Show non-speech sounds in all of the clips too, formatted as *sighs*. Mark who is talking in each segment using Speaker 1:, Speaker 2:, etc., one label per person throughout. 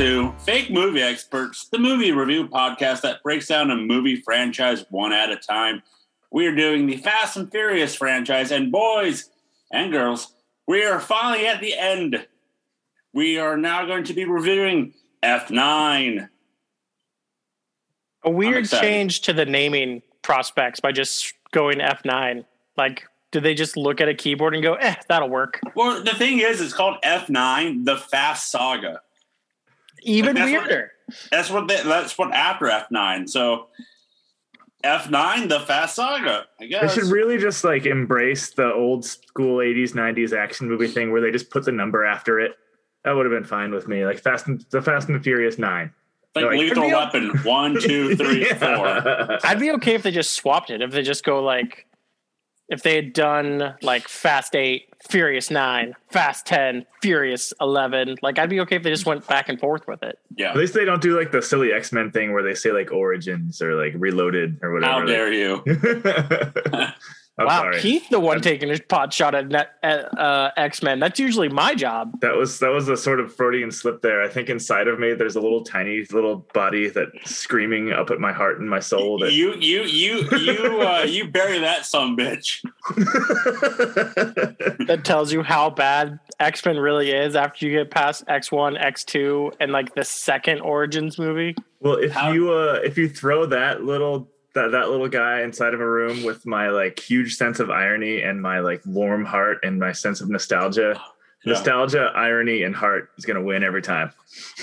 Speaker 1: to Fake Movie Experts, the movie review podcast that breaks down a movie franchise one at a time. We are doing the Fast and Furious franchise, and boys and girls, we are finally at the end. We are now going to be reviewing F9.
Speaker 2: A weird change to the naming prospects by just going F9. Like, did they just look at a keyboard and go, eh, that'll work?
Speaker 1: Well, the thing is, it's called F9, the Fast Saga.
Speaker 2: Even
Speaker 1: Like, that's what-
Speaker 2: weirder.
Speaker 1: That's what they, that's what after F9. So F9, the Fast Saga. I guess They
Speaker 3: should really just like embrace the old school 80s, 90s action movie thing where they just put the number after it. That would have been fine with me. Like Fast and the Fast and the Furious Nine.
Speaker 1: like
Speaker 3: like-
Speaker 1: Lethal Weapon. One, two, three, *laughs* four.
Speaker 3: Yeah.
Speaker 2: I'd be okay if they just swapped it. If they just go like, if they had done like Fast 8, Furious 9, Fast 10, Furious 11, like I'd be okay if they just went back and forth with it.
Speaker 1: Yeah.
Speaker 3: At least they don't do like the silly X Men thing where they say like Origins or like Reloaded or whatever.
Speaker 1: How dare you? *laughs* *laughs*
Speaker 3: I'm
Speaker 2: wow,
Speaker 3: sorry.
Speaker 2: Keith, the one taking his pot shot at, net, at uh, X Men. That's usually my job.
Speaker 3: That was that was a sort of Freudian slip there. I think inside of me there's a little tiny little body that's screaming up at my heart and my soul that
Speaker 1: You you you you *laughs* uh, you bury that some bitch. *laughs*
Speaker 2: That tells you how bad X Men really is after you get past X One, X Two, and like the second Origins movie.
Speaker 3: Well, if
Speaker 1: How-
Speaker 3: you uh if you throw that little that, that little guy inside of a room with my like huge sense of irony and my like warm heart and my sense of nostalgia,
Speaker 1: Yeah.
Speaker 3: nostalgia, irony, and heart is gonna win every time.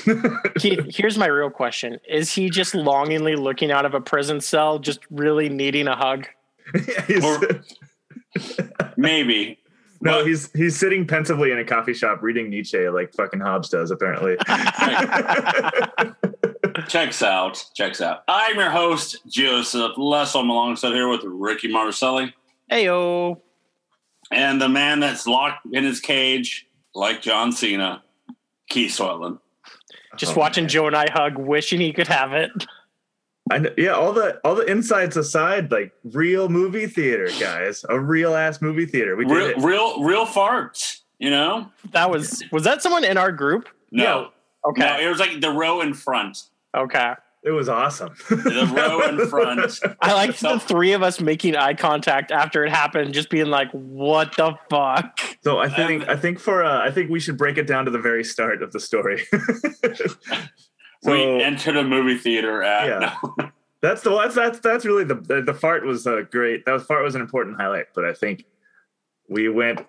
Speaker 3: *laughs*
Speaker 2: Keith, here's my real question: Is he just longingly looking out of a prison cell, just really needing a hug? *laughs*
Speaker 3: He's-
Speaker 1: Or- *laughs* Maybe.
Speaker 3: No,
Speaker 1: But-
Speaker 3: he's he's sitting pensively in a coffee shop reading Nietzsche like fucking Hobbes does apparently. *laughs*
Speaker 1: Checks out. Checks out. I'm your host, Joseph Lessel. I'm alongside here with Ricky Marcelli
Speaker 2: Heyo.
Speaker 1: and the man that's locked in his cage, like John Cena, Keith Swetland.
Speaker 2: Just
Speaker 3: Oh,
Speaker 2: watching
Speaker 3: man.
Speaker 2: Joe and I hug, wishing he could have it.
Speaker 3: I know, yeah, all the all the insights aside, like real movie theater, guys, a real ass movie theater. We did
Speaker 1: Real,
Speaker 3: it.
Speaker 1: real, real farts. You know?
Speaker 2: That was was that someone in our group?
Speaker 1: No,
Speaker 2: Okay.
Speaker 1: no. It was like the row in front.
Speaker 2: Okay.
Speaker 3: It was awesome.
Speaker 1: The row in front. *laughs*
Speaker 2: I like
Speaker 1: So-
Speaker 2: the three of us making eye contact after it happened, just being like, "What the fuck?"
Speaker 3: So I think I think for uh, I think we should break it down to the very start of the story. *laughs* so
Speaker 1: we entered a movie theater at.
Speaker 3: Yeah. *laughs* that's the that's that's that's really the the, the fart was a great. That was fart was an important highlight, but I think we went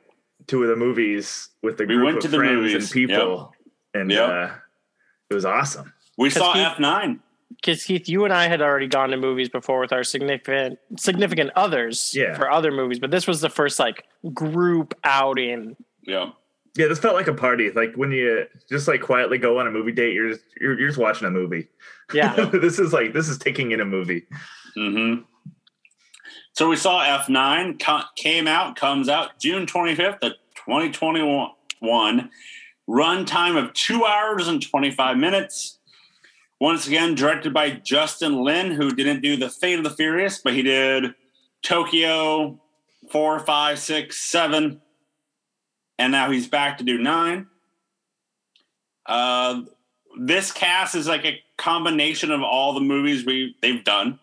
Speaker 3: to the movies with the
Speaker 1: We
Speaker 3: group
Speaker 1: went
Speaker 3: of
Speaker 1: to the
Speaker 3: friends
Speaker 1: movies,
Speaker 3: and people, and
Speaker 1: Yep.
Speaker 3: uh, it was awesome.
Speaker 1: We saw F nine.
Speaker 2: Because Keith, you and I had already gone to movies before with our significant significant others
Speaker 3: Yeah.
Speaker 2: for other movies, but this was the first like group outing.
Speaker 1: Yeah.
Speaker 3: Yeah, this felt like a party. Like when you just like quietly go on a movie date, you're just you're, you're just watching a movie.
Speaker 2: Yeah. *laughs*
Speaker 3: this is like this is taking in a movie.
Speaker 1: hmm So we saw F nine came out, comes out June twenty fifth of twenty twenty one. Run time of two hours and twenty five minutes. Once again, directed by Justin Lin, who didn't do the Fate of the Furious, but he did Tokyo four, five, six, seven, and now he's back to do nine. Uh, this cast is like a combination of all the movies we they've done.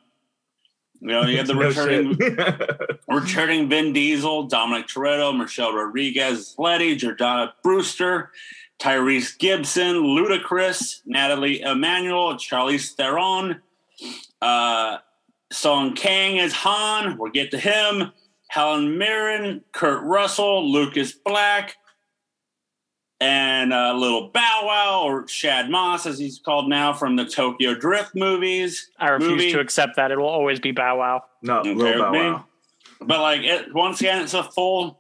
Speaker 1: You know, you have the *laughs*
Speaker 3: No
Speaker 1: returning *laughs* returning Vin Diesel, Dominic Toretto, Michelle Rodriguez, Letty, Jordana Brewster, Tyrese Gibson, Ludacris, Nathalie Emmanuel, Charlize Theron, uh, Sung Kang as Han. We'll get to him. Helen Mirren, Kurt Russell, Lucas Black, and uh, little Bow Wow or Shad Moss, as he's called now, from the Tokyo Drift movies.
Speaker 2: I refuse
Speaker 1: Movie.
Speaker 2: to accept that. It will always be Bow Wow.
Speaker 3: no,
Speaker 1: Okay
Speaker 3: Lil Bow? Wow.
Speaker 1: But like it, once again, it's a full,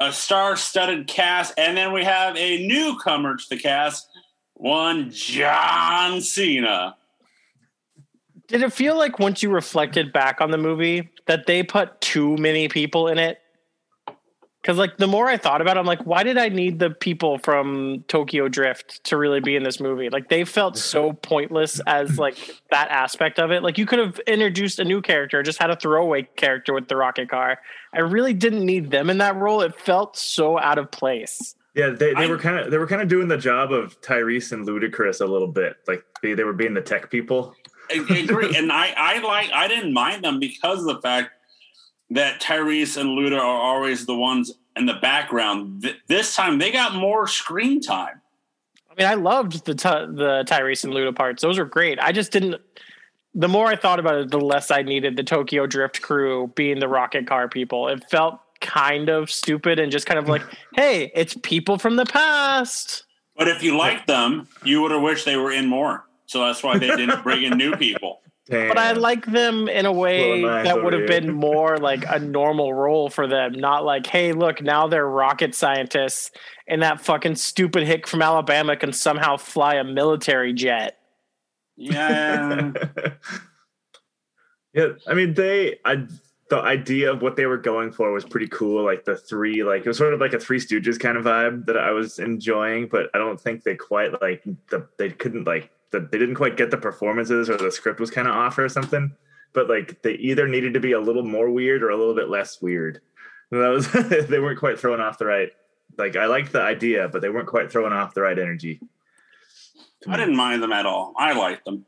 Speaker 1: a star-studded cast, and then we have a newcomer to the cast, one John Cena.
Speaker 2: Did it feel like once you reflected back on the movie that they put too many people in it? Because like the more I thought about it, I'm like, why did I need the people from Tokyo Drift to really be in this movie? Like they felt so pointless as like that aspect of it. Like you could have introduced a new character, just had a throwaway character with the rocket car. I really didn't need them in that role. It felt so out of place.
Speaker 3: Yeah, they, they
Speaker 1: I-
Speaker 3: were kind of they were kind of doing the job of Tyrese and Ludacris a little bit. Like they, they were being the tech people.
Speaker 1: Agree, and I I like I didn't mind them because of the fact that Tyrese and Luda are always the ones in the background. Th- this time they got more screen time.
Speaker 2: I mean, I loved the Ty- the Tyrese and Luda parts; those were great. I just didn't. The more I thought about it, the less I needed the Tokyo Drift crew being the rocket car people. It felt kind of stupid and just kind of like, *laughs* hey, it's people from the past.
Speaker 1: But if you liked them, you would have wished they were in more. So that's why they didn't bring in new people. *laughs*
Speaker 3: Damn.
Speaker 2: But I like them in a way
Speaker 3: Blowing my eyes
Speaker 2: that would have been more like a normal role for them, not like, hey, look, now they're rocket scientists, and that fucking stupid hick from Alabama can somehow fly a military jet.
Speaker 1: Yeah, *laughs*
Speaker 3: yeah, I mean they I the idea of what they were going for was pretty cool. Like the three, like it was sort of like a Three Stooges kind of vibe that I was enjoying, but I don't think they quite like the they couldn't like the, they didn't quite get the performances or the script was kind of off or something. But like they either needed to be a little more weird or a little bit less weird. And that was *laughs* they weren't quite throwing off the right. Like I liked the idea, but they weren't quite throwing off the right energy.
Speaker 1: I didn't mind them at all. I liked them.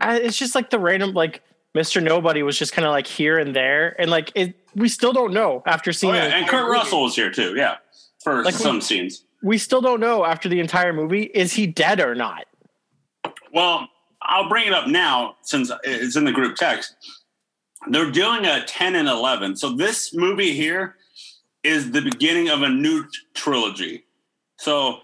Speaker 2: I, it's just like the random, like Mr. Nobody was just kind of like here and there, and like it, we still don't know after
Speaker 1: Oh,
Speaker 2: seeing.
Speaker 1: yeah,
Speaker 2: the
Speaker 1: and Kurt
Speaker 2: movie.
Speaker 1: Russell was here too. Yeah, for
Speaker 2: Like,
Speaker 1: some
Speaker 2: we-
Speaker 1: scenes.
Speaker 2: We still don't know after the entire movie is he dead or not.
Speaker 1: Well, I'll bring it up now since it's in the group text. They're doing a 10 and 11. So this movie here is the beginning of a new trilogy. So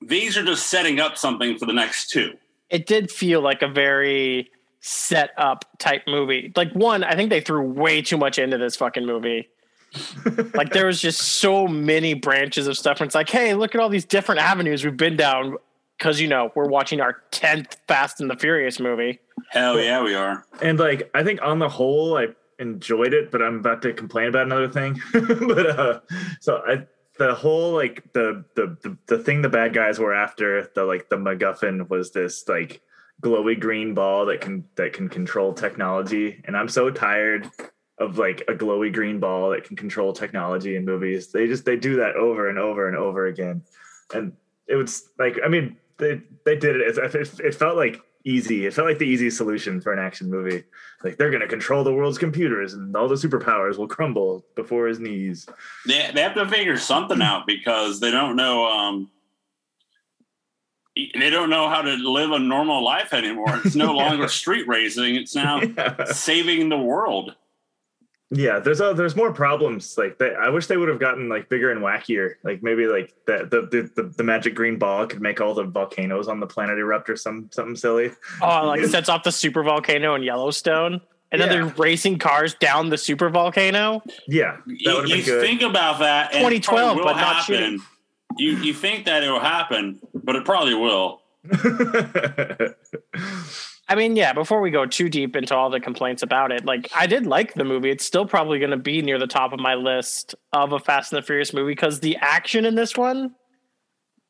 Speaker 1: these are just setting up something for the next two.
Speaker 2: It did feel like a very set up type movie. Like one, I think they threw way too much into this fucking movie. *laughs* like there was just so many branches of stuff. And it's like, hey, look at all these different avenues we've been down because you know we're watching our tenth Fast and the Furious movie.
Speaker 1: Hell yeah, we are.
Speaker 3: And like, I think on the whole, I enjoyed it, but I'm about to complain about another thing. *laughs* but uh, so I, the whole like the, the the the thing the bad guys were after the like the MacGuffin was this like glowy green ball that can that can control technology, and I'm so tired of like a glowy green ball that can control technology in movies. They just they do that over and over and over again, and it was like I mean they they did it. It, it, it felt like easy. It felt like the easy solution for an action movie. Like they're gonna control the world's computers, and all the superpowers will crumble before his knees.
Speaker 1: They, they have to figure something out because they don't know. Um, they don't know how to live a normal life anymore. It's no *laughs* longer street racing. It's now *laughs*
Speaker 3: yeah.
Speaker 1: saving the world.
Speaker 3: Yeah, there's a, there's more problems. Like they, I wish they would have gotten like bigger and wackier. Like maybe like the the, the the the magic green ball could make all the volcanoes on the planet erupt or some something silly.
Speaker 2: Oh, like sets off the super volcano in Yellowstone. And then
Speaker 3: Yeah.
Speaker 2: they're racing cars down the super volcano.
Speaker 3: Yeah, that
Speaker 1: You,
Speaker 3: would have
Speaker 1: you
Speaker 3: been good.
Speaker 1: think about that,
Speaker 2: 2012,
Speaker 1: probably will
Speaker 2: but not
Speaker 1: happen.
Speaker 2: shooting.
Speaker 1: You you think that it will happen, but it probably will. *laughs*
Speaker 2: I mean, yeah, before we go too deep into all the complaints about it, like I did like the movie. It's still probably going to be near the top of my list of a Fast and the Furious movie because the action in this one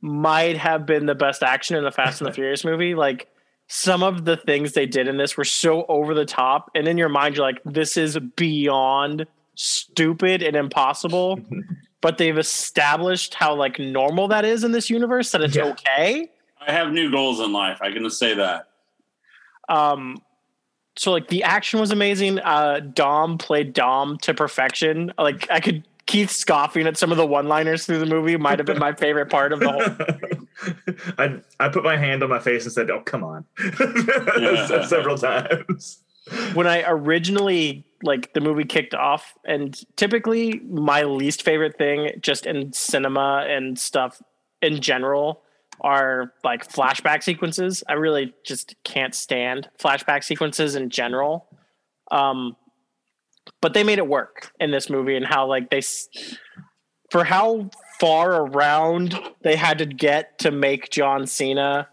Speaker 2: might have been the best action in the Fast and the *laughs* Furious movie. Like some of the things they did in this were so over the top, and in your mind, you're like, this is beyond stupid and impossible. *laughs* but they've established how like normal that is in this universe that it's
Speaker 3: Yeah.
Speaker 2: okay.
Speaker 1: I have new goals in life. I can just say that.
Speaker 2: Um, so like the action was amazing. Uh, Dom played Dom to perfection. Like I could Keith scoffing at some of the one-liners through the movie might have been my favorite part of the whole. *laughs*
Speaker 3: I I put my hand on my face and said, "Oh, come on," *laughs*
Speaker 1: Yeah.
Speaker 3: several times.
Speaker 2: when I originally like the movie kicked off, and typically my least favorite thing just in cinema and stuff in general are like flashback sequences. I really just can't stand flashback sequences in general. Um, but they made it work in this movie and how like they for how far around they had to get to make John Cena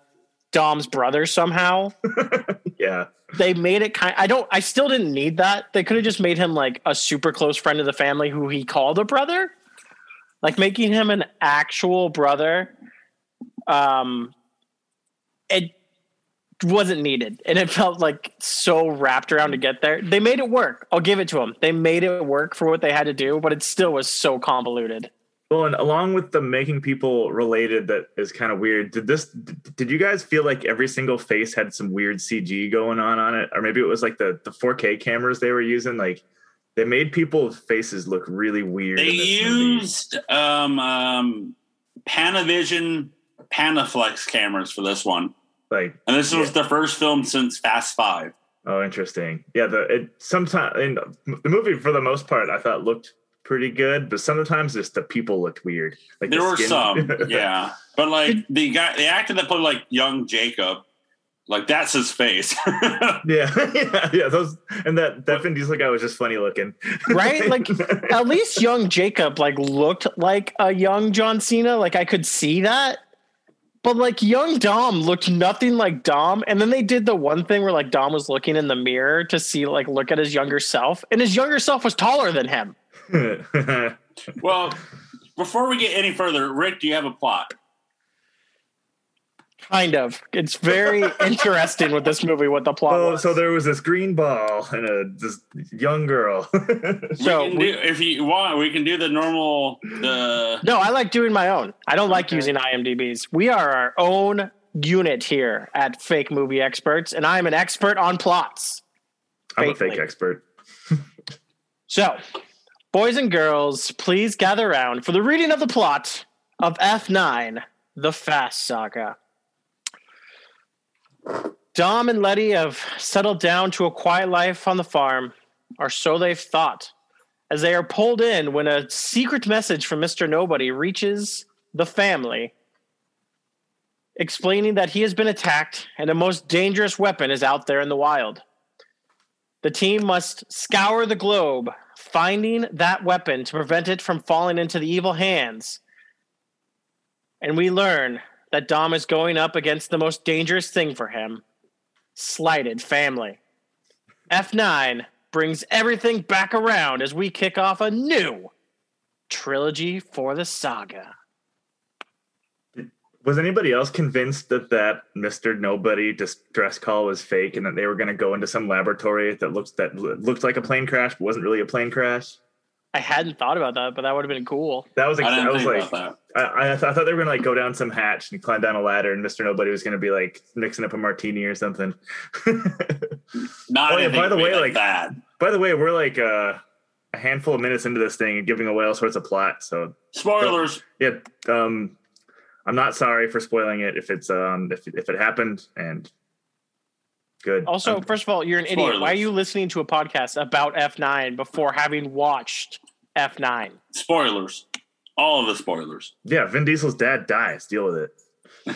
Speaker 2: Dom's brother somehow *laughs*
Speaker 3: Yeah,
Speaker 2: they made it kind I don't I still didn't need that. They could have just made him like a super close friend of the family who he called a brother. Like making him an actual brother um it wasn't needed and it felt like so wrapped around to get there. They made it work. I'll give it to them. They made it work for what they had to do, but it still was so convoluted.
Speaker 3: Well, and along with the making people related, that is kind of weird. Did this? Did you guys feel like every single face had some weird CG going on on it, or maybe it was like the the 4K cameras they were using? Like they made people's faces look really weird.
Speaker 1: They used um, um, Panavision Panaflex cameras for this one,
Speaker 3: like,
Speaker 1: and this
Speaker 3: yeah.
Speaker 1: was the first film since Fast Five.
Speaker 3: Oh, interesting. Yeah, the it sometimes in the movie for the most part I thought looked pretty good, but sometimes just the people looked weird. Like
Speaker 1: there
Speaker 3: the
Speaker 1: were
Speaker 3: skin-
Speaker 1: some, *laughs* yeah, but like the guy, the actor that played like young Jacob, like that's his face. *laughs*
Speaker 3: yeah, *laughs* yeah, yeah. Those and that that Vin Diesel guy was just funny looking,
Speaker 2: Right? Like at least young Jacob like looked like a young John Cena. Like I could see that. But like young Dom looked nothing like Dom. And then they did the one thing where like Dom was looking in the mirror to see like look at his younger self. And his younger self was taller than him. *laughs*
Speaker 1: well, before we get any further, Rick, do you have a plot?
Speaker 2: Kind of. It's very *laughs* interesting with this movie what the plot
Speaker 3: oh,
Speaker 2: was.
Speaker 3: so there was this green ball and a this young girl. *laughs*
Speaker 2: So
Speaker 1: we
Speaker 2: we-
Speaker 1: do, if you want, we can do the normal. The
Speaker 2: No, I like doing my own. I don't like
Speaker 1: Okay.
Speaker 2: using IMDb's. We are our own unit here at Fake Movie Experts, and I'm an expert on plots.
Speaker 3: I'm a fake expert. *laughs*
Speaker 2: So, boys and girls, please gather around for the reading of the plot of F9, The Fast Saga. Dom and Letty have settled down to a quiet life on the farm, or so they've thought, as they are pulled in when a secret message from Mr. Nobody reaches the family, explaining that he has been attacked and a most dangerous weapon is out there in the wild. The team must scour the globe, finding that weapon to prevent it from falling into the evil hands. And we learn that Dom is going up against the most dangerous thing for him slighted family. F9 brings everything back around as we kick off a new trilogy for the saga.
Speaker 3: Was anybody else convinced that that Mister Nobody distress call was fake and that they were going to go into some laboratory that looks that looked like a plane crash but wasn't really a plane crash?
Speaker 2: I hadn't thought about that, but that would have been cool.
Speaker 3: That was
Speaker 1: I
Speaker 3: ex-
Speaker 1: didn't
Speaker 3: I was
Speaker 1: think
Speaker 3: like
Speaker 1: about
Speaker 3: I, I, I thought they were gonna like go down some hatch and climb down a ladder, and Mister Nobody was gonna be like mixing up a martini or something. *laughs*
Speaker 1: Not
Speaker 3: Oh, yeah, by the way,
Speaker 1: like
Speaker 3: like-
Speaker 1: that.
Speaker 3: By the way, we're like uh, a handful of minutes into this thing and giving away all sorts of plot. So
Speaker 1: Spoilers.
Speaker 3: yeah, um, I'm not sorry for spoiling it if it's um if if it happened and good.
Speaker 2: Also,
Speaker 3: Um,
Speaker 2: first of all, you're an idiot. Why are you listening to a podcast about F9 before having watched F9?
Speaker 1: Spoilers. All of the spoilers.
Speaker 3: yeah, Vin Diesel's dad dies. Deal with it. *laughs*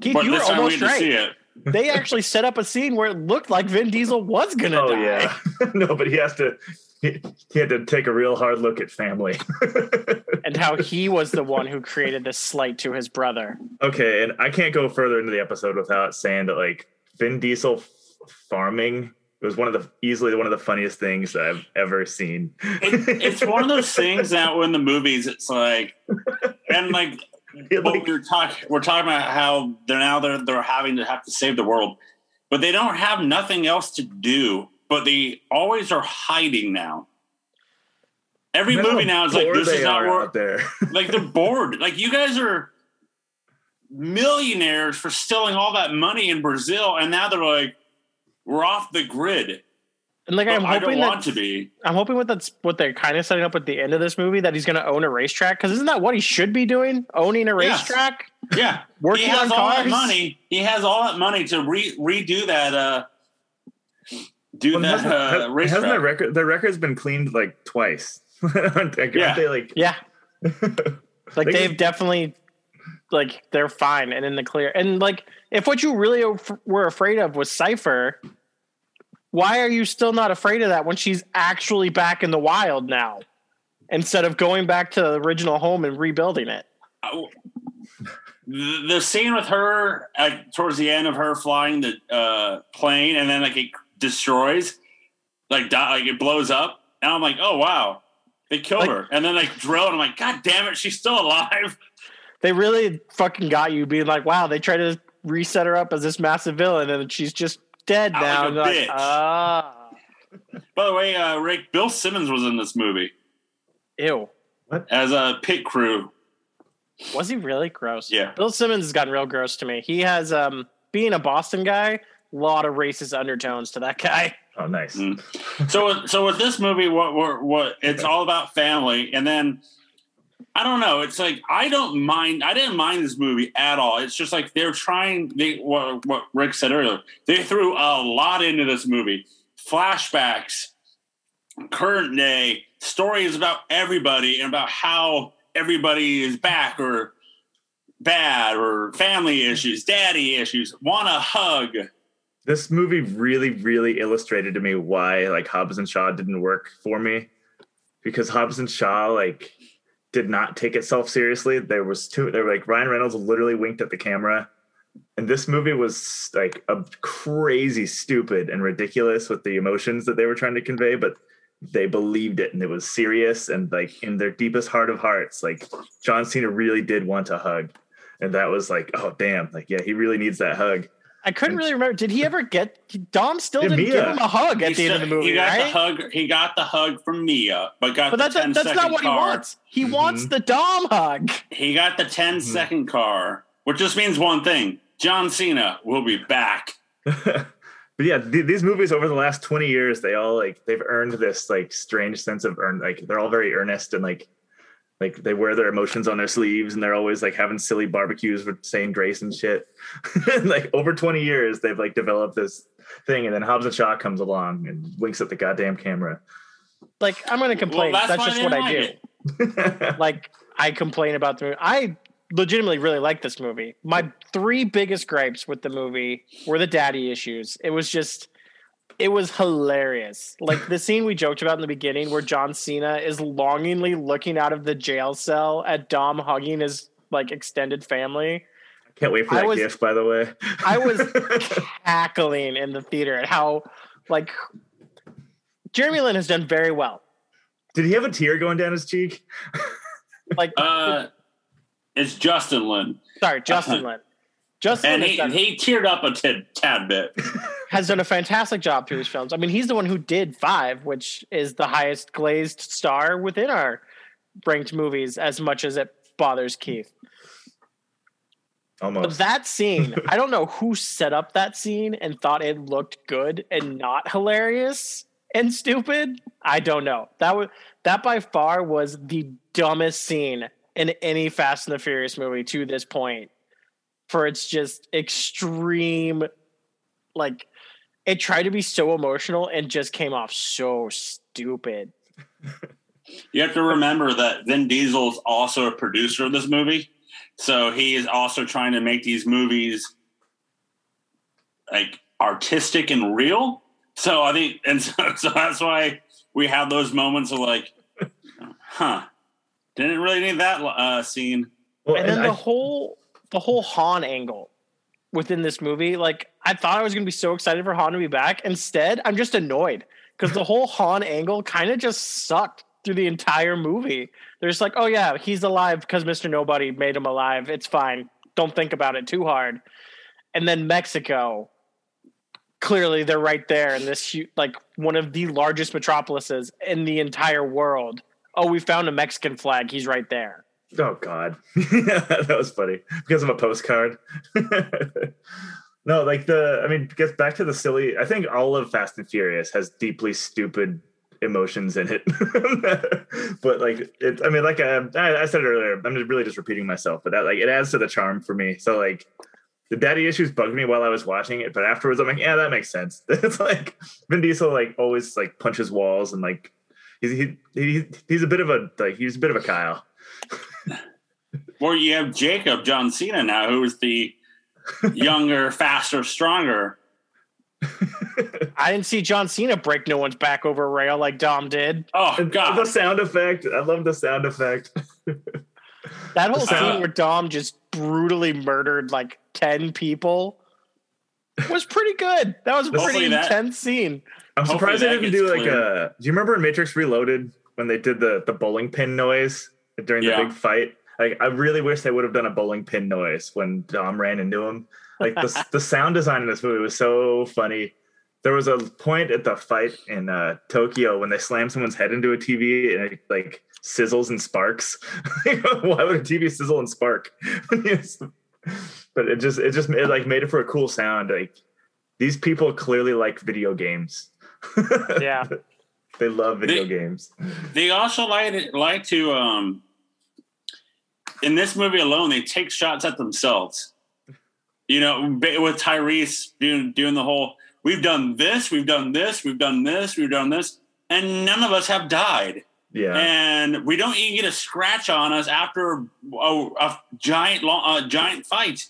Speaker 2: Keith,
Speaker 1: But
Speaker 2: you were
Speaker 1: time
Speaker 2: almost
Speaker 1: had to see
Speaker 2: right.
Speaker 1: it.
Speaker 2: They actually set up a scene where it looked like Vin Diesel was gonna
Speaker 3: Oh
Speaker 2: die.
Speaker 3: yeah, *laughs* no, but he has to. He, he had to take a real hard look at family. *laughs*
Speaker 2: And how he was the one who created this slight to his brother.
Speaker 3: Okay, and I can't go further into the episode without saying that like Vin Diesel f- farming it was one of the easily one of the funniest things I've ever seen.
Speaker 1: it. It's one of those things that when the movies, it's like, and like, *laughs*
Speaker 3: It, like,
Speaker 1: we we're talking, we're talking about how they're now they're they're having to have to save the world, but they don't have nothing else to do. But they always are hiding now. Every movie now is like this is not
Speaker 3: are
Speaker 1: where
Speaker 3: out there.
Speaker 1: like they're bored. Like you guys are millionaires for stealing all that money in Brazil, and now they're like, we're off the grid.
Speaker 2: And like
Speaker 1: But
Speaker 2: I'm
Speaker 1: I don't
Speaker 2: hoping
Speaker 1: want to be.
Speaker 2: I'm hoping what that's what they're kind of setting up at the end of this movie that he's gonna own a racetrack because isn't that what he should be doing? Owning a
Speaker 1: Yes.
Speaker 2: racetrack?
Speaker 1: Yeah, *laughs*
Speaker 2: Working
Speaker 1: he has
Speaker 2: on
Speaker 1: all that
Speaker 2: cars?
Speaker 1: money. He has all that money to re- redo that. uh Do
Speaker 3: Well,
Speaker 1: that
Speaker 3: hasn't,
Speaker 1: uh,
Speaker 3: has- hasn't
Speaker 1: racetrack.
Speaker 3: their record their record's been cleaned like twice? aren't, they,
Speaker 1: Yeah.
Speaker 3: aren't they like
Speaker 2: Yeah. *laughs* Like
Speaker 3: They
Speaker 2: they've definitely like they're fine and in the clear. And like if what you really were afraid of was Cipher, why are you still not afraid of that when she's actually back in the wild now? Instead of going back to the original home and rebuilding it.
Speaker 1: Oh. the, scene with her at, towards the end of her flying the uh, plane and then like it destroys, like like it blows up, and I'm like, oh wow, they killed
Speaker 2: Like-
Speaker 1: her, and then like drill, and I'm like, god damn it, she's still alive. *laughs*
Speaker 2: They really fucking got you being like, wow, they tried to reset her up as this massive villain and she's just dead
Speaker 1: Out
Speaker 2: now.
Speaker 1: like a
Speaker 2: and like,
Speaker 1: bitch.
Speaker 2: ah.
Speaker 1: By the way, uh, Rick, Bill Simmons was in this movie.
Speaker 2: Ew. What?
Speaker 1: as a pit crew.
Speaker 2: Was he really gross?
Speaker 1: Yeah.
Speaker 2: Bill Simmons has gotten real gross to me. He has um being a Boston guy, a lot of racist undertones to that guy. *laughs*
Speaker 3: Oh, nice.
Speaker 1: Mm. So, so with this movie, what what what it's all about family, and then I don't know. It's like I don't mind. I didn't mind this movie at all. It's just like they're trying. They what, what Rick said earlier. They threw a lot into this movie. Flashbacks, current day stories about everybody and about how everybody is back or bad or family issues, daddy issues. Want a hug?
Speaker 3: This movie really, really illustrated to me why like Hobbs and Shaw didn't work for me. Because Hobbs and Shaw like did not take itself seriously. There was two they were like Ryan Reynolds literally winked at the camera. And this movie was like a crazy stupid and ridiculous with the emotions that they were trying to convey, but they believed it and it was serious and like in their deepest heart of hearts, like John Cena really did want a hug. And that was like, oh damn, like yeah, he really needs that hug.
Speaker 2: I couldn't really remember. Did he ever get Dom? Still
Speaker 3: Yeah,
Speaker 2: didn't
Speaker 3: Mia.
Speaker 2: give him a hug at
Speaker 1: He
Speaker 2: the end of the movie,
Speaker 1: he got
Speaker 2: right?
Speaker 1: the hug. He got the hug from Mia, but got
Speaker 2: But
Speaker 1: the
Speaker 2: that's
Speaker 1: 10
Speaker 2: that's not
Speaker 1: second
Speaker 2: what he wants. He wants
Speaker 3: Mhm.
Speaker 2: the Dom hug.
Speaker 1: He got the 10 second car, which just means one thing: John Cena will be back. *laughs*
Speaker 3: but yeah, th- these movies over the last 20 years, they all like they've earned this like strange sense of earn like they're all very earnest and like like they wear their emotions on their sleeves and they're always like having silly barbecues with saying grace and shit. *laughs* Like over 20 years, they've like developed this thing, and then Hobbs and Shaw comes along and winks at the goddamn camera.
Speaker 2: Like I'm going to complain.
Speaker 1: that's
Speaker 2: that's just
Speaker 1: they
Speaker 2: what I do. *laughs* like I complain about the movie. I legitimately really like this movie. My three biggest gripes with the movie were the daddy issues. It was just it was hilarious. Like the scene we joked about in the beginning where John Cena is longingly looking out of the jail cell at Dom hugging his like extended family.
Speaker 3: I Can't wait for that
Speaker 2: was-
Speaker 3: gift, by the way.
Speaker 2: I was *laughs* cackling in the theater at how like Jeremy Lin has done very well.
Speaker 3: Did he have a tear going down his cheek?
Speaker 2: Like
Speaker 1: Uh, it's Justin Lin,
Speaker 2: sorry, Justin Lin. Justin
Speaker 1: and he,
Speaker 2: has done
Speaker 1: he teared up a tad, tad bit. *laughs*
Speaker 2: has done a fantastic job through his films. I mean, he's the one who did Five, which is the highest glazed star within our ranked movies, as much as it bothers Keith. But
Speaker 3: Almost.
Speaker 2: that scene, I don't know who set up that scene and thought it looked good and not hilarious and stupid. I don't know. That was that by far was the dumbest scene in any Fast and the Furious movie to this point. For its just extreme, like it tried to be so emotional and just came off so stupid.
Speaker 1: You have to remember that Vin Diesel is also a producer of this movie, so he is also trying to make these movies like artistic and real. So I think, and so, *laughs* so that's why we have those moments of like, huh, didn't really need that uh, scene.
Speaker 3: Well,
Speaker 2: and then
Speaker 3: and
Speaker 2: the
Speaker 3: I-
Speaker 2: whole the whole Han angle within this movie, like I thought I was gonna be so excited for Han to be back. Instead, I'm just annoyed because the whole Han angle kind of just sucked through the entire movie. They're just like, oh yeah, he's alive because Mr. Nobody made him alive. It's fine. Don't think about it too hard. And then Mexico, clearly they're right there in this like one of the largest metropolises in the entire world. Oh, we found a Mexican flag. He's right there.
Speaker 3: Oh God, *laughs* that was funny because of a postcard. *laughs* no, like the, I mean, gets back to the silly. I think all of Fast and Furious has deeply stupid emotions in it, *laughs* but like it. I mean, like um, I, I said earlier, I'm just really just repeating myself, but that like it adds to the charm for me. So like. The daddy issues bugged me while I was watching it, but afterwards I'm like, yeah, that makes sense. it's like Vin Diesel like always like punches walls and like he's he, he he's a bit of a like he's a bit of a Kyle.
Speaker 1: Or you have Jacob John Cena now, who's the *laughs* younger, faster, stronger.
Speaker 2: I didn't see John Cena break no one's back over a rail like Dom did.
Speaker 1: Oh god.
Speaker 3: The sound effect. I love the sound effect. *laughs*
Speaker 2: That whole
Speaker 1: Uh,
Speaker 2: scene where Dom just brutally murdered like 10 people was pretty good. That was a pretty
Speaker 1: that-
Speaker 2: intense scene.
Speaker 3: I'm
Speaker 1: Hopefully
Speaker 3: surprised they didn't
Speaker 1: gets
Speaker 3: do like
Speaker 1: cleared.
Speaker 3: a. Do you remember in Matrix Reloaded when they did the the bowling pin noise during the
Speaker 1: Yeah.
Speaker 3: big fight? Like I really wish they would have done a bowling pin noise when Dom ran into him. Like the *laughs* the sound design in this movie was so funny. there was a point at the fight in uh, Tokyo when they slam someone's head into a TV and it like sizzles and sparks. *laughs* Why would a TV sizzle and spark? *laughs* but it just it just it like made it for a cool sound. Like these people clearly like video games.
Speaker 2: Yeah.
Speaker 3: they love video
Speaker 1: They-
Speaker 3: games.
Speaker 1: They also like like to um in this movie alone they take shots at themselves. You know, with Tyrese doing doing the whole we've done this, we've done this, we've done this, we've done this, and none of us have died.
Speaker 3: Yeah.
Speaker 1: And we don't even get a scratch on us after a, a giant long, a giant fight.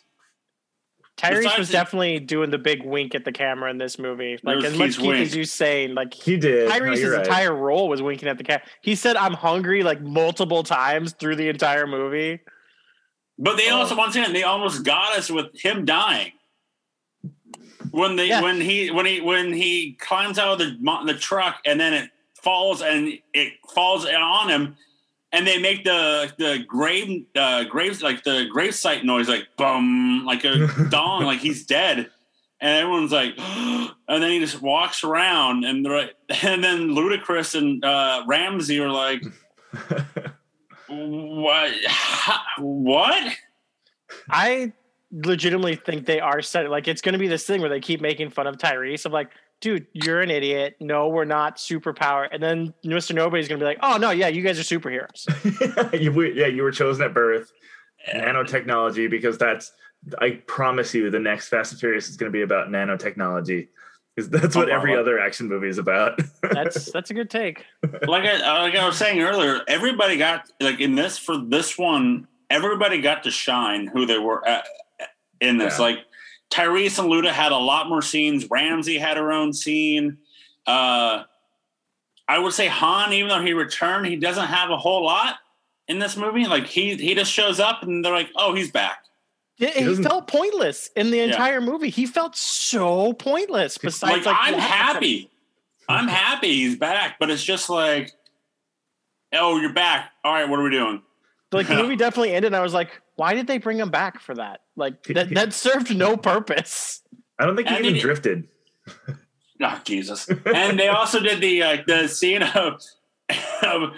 Speaker 2: Tyrese
Speaker 1: Besides
Speaker 2: was
Speaker 1: the-
Speaker 2: definitely doing the big wink at the camera in this movie. Like
Speaker 1: was
Speaker 2: as much
Speaker 1: Keith's
Speaker 2: Keith as you saying, like
Speaker 3: he did.
Speaker 2: Tyrese's
Speaker 3: you're right.
Speaker 2: entire role was winking at the camera. He said, "I'm hungry" like multiple times through the entire movie.
Speaker 1: But they
Speaker 3: Oh.
Speaker 1: also once again they almost got us with him dying. When they
Speaker 2: Yeah.
Speaker 1: when he when he when he climbs out of the the truck and then it falls and it falls on him and they make the the grave uh graves like the grave site noise like bum like a *laughs* dong like he's dead and everyone's like *gasps* and then he just walks around and they're like- *laughs* and then Ludacris and uh Ramsey are like *laughs* what what
Speaker 2: I legitimately think they are set. Like it's going to be this thing where they keep making fun of Tyrese. of like, dude, you're an idiot. No, we're not superpower. And then Mr. Nobody's going to be like, oh no, yeah, you guys are superheroes. *laughs*
Speaker 3: yeah, you were chosen at birth. Nanotechnology, because that's I promise you, the next Fast and Furious is going to be about nanotechnology. Because that's what
Speaker 1: Oh,
Speaker 3: every other action movie is about. *laughs*
Speaker 2: That's that's a good take.
Speaker 1: like I uh, like I was saying earlier, everybody got like in this for this one, everybody got to shine who they were at, in this.
Speaker 3: Yeah.
Speaker 1: Like Tyrese and Luda had a lot more scenes. Ramsey had her own scene. Uh, I would say Han, even though he returned, he doesn't have a whole lot in this movie. Like he he just shows up and they're like, oh, he's back.
Speaker 2: He, he felt pointless in the
Speaker 1: Yeah.
Speaker 2: entire movie. He felt so pointless. Besides,
Speaker 1: like,
Speaker 2: like,
Speaker 1: I'm happy. I'm happy he's back, but it's just like, oh, you're back. All right, what are we doing?
Speaker 2: Like the movie *laughs* definitely ended. and I was like, why did they bring him back for that? Like that that served no purpose.
Speaker 3: I don't think he
Speaker 1: And
Speaker 3: even
Speaker 1: it-
Speaker 3: drifted. *laughs*
Speaker 1: Oh Jesus! and they also did the uh, the scene of, of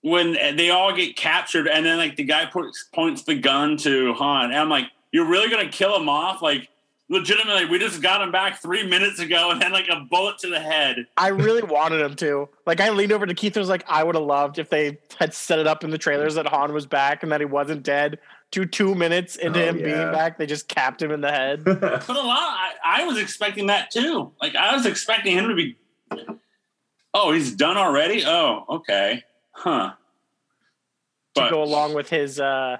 Speaker 1: when they all get captured, and then like the guy points points the gun to Han, and I'm like, you're really gonna kill him off? Like, legitimately, we just got him back three minutes ago, and then like a bullet to the head.
Speaker 2: I really wanted him to. Like I leaned over to Keith and was like, I would have loved if they had set it up in the trailers that Han was back and that he wasn't dead. To two minutes into
Speaker 3: Oh,
Speaker 2: him being back, they just capped him in the head. *laughs*
Speaker 1: But a lot, I, I was expecting that too. Like, I was expecting him to be. Oh, he's done already. Oh, okay, huh?
Speaker 2: to go along with his uh,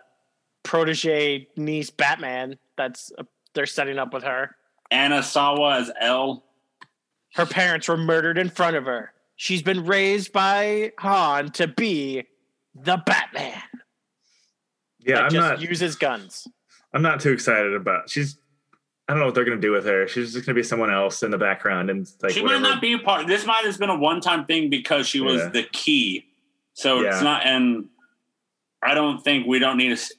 Speaker 2: protege niece Batman. That's they're setting up with her.
Speaker 1: Anna Sawai as Elle.
Speaker 2: Her parents were murdered in front of her. She's been raised by Han to be the Batman.
Speaker 3: yeah,
Speaker 2: that
Speaker 3: I'm
Speaker 2: just
Speaker 3: not.
Speaker 2: uses guns.
Speaker 3: I'm not too excited about. She's. I don't know what they're gonna do with her. She's just gonna be someone else in the background and like
Speaker 1: she
Speaker 3: whatever.
Speaker 1: might not be a part. This might have been a one-time thing because she was
Speaker 3: Yeah.
Speaker 1: the key. So it's not. And I don't think we don't need to.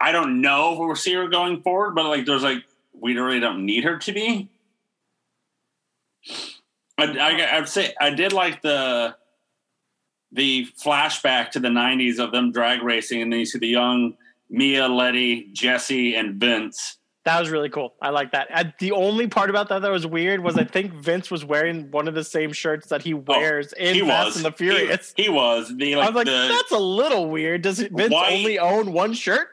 Speaker 1: I don't know if we'll see her going forward, but like, there's like we really don't need her to be. I, I, I'd say I did like the the flashback to the '90s of them drag racing, and then you see the young Mia, Letty, Jesse, and Vince.
Speaker 2: That was really cool. I like that. I, the only part about that that was weird was I think Vince was wearing one of the same shirts that he oh, wears in
Speaker 1: Oh, he
Speaker 2: Fast
Speaker 1: was
Speaker 2: and the Furious.
Speaker 1: He, he was the
Speaker 2: I was like,
Speaker 1: the
Speaker 2: that's a little weird. Does Vince
Speaker 1: White-
Speaker 2: only own one shirt?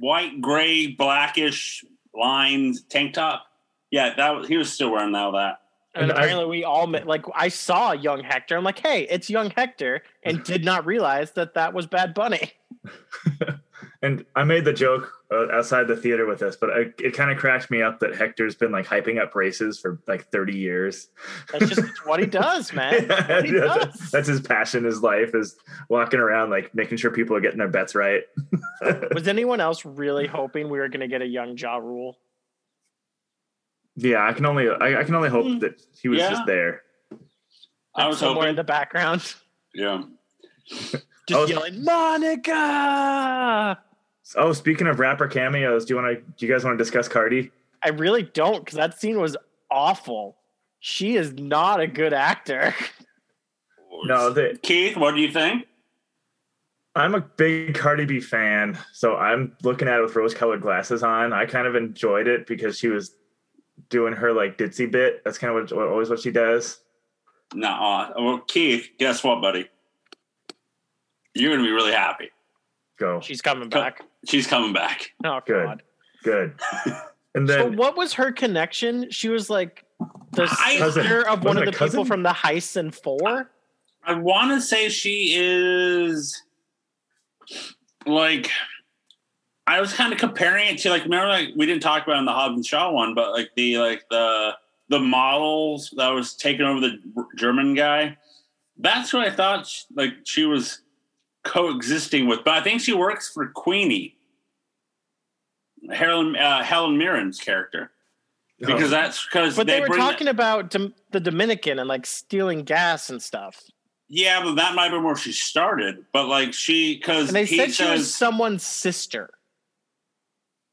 Speaker 1: White, gray, blackish lines tank top. Yeah, that was, he was still wearing now that.
Speaker 2: And,
Speaker 3: And I-
Speaker 2: apparently, we all met, like I saw young Hector. I'm like, hey, it's young Hector, and *laughs* did not realize that that was Bad Bunny. *laughs*
Speaker 3: And I made the joke uh, outside the theater with this, but I, it kind of cracked me up that Hector's been like hyping up races for like 30 years.
Speaker 2: That's just it's what he does, *laughs* man. It's what he
Speaker 3: that's,
Speaker 2: does.
Speaker 3: that's his passion. His life is walking around like making sure people are getting their bets right. *laughs*
Speaker 2: Was anyone else really hoping we were going to get a young Ja Rule?
Speaker 3: yeah, I can only I, I can only hope
Speaker 1: Mm.
Speaker 3: that he was
Speaker 1: Yeah.
Speaker 3: just there.
Speaker 1: I was
Speaker 2: somewhere in the background,
Speaker 1: yeah.
Speaker 2: just
Speaker 3: was-
Speaker 2: yelling Monica.
Speaker 3: Oh, speaking of rapper cameos, do you want to? Do you guys want to discuss Cardi?
Speaker 2: I really don't because that scene was awful. She is not a good actor.
Speaker 3: No, the,
Speaker 1: Keith, what do you think?
Speaker 3: I'm a big Cardi B fan, so I'm looking at it with rose-colored glasses on. I kind of enjoyed it because she was doing her like ditzy bit. That's kind of what, always what she does.
Speaker 1: No, uh, well, Keith, guess what, buddy? You're gonna be really happy.
Speaker 3: Go
Speaker 2: She's coming back.
Speaker 1: She's coming back.
Speaker 2: Oh
Speaker 3: Good.
Speaker 2: god.
Speaker 3: good. *laughs* And
Speaker 2: So
Speaker 3: then
Speaker 2: what was her connection? She was like the
Speaker 1: I-
Speaker 2: sister of one of
Speaker 3: it
Speaker 2: the people from the heists in four.
Speaker 1: I want to say she is like. I was kind of comparing it to like remember like we didn't talk about it in the Hobbs and Shaw one, but like the like the the models that was taking over the German guy. That's what I thought. She, like she was coexisting with, but I think she works for Queenie, Helen uh, Helen Mirren's character, because
Speaker 3: Oh.
Speaker 1: that's because
Speaker 2: But they, were
Speaker 1: bring-
Speaker 2: talking about Dom- the Dominican and like stealing gas and stuff.
Speaker 1: Yeah, but that might be where she started. But like she, because
Speaker 2: they
Speaker 1: he
Speaker 2: said she was someone's sister.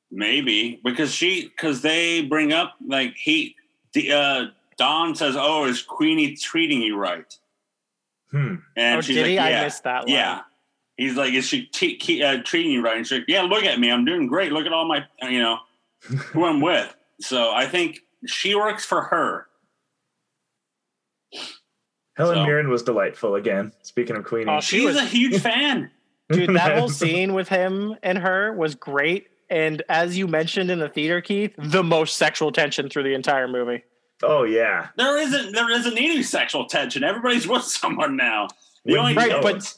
Speaker 1: maybe because she because they bring up like he the uh Dom says, "Oh, is Queenie treating you right?"
Speaker 3: hmm.
Speaker 1: And
Speaker 2: oh,
Speaker 1: she's
Speaker 2: did
Speaker 1: like,
Speaker 2: he?
Speaker 1: "Yeah,
Speaker 2: I missed that. Line.
Speaker 1: yeah." He's like, "Is she t- ke- uh, treating you right?" And she's like, "Yeah, look at me, I'm doing great. Look at all my you know who I'm with." So I think she works for her.
Speaker 3: Helen
Speaker 1: So-
Speaker 3: Mirren was delightful again. Speaking of Queenie,
Speaker 2: Oh, she
Speaker 1: She's
Speaker 2: was-
Speaker 1: a huge *laughs* fan.
Speaker 2: Dude, that whole *laughs* scene with him and her was great. And as you mentioned in the theater, Keith, the most sexual tension through the entire movie.
Speaker 3: oh yeah,
Speaker 1: There isn't there isn't any sexual tension. Everybody's with someone now. The
Speaker 3: When
Speaker 1: only
Speaker 2: Right, but-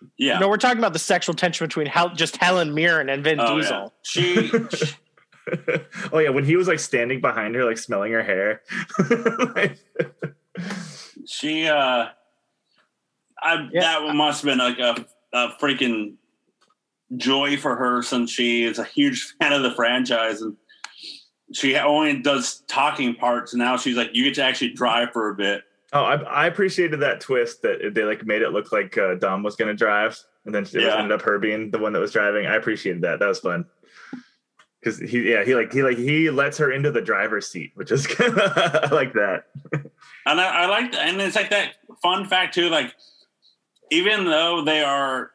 Speaker 3: knows.
Speaker 1: yeah.
Speaker 2: No, we're talking about the sexual tension between Hel- just Helen Mirren and Vin
Speaker 1: Oh.
Speaker 2: Diesel.
Speaker 1: She, she *laughs*
Speaker 3: oh yeah, when he was like standing behind her, like smelling her hair. *laughs* Like-
Speaker 1: she uh I
Speaker 2: Yeah.
Speaker 1: that must have been like a, a freaking joy for her since she is a huge *laughs* fan of the franchise and she only does talking parts and now she's like you get to actually drive for a bit
Speaker 3: oh, I, I appreciated that twist that they like made it look like uh, Dom was going to drive, and then it
Speaker 1: Yeah.
Speaker 3: ended up her being the one that was driving. I appreciated that. That was fun. Because he, yeah, he like he like he lets her into the driver's seat, which is *laughs* I like that.
Speaker 1: and I, I like and it's like that fun fact too like even though they are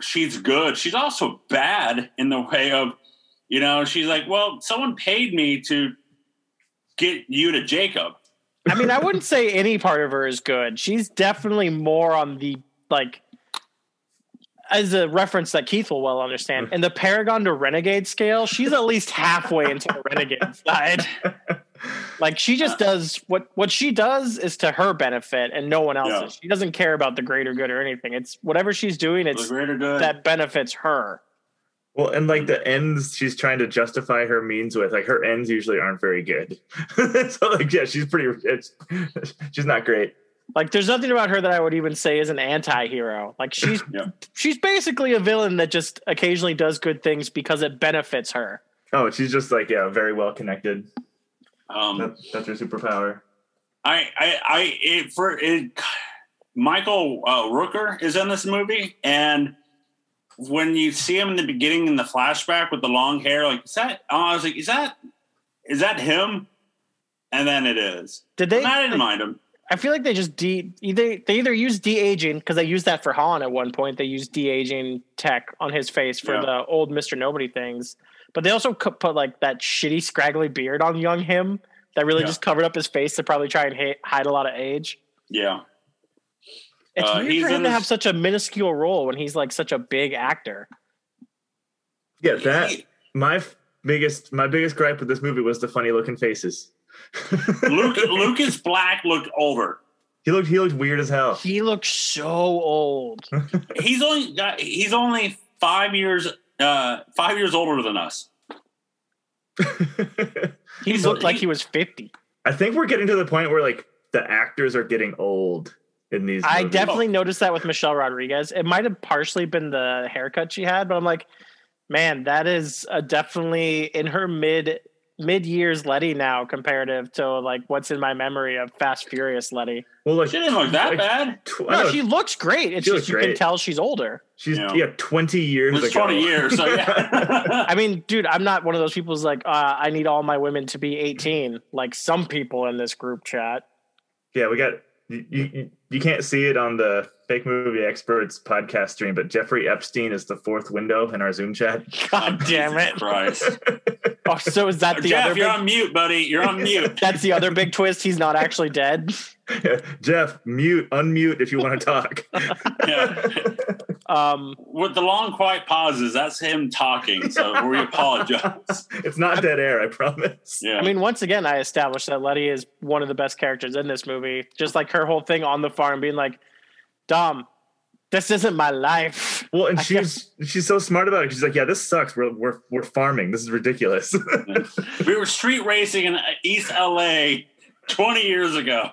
Speaker 1: she's good she's also bad in the way of you know she's like well someone paid me to get you to jacob
Speaker 2: I mean, I wouldn't say any part of her is good. She's definitely more on the like as a reference that Keith will well understand. Mm. In the Paragon to Renegade scale, she's at least halfway into the Renegade *laughs* side. Like she just uh. does what what she does is to her benefit and no one else's.
Speaker 1: Yeah.
Speaker 2: She doesn't care about the greater good or anything. It's whatever she's doing,
Speaker 1: the
Speaker 2: it's
Speaker 1: greater good
Speaker 2: that benefits her.
Speaker 3: Well, and like the ends she's trying to justify her means with, like her ends usually aren't very good. *laughs* so like, yeah, she's pretty. It's, *laughs* she's not great.
Speaker 2: Like there's nothing about her that I would even say is an anti-hero. Like she's *laughs*
Speaker 1: Yeah.
Speaker 2: she's basically a villain that just occasionally does good things because it benefits her.
Speaker 3: Oh, she's just like yeah, very well connected.
Speaker 1: um
Speaker 3: That, that's her superpower.
Speaker 1: i i i it for it michael uh, rooker is in this movie and when you see him in the beginning in the flashback with the long hair like is that Oh, i was like is that is that him and then it is
Speaker 2: Did they?
Speaker 1: And i didn't mind him
Speaker 2: I feel like they just de either they either use de aging because they used that for Han at one point. They used de aging tech on his face for
Speaker 1: Yeah.
Speaker 2: the old Mister Nobody things, but they also put like that shitty scraggly beard on young him that really
Speaker 1: Yeah.
Speaker 2: just covered up his face to probably try and hide a lot of age.
Speaker 1: yeah
Speaker 2: It's
Speaker 1: Uh,
Speaker 2: weird for him to
Speaker 1: this-
Speaker 2: have such a minuscule role when he's like such a big actor.
Speaker 3: Yeah, that my f- biggest my biggest gripe with this movie was the funny looking faces. *laughs*
Speaker 1: Luke, Lucas Black looked older.
Speaker 3: he looked he looked weird as hell.
Speaker 2: He looks so old. *laughs*
Speaker 1: He's only got, he's only five years uh, five years older than us. *laughs*
Speaker 2: He
Speaker 1: He's-
Speaker 2: looked like
Speaker 1: he-
Speaker 2: he was fifty.
Speaker 3: I think we're getting to the point where like the actors are getting old in these.
Speaker 2: I
Speaker 3: movies.
Speaker 2: definitely noticed that with Michelle Rodriguez. It might have partially been the haircut she had, but I'm like, man, that is uh, definitely in her mid mid years Letty now comparative to like what's in my memory of Fast Furious Letty.
Speaker 3: Well, like
Speaker 1: She didn't look that
Speaker 3: like,
Speaker 1: bad.
Speaker 3: tw-
Speaker 2: No, she looks great. It's
Speaker 3: She
Speaker 2: just
Speaker 3: looks
Speaker 2: you can tell she's older.
Speaker 3: she's
Speaker 1: Yeah.
Speaker 3: yeah, twenty years
Speaker 1: It was
Speaker 3: ago.
Speaker 1: 20 years. So yeah. *laughs*
Speaker 2: I mean, dude, I'm not one of those people who's like, uh, I need all my women to be 18, like some people in this group chat.
Speaker 3: Yeah, we got you, you. You can't see it on the fake movie experts podcast stream, but Jeffrey Epstein is the fourth window in our Zoom chat. *laughs*
Speaker 2: God damn it.
Speaker 1: Christ.
Speaker 2: Oh, so is that the
Speaker 1: Jeff,
Speaker 2: other
Speaker 1: you're
Speaker 2: big,
Speaker 1: on mute, buddy. You're on *laughs* mute.
Speaker 2: that's the other big twist? He's not actually dead. *laughs*
Speaker 3: Jeff, mute, unmute if you want to talk.
Speaker 1: Yeah. *laughs*
Speaker 2: Um,
Speaker 1: With the long, quiet pauses, that's him talking. So we *laughs* apologize.
Speaker 3: it's not dead air, I promise.
Speaker 1: Yeah.
Speaker 2: I mean, once again, I established that Letty is one of the best characters in this movie. Just like her whole thing on the farm being like, Dom, this isn't my life.
Speaker 3: Well, and
Speaker 2: I
Speaker 3: she's she's so smart about it. She's like, "Yeah, this sucks. We're we're we're farming. This is ridiculous."
Speaker 1: we were street racing in East LA 20 years ago.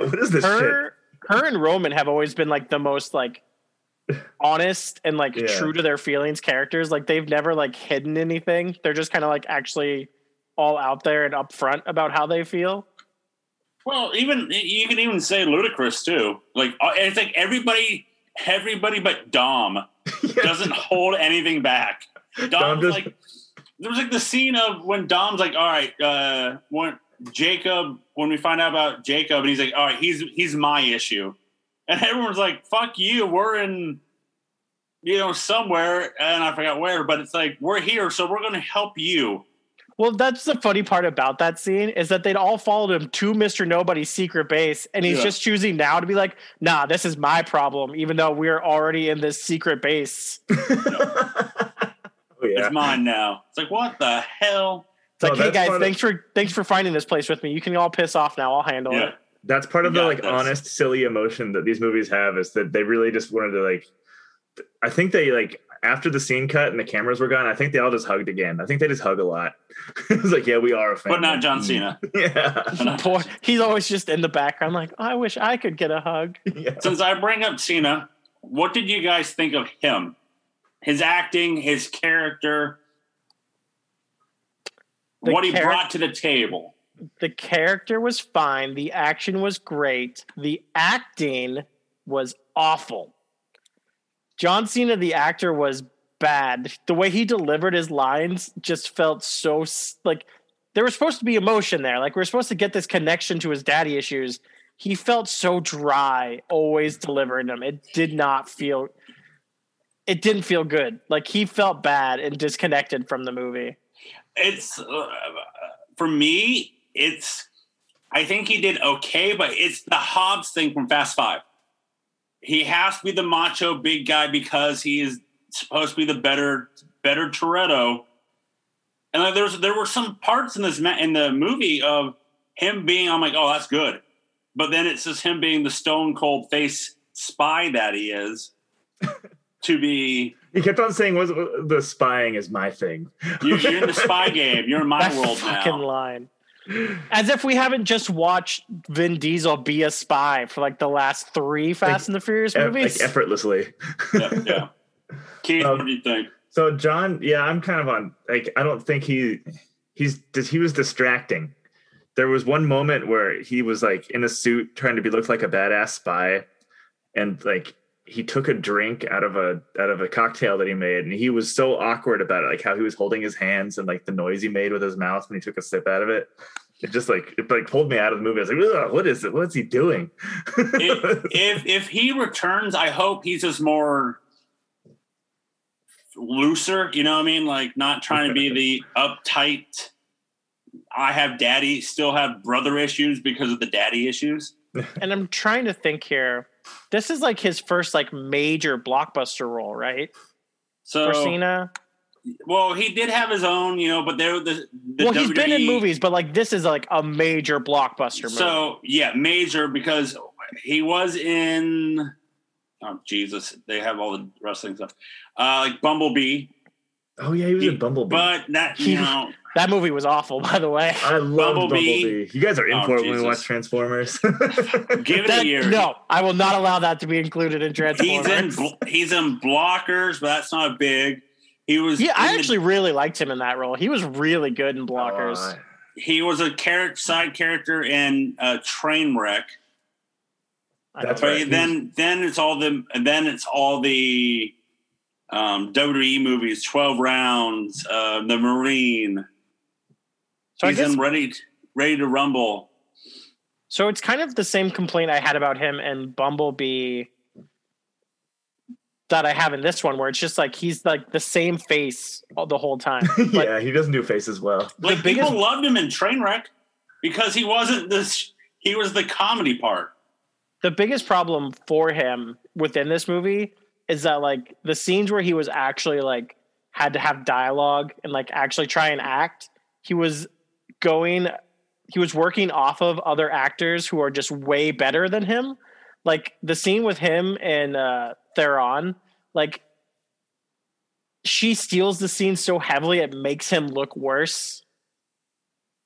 Speaker 1: *laughs*
Speaker 3: what is this shit?
Speaker 2: Her, her and Roman have always been like the most like *laughs* honest and like
Speaker 3: Yeah.
Speaker 2: true to their feelings characters. Like they've never like hidden anything. They're just kind of like actually all out there and upfront about how they feel.
Speaker 1: Well, even you can even say Ludacris too. Like it's like everybody, everybody but Dom *laughs* doesn't hold anything back. Dom's
Speaker 3: Dom just-
Speaker 1: like there was like the scene of when Dom's like, all right, uh, when Jacob, when we find out about Jacob, and he's like, all right, he's he's my issue, and *laughs* everyone's like, fuck you, we're in, you know, somewhere, and I forgot where, but it's like we're here, so we're gonna help you.
Speaker 2: Well, that's the funny part about that scene is that they'd all followed him to Mr. Nobody's secret base, and he's
Speaker 1: Yeah.
Speaker 2: just choosing now to be like, nah, this is my problem, even though we're already in this secret base. *laughs* *laughs*
Speaker 3: oh yeah.
Speaker 1: It's mine now. It's like what the hell?
Speaker 2: It's like,
Speaker 3: No,
Speaker 2: hey guys,
Speaker 3: part of-
Speaker 2: thanks for thanks for finding this place with me. You can all piss off now. I'll handle
Speaker 1: Yeah.
Speaker 2: it.
Speaker 3: That's part of
Speaker 1: You
Speaker 3: the like
Speaker 1: this.
Speaker 3: honest, silly emotion that these movies have is that they really just wanted to like. I think they like after the scene cut and the cameras were gone. I think they all just hugged again. I think they just hug a lot. *laughs* it's like, yeah, we are a fan,
Speaker 1: But not John Cena. *laughs*
Speaker 3: Yeah.
Speaker 2: Poor, he's always just in the background, like, I wish I could get a hug.
Speaker 3: yeah.
Speaker 1: Since I bring up Cena, what did you guys think of him? His acting, his character,
Speaker 2: The
Speaker 1: what he
Speaker 2: charac-
Speaker 1: brought to the table.
Speaker 2: The character was fine. The action was great. The acting was awful. John Cena, the actor, was bad. The way he delivered his lines just felt so like there was supposed to be emotion there. Like we are supposed to get this connection to his daddy issues. He felt so dry, always delivering them. It did not feel. It didn't feel good. Like he felt bad and disconnected from the movie.
Speaker 1: It's uh, for me. It's I think he did okay, but it's the Hobbs thing from Fast Five. He has to be the macho big guy because he is supposed to be the better better Toretto. And like, there's there were some parts in this in the movie of him being I'm like, oh, that's good, but then it's just him being the stone cold face spy that he is *laughs* to be.
Speaker 3: He kept on saying, "Was the spying is my thing."
Speaker 1: You're, you're in the *laughs* spy game. You're in my
Speaker 2: that
Speaker 1: world
Speaker 2: fucking
Speaker 1: now.
Speaker 2: line. As if we haven't just watched Vin Diesel be a spy for like the last three Fast and the Furious
Speaker 3: Eff-
Speaker 2: movies.
Speaker 3: like effortlessly.
Speaker 1: yeah, yeah. Keith,
Speaker 3: Um,
Speaker 1: what do you think?
Speaker 3: So John, yeah, I'm kind of on like I don't think he he's he was distracting. There was one moment where he was like in a suit trying to be looked like a badass spy and like he took a drink out of a out of a cocktail that he made and he was so awkward about it like how he was holding his hands and like the noise he made with his mouth when he took a sip out of it it just like it like pulled me out of the movie i was like what is it what's he doing
Speaker 1: if, *laughs* if if he returns, I hope he's just more looser. You know what I mean? Like not trying to be the *laughs* uptight. I have daddy, still have brother issues because of the daddy issues.
Speaker 2: and I'm trying to think here. This is like his first like major blockbuster role, right?
Speaker 1: So,
Speaker 2: For Cena.
Speaker 1: well, he did have his own, you know, but there the, the
Speaker 2: well, he's been in movies, but like this is like a major blockbuster movie.
Speaker 1: So yeah, major because he was in. Oh Jesus! They have all the wrestling stuff, uh, like Bumblebee.
Speaker 3: Oh yeah he was
Speaker 1: He-
Speaker 3: in bumblebee
Speaker 1: But that you know,
Speaker 2: that movie was awful, by the way.
Speaker 3: i love
Speaker 1: Bumblebee.
Speaker 3: bumblebee. you guys are in
Speaker 1: Oh,
Speaker 3: for it when we watch transformers *laughs*
Speaker 1: give it
Speaker 2: That-
Speaker 1: a year.
Speaker 2: no, I will not allow that to be included in
Speaker 1: he's in
Speaker 2: Transformers.
Speaker 1: he's in blockers, but that's not big. He was.
Speaker 2: Yeah, I
Speaker 1: in the-
Speaker 2: actually really liked him in that role. He was really good in blockers.
Speaker 3: Oh,
Speaker 1: he was a character side character in uh, Trainwreck.
Speaker 2: I
Speaker 3: That's
Speaker 1: But
Speaker 3: right.
Speaker 1: then then it's all the then it's all the um, WWE movies, Twelve Rounds, uh, The Marine.
Speaker 2: So I
Speaker 1: He's
Speaker 2: guess
Speaker 1: in Ready Ready to Rumble.
Speaker 2: so. It's kind of the same complaint I had about him and Bumblebee that I have in this one, where it's just like he's like the same face all the whole time. *laughs* But
Speaker 3: yeah, he doesn't do faces well.
Speaker 1: Like
Speaker 2: The biggest-
Speaker 1: people loved him in Trainwreck because he wasn't this. He was the comedy part.
Speaker 2: the biggest problem for him within this movie is that like the scenes where he was actually like had to have dialogue and like actually try and act he was going he was working off of other actors who are just way better than him. Like the scene with him and uh theron like she steals the scene so heavily it makes him look worse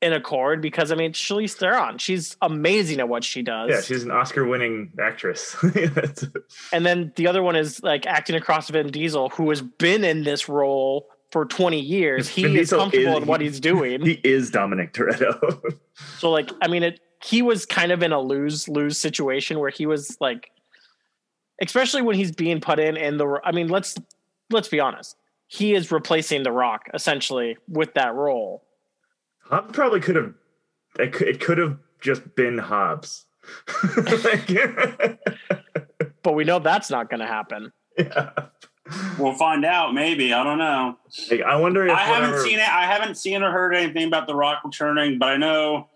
Speaker 2: in accord because i mean Charlize Theron she's amazing at what she does
Speaker 3: Yeah, she's an Oscar-winning actress. *laughs*
Speaker 2: And then the other one is like acting across Vin Diesel, who has been in this role for 20 years. He
Speaker 3: Vin
Speaker 2: is
Speaker 3: Diesel
Speaker 2: comfortable
Speaker 3: is-
Speaker 2: in what he's doing.
Speaker 3: he is Dominic Toretto. *laughs*
Speaker 2: so like, I mean, it, he was kind of in a lose lose situation where he was like, especially when he's being put in in the. I mean, let's let's be honest. He is replacing The Rock essentially with that role.
Speaker 3: Hobbs probably could have. It could, it could have just been Hobbs. *laughs* Like, *laughs*
Speaker 2: But we know that's not going to happen.
Speaker 3: yeah.
Speaker 1: We'll find out. Maybe I don't know.
Speaker 3: Like, I wonder if
Speaker 1: I haven't
Speaker 3: whatever-
Speaker 1: seen it. I haven't seen or heard anything about The Rock returning, but I know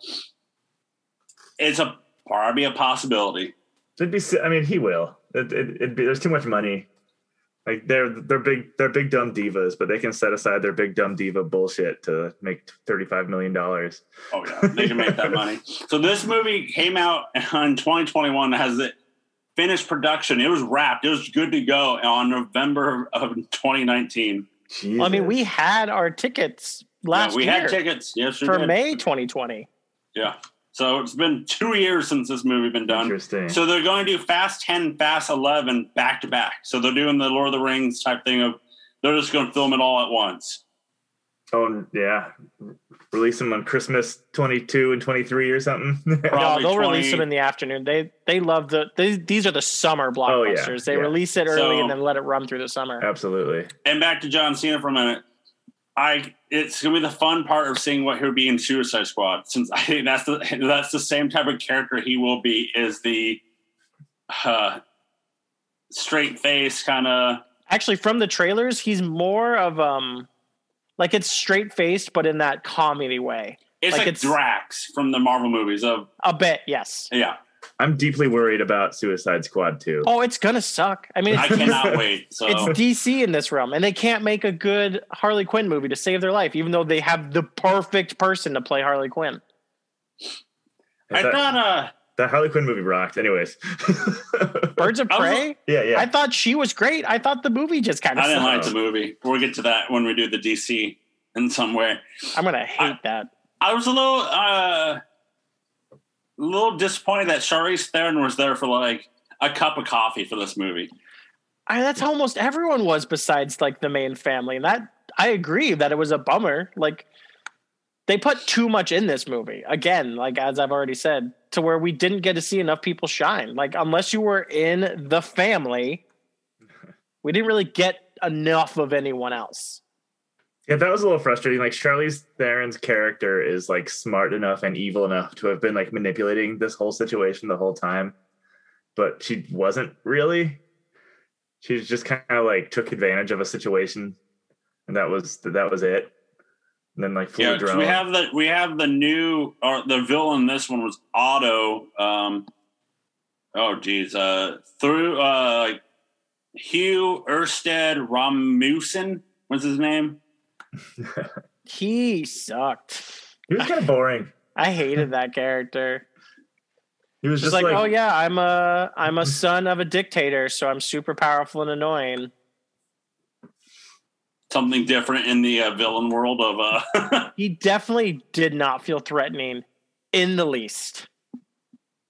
Speaker 1: it's a probably a possibility.
Speaker 3: It'd be. I mean, he will. It, it, it'd be. There's too much money. Like they're they're big they're big dumb divas, but they can set aside their big dumb diva bullshit to make thirty five million dollars.
Speaker 1: Oh yeah, they can make that money. So this movie came out in 2021. Has it finished production? It was wrapped. It was good to go on November of 2019.
Speaker 2: Well, I mean, we had our tickets last
Speaker 1: yeah, we
Speaker 2: year
Speaker 1: had tickets. Yes,
Speaker 2: for
Speaker 1: did.
Speaker 2: May 2020.
Speaker 1: Yeah. So it's been two years since this movie been done.
Speaker 3: Interesting.
Speaker 1: So they're going to do Fast 10, Fast 11 back to back. So they're doing the Lord of the Rings type thing of they're just going to film it all at once.
Speaker 3: oh yeah, release them on Christmas twenty two and twenty three or something. *laughs*
Speaker 2: No,
Speaker 1: Probably
Speaker 2: they'll
Speaker 1: 20
Speaker 2: release them in the afternoon. They they love the they, these are the summer
Speaker 3: Oh, yeah,
Speaker 2: blockbusters. They
Speaker 3: yeah.
Speaker 2: release it early
Speaker 1: So-
Speaker 2: and then let it run through the summer.
Speaker 3: Absolutely.
Speaker 1: And back to John Cena for a minute. I it's gonna be the fun part of seeing what he'll be in Suicide Squad, since I think that's the *laughs* that's the same type of character he will be. Is the uh, straight face kind of
Speaker 2: Actually, from the trailers, he's more of um like it's straight faced, but in that comedy way.
Speaker 1: it's
Speaker 2: Like
Speaker 1: like,
Speaker 2: it's-
Speaker 1: Drax from the Marvel movies. Of
Speaker 2: A bit, yes.
Speaker 1: yeah,
Speaker 3: I'm deeply worried about Suicide Squad too.
Speaker 2: Oh, it's gonna suck. I mean,
Speaker 1: I cannot *laughs* wait. So
Speaker 2: it's DC in this realm, and they can't make a good Harley Quinn movie to save their life, even though they have the perfect person to play Harley Quinn.
Speaker 1: I
Speaker 3: that,
Speaker 1: thought uh
Speaker 3: that Harley Quinn movie rocked. Anyways. *laughs*
Speaker 2: Birds of
Speaker 1: I was-
Speaker 2: Prey.
Speaker 3: yeah, yeah.
Speaker 2: I thought she was great. I thought the movie just kind of.
Speaker 1: I didn't
Speaker 2: sucked.
Speaker 1: like the movie. We'll get to that when we do the DC in some way.
Speaker 2: I'm gonna hate that.
Speaker 1: I was a little uh a little disappointed that Charlize Theron was there for like a cup of coffee for this movie.
Speaker 2: I, that's how almost everyone was besides like the main family. And that I agree that it was a bummer. Like they put too much in this movie. Again, like as I've already said, to where we didn't get to see enough people shine. Like unless you were in the family, *laughs* we didn't really get enough of anyone else.
Speaker 3: Yeah, that was a little frustrating. Like Charlize Theron's character is like smart enough and evil enough to have been like manipulating this whole situation the whole time, but she wasn't really. She just kind of like took advantage of a situation, and that was that was it. And then like
Speaker 1: Yeah,
Speaker 3: a
Speaker 1: 'cause
Speaker 3: drone.
Speaker 1: we have the we have the new or the villain. This one was Otto. Um, oh geez, uh, through uh, Thue Ersted Rasmussen. What's his name?
Speaker 2: He sucked.
Speaker 3: he was kind of boring. *laughs*
Speaker 2: I hated that character.
Speaker 3: He was
Speaker 2: Just
Speaker 3: just
Speaker 2: like,
Speaker 3: like,
Speaker 2: oh yeah, I'm a I'm a son of a dictator, so I'm super powerful and annoying.
Speaker 1: Something different in the uh, villain world of uh. *laughs*
Speaker 2: He definitely did not feel threatening in the least.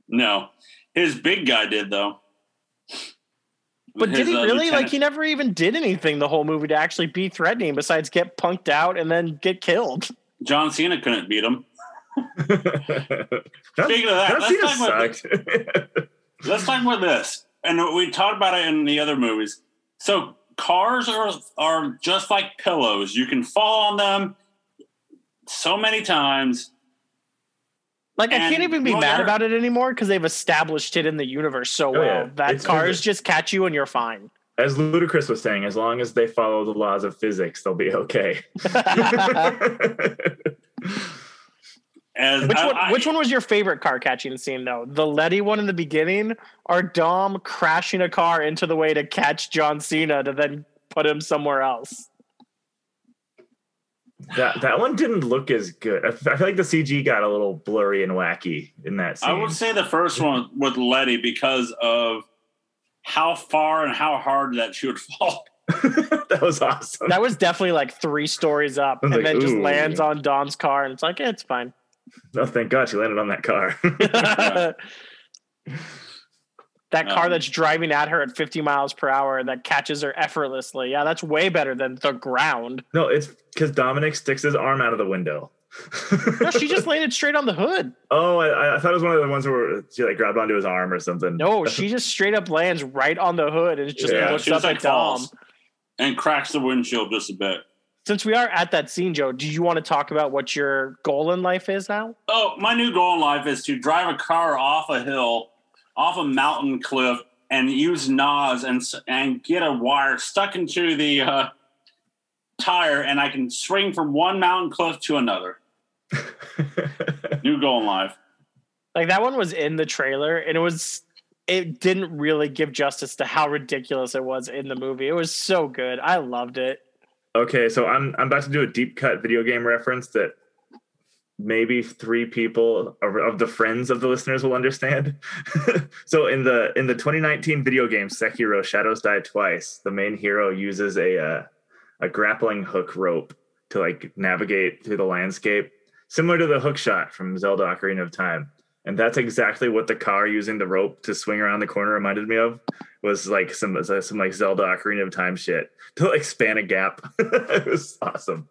Speaker 1: no, his big guy did though.
Speaker 2: But did he
Speaker 1: uh,
Speaker 2: really? Like he never even did anything the whole movie to actually be threatening besides get punked out and then get killed.
Speaker 1: John Cena couldn't beat him. *laughs* Speaking of that,
Speaker 3: John
Speaker 1: let's
Speaker 3: Cena
Speaker 1: talk about
Speaker 3: sucked.
Speaker 1: Let's talk about this. And we talked about it in the other movies. So cars are are just like pillows. You can fall on them so many times.
Speaker 2: Like I can't even be
Speaker 1: well,
Speaker 2: mad about it anymore because they've established it in the universe so
Speaker 3: Oh,
Speaker 2: well
Speaker 3: yeah.
Speaker 2: that
Speaker 3: It's-
Speaker 2: cars just catch you and you're fine.
Speaker 3: As Ludacris was saying, as long as they follow the laws of physics, they'll be okay. *laughs*
Speaker 1: As
Speaker 2: Which
Speaker 1: I-
Speaker 2: one?
Speaker 1: I-
Speaker 2: which one was your favorite car catching scene, though? The Letty one in the beginning, or Dom crashing a car into the way to catch John Cena to then put him somewhere else?
Speaker 3: That that one didn't look as good. I, I feel like the CG got a little blurry and wacky in that scene.
Speaker 1: I would say the first one with Letty because of how far and how hard that she would *laughs* fall. *laughs*
Speaker 3: that was awesome.
Speaker 2: That was definitely like three stories up, and
Speaker 3: like,
Speaker 2: then just
Speaker 3: ooh.
Speaker 2: lands on Dom's car, and it's like eh, it's fine.
Speaker 3: oh, thank God she landed on that car. *laughs*
Speaker 2: that car
Speaker 1: Um,
Speaker 2: that's driving at her at 50 miles per hour that catches her effortlessly. Yeah, that's way better than the ground.
Speaker 3: no, it's because Dominic sticks his arm out of the window.
Speaker 2: No, she just *laughs* landed straight on the hood.
Speaker 3: Oh, I, I thought it was one of the ones where she like grabbed onto his arm or something.
Speaker 2: No, she just straight up lands right on the hood and it just
Speaker 3: Yeah,
Speaker 2: looks
Speaker 1: she
Speaker 2: up
Speaker 1: just
Speaker 2: at
Speaker 1: like
Speaker 2: Dom.
Speaker 1: falls and cracks the windshield just a bit.
Speaker 2: Since we are at that scene, Joe, do you want to talk about what your goal in life is now?
Speaker 1: Oh, my new goal in life is to drive a car off a hill, off a mountain cliff, and use NOS and and get a wire stuck into the uh, tire, and I can swing from one mountain cliff to another. New goal in life.
Speaker 2: Like that one was in the trailer and it was it didn't really give justice to how ridiculous it was in the movie. It was so good. I loved it.
Speaker 3: okay, so I'm I'm about to do a deep cut video game reference that maybe three people of, the friends of the listeners will understand. *laughs* so in the in the 2019 video game Sekiro: Shadows Die Twice, the main hero uses a uh, a grappling hook rope to like navigate through the landscape, similar to the hook shot from Zelda: Ocarina of Time. And that's exactly what the car using the rope to swing around the corner reminded me of. Was like some some like Zelda Ocarina of Time shit to like span a gap. *laughs* it was awesome.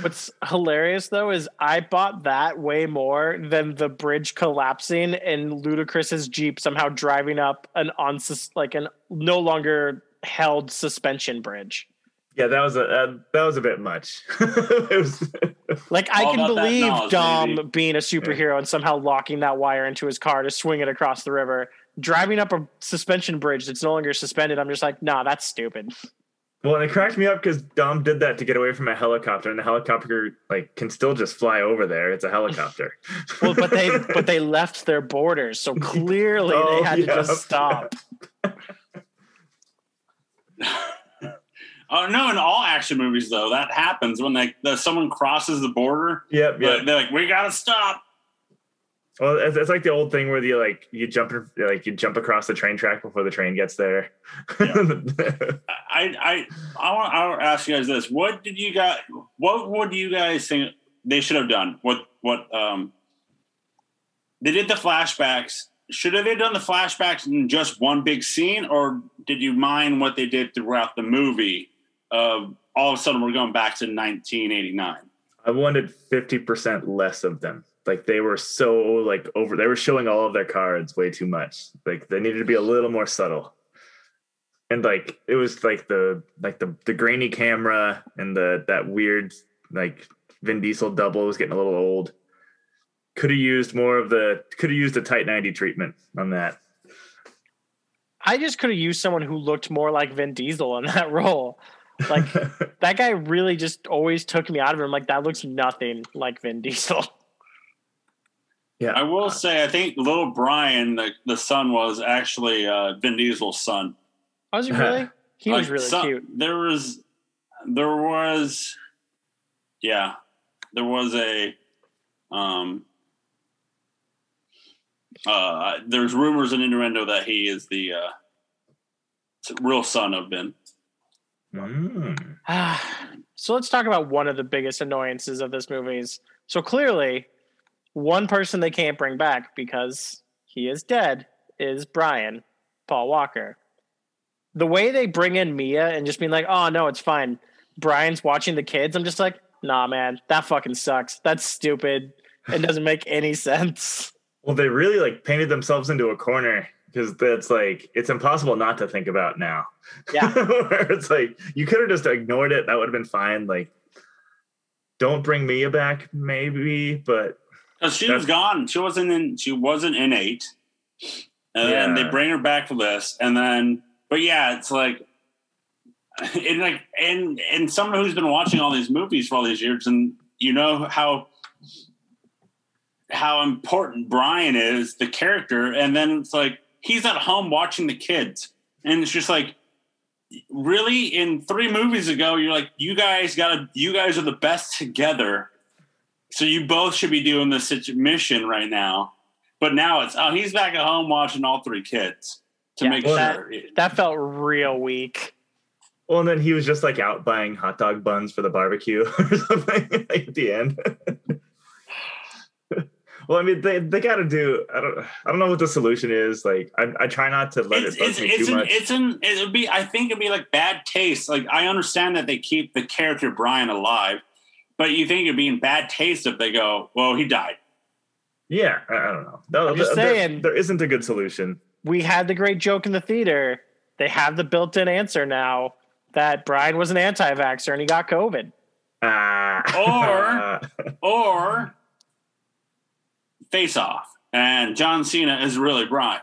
Speaker 2: What's hilarious though is I bought that way more than the bridge collapsing and Ludacris's Jeep somehow driving up an on like an no longer held suspension bridge.
Speaker 3: Yeah, that was a uh, that was a bit much. *laughs* it was
Speaker 2: Like I can believe
Speaker 1: knowledge,
Speaker 2: Dom
Speaker 1: baby.
Speaker 2: being a superhero and somehow locking that wire into his car to swing it across the river. Driving up a suspension bridge that's no longer suspended, I'm just like, nah, that's stupid.
Speaker 3: Well, and it cracked me up because Dom did that to get away from a helicopter, and the helicopter like can still just fly over there. It's a helicopter. *laughs*
Speaker 2: Well, but they but they left their borders, so clearly
Speaker 3: Oh,
Speaker 2: they had
Speaker 3: yeah.
Speaker 2: to just stop.
Speaker 1: Oh no! In all action movies, though, that happens when they the, someone crosses the border.
Speaker 3: yep,
Speaker 1: But
Speaker 3: yep.
Speaker 1: they're like, "We gotta stop."
Speaker 3: Well, it's, it's like the old thing where you like you jump like you jump across the train track before the train gets there. *laughs*
Speaker 1: I I I want I want to ask you guys this: What did you guys? What would you guys think they should have done? What what um? They did the flashbacks. Should have they done the flashbacks in just one big scene, or did you mind what they did throughout the movie? Of all of a sudden, we're going back to 1989.
Speaker 3: I wanted fifty percent less of them. Like they were so like over. They were showing all of their cards way too much. Like they needed to be a little more subtle. And like it was like the like the the grainy camera and the that weird like Vin Diesel double was getting a little old. Could have used more of the could have used a tight ninety treatment on that.
Speaker 2: I just could have used someone who looked more like Vin Diesel on that *laughs* role. Like *laughs* that guy really just always took me out of him. Like that looks nothing like Vin Diesel.
Speaker 3: Yeah,
Speaker 1: I will say, I think little Brian, the, the son, was actually uh, Vin Diesel's son.
Speaker 2: Was he *laughs* really? He was really
Speaker 1: some-
Speaker 2: cute.
Speaker 1: There was, there was, yeah, there was a, um, uh, there's rumors and innuendo that he is the uh, real son of Ben.
Speaker 3: Mm. *sighs*
Speaker 2: so let's talk about one of the biggest annoyances of this movie. Is so clearly one person they can't bring back because he is dead is Brian Paul Walker. The way they bring in Mia and just being like, "Oh no, it's fine." Brian's watching the kids. I'm just like, "Nah, man, that fucking sucks. That's stupid." It doesn't make any sense.
Speaker 3: Well, they really like painted themselves into a corner because that's like it's impossible not to think about now.
Speaker 2: Yeah. *laughs*
Speaker 3: Where it's like you could have just ignored it. That would have been fine. Like, don't bring Mia back, maybe, but
Speaker 1: Because she was gone. She wasn't in. She wasn't in eight, and then they bring her back for this, and then. But yeah, it's like, and like, and and someone who's been watching all these movies for all these years, and you know how how important Brian is, the character, and then it's like he's at home watching the kids, and it's just like. Really, in three movies ago, you're like, you guys gotta, you guys are the best together. So you both should be doing this mission right now. But now it's oh he's back at home watching all three kids to
Speaker 2: Yeah,
Speaker 1: make
Speaker 2: that-
Speaker 1: sure.
Speaker 2: That felt real weak.
Speaker 3: well, and then he was just like out buying hot dog buns for the barbecue *laughs* or something like, *laughs* at the end. *laughs* well, I mean, they they got to do. I don't. I don't know what the solution is. Like, I, I try not to let
Speaker 1: It's
Speaker 3: it bug
Speaker 1: it's
Speaker 3: me
Speaker 1: it's
Speaker 3: too
Speaker 1: an,
Speaker 3: much.
Speaker 1: it's an it would be I think it'd be like bad taste. Like I understand that they keep the character Brian alive, but you think it'd be in bad taste if they go, well, he died.
Speaker 3: yeah, I, I don't know. No,
Speaker 2: I'm just
Speaker 3: there- there-
Speaker 2: saying.
Speaker 3: there isn't a good solution.
Speaker 2: We had the great joke in the theater. They have the built-in answer now that Brian was an anti-vaxxer and he got COVID.
Speaker 3: Ah.
Speaker 1: Or *laughs* face off. And John Cena is really Brian.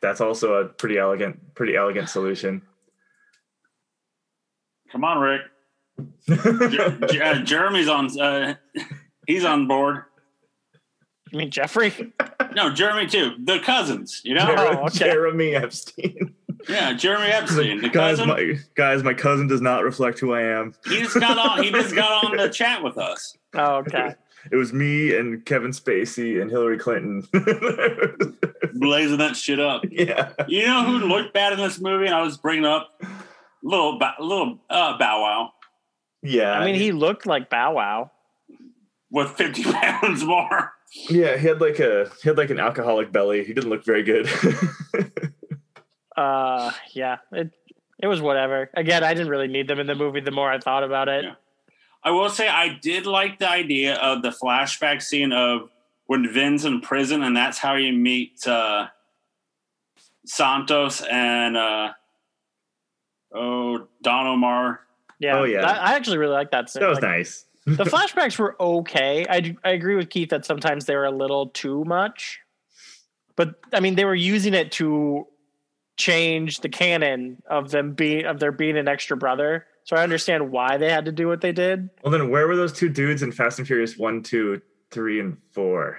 Speaker 3: that's also a pretty elegant, pretty elegant solution.
Speaker 1: Come on, Rick. Jer- Jer- Jeremy's on. Uh, he's on board.
Speaker 2: You mean, Jeffrey.
Speaker 1: No, Jeremy too. The cousins, you know.
Speaker 3: Jer-
Speaker 2: Oh, okay.
Speaker 3: Jeremy Epstein.
Speaker 1: Yeah, Jeremy Epstein, the
Speaker 3: guys,
Speaker 1: cousin.
Speaker 3: my guys, my cousin does not reflect who I am.
Speaker 1: he just got on. He just got on the chat with us.
Speaker 2: Oh, okay.
Speaker 3: It was me and Kevin Spacey and Hillary Clinton. *laughs*
Speaker 1: blazing that shit up.
Speaker 3: yeah.
Speaker 1: You know who looked bad in this movie? And I was bringing up little, Ba- little uh, Bow Wow
Speaker 3: Yeah.
Speaker 2: I mean, he looked like Bow Wow.
Speaker 1: with fifty *laughs* pounds more.
Speaker 3: Yeah, he had like a he had like an alcoholic belly. He didn't look very good. *laughs*
Speaker 2: Uh, yeah. It it was whatever. Again, I didn't really need them in the movie. The more I thought about it,
Speaker 1: Yeah. I will say I did like the idea of the flashback scene of when Vin's in prison, and that's how you meet uh, Santos and uh, oh Don Omar.
Speaker 2: Yeah.
Speaker 3: Oh, yeah.
Speaker 2: That- I actually really like that. Scene.
Speaker 3: that was
Speaker 2: Like,
Speaker 3: nice.
Speaker 2: the *laughs* flashbacks were okay. I I agree with Keith that sometimes they were a little too much. But I mean, they were using it to change the canon of them being of there being an extra brother. So I understand why they had to do what they did.
Speaker 3: Well, then where were those two dudes in Fast and Furious one, two, three, and four?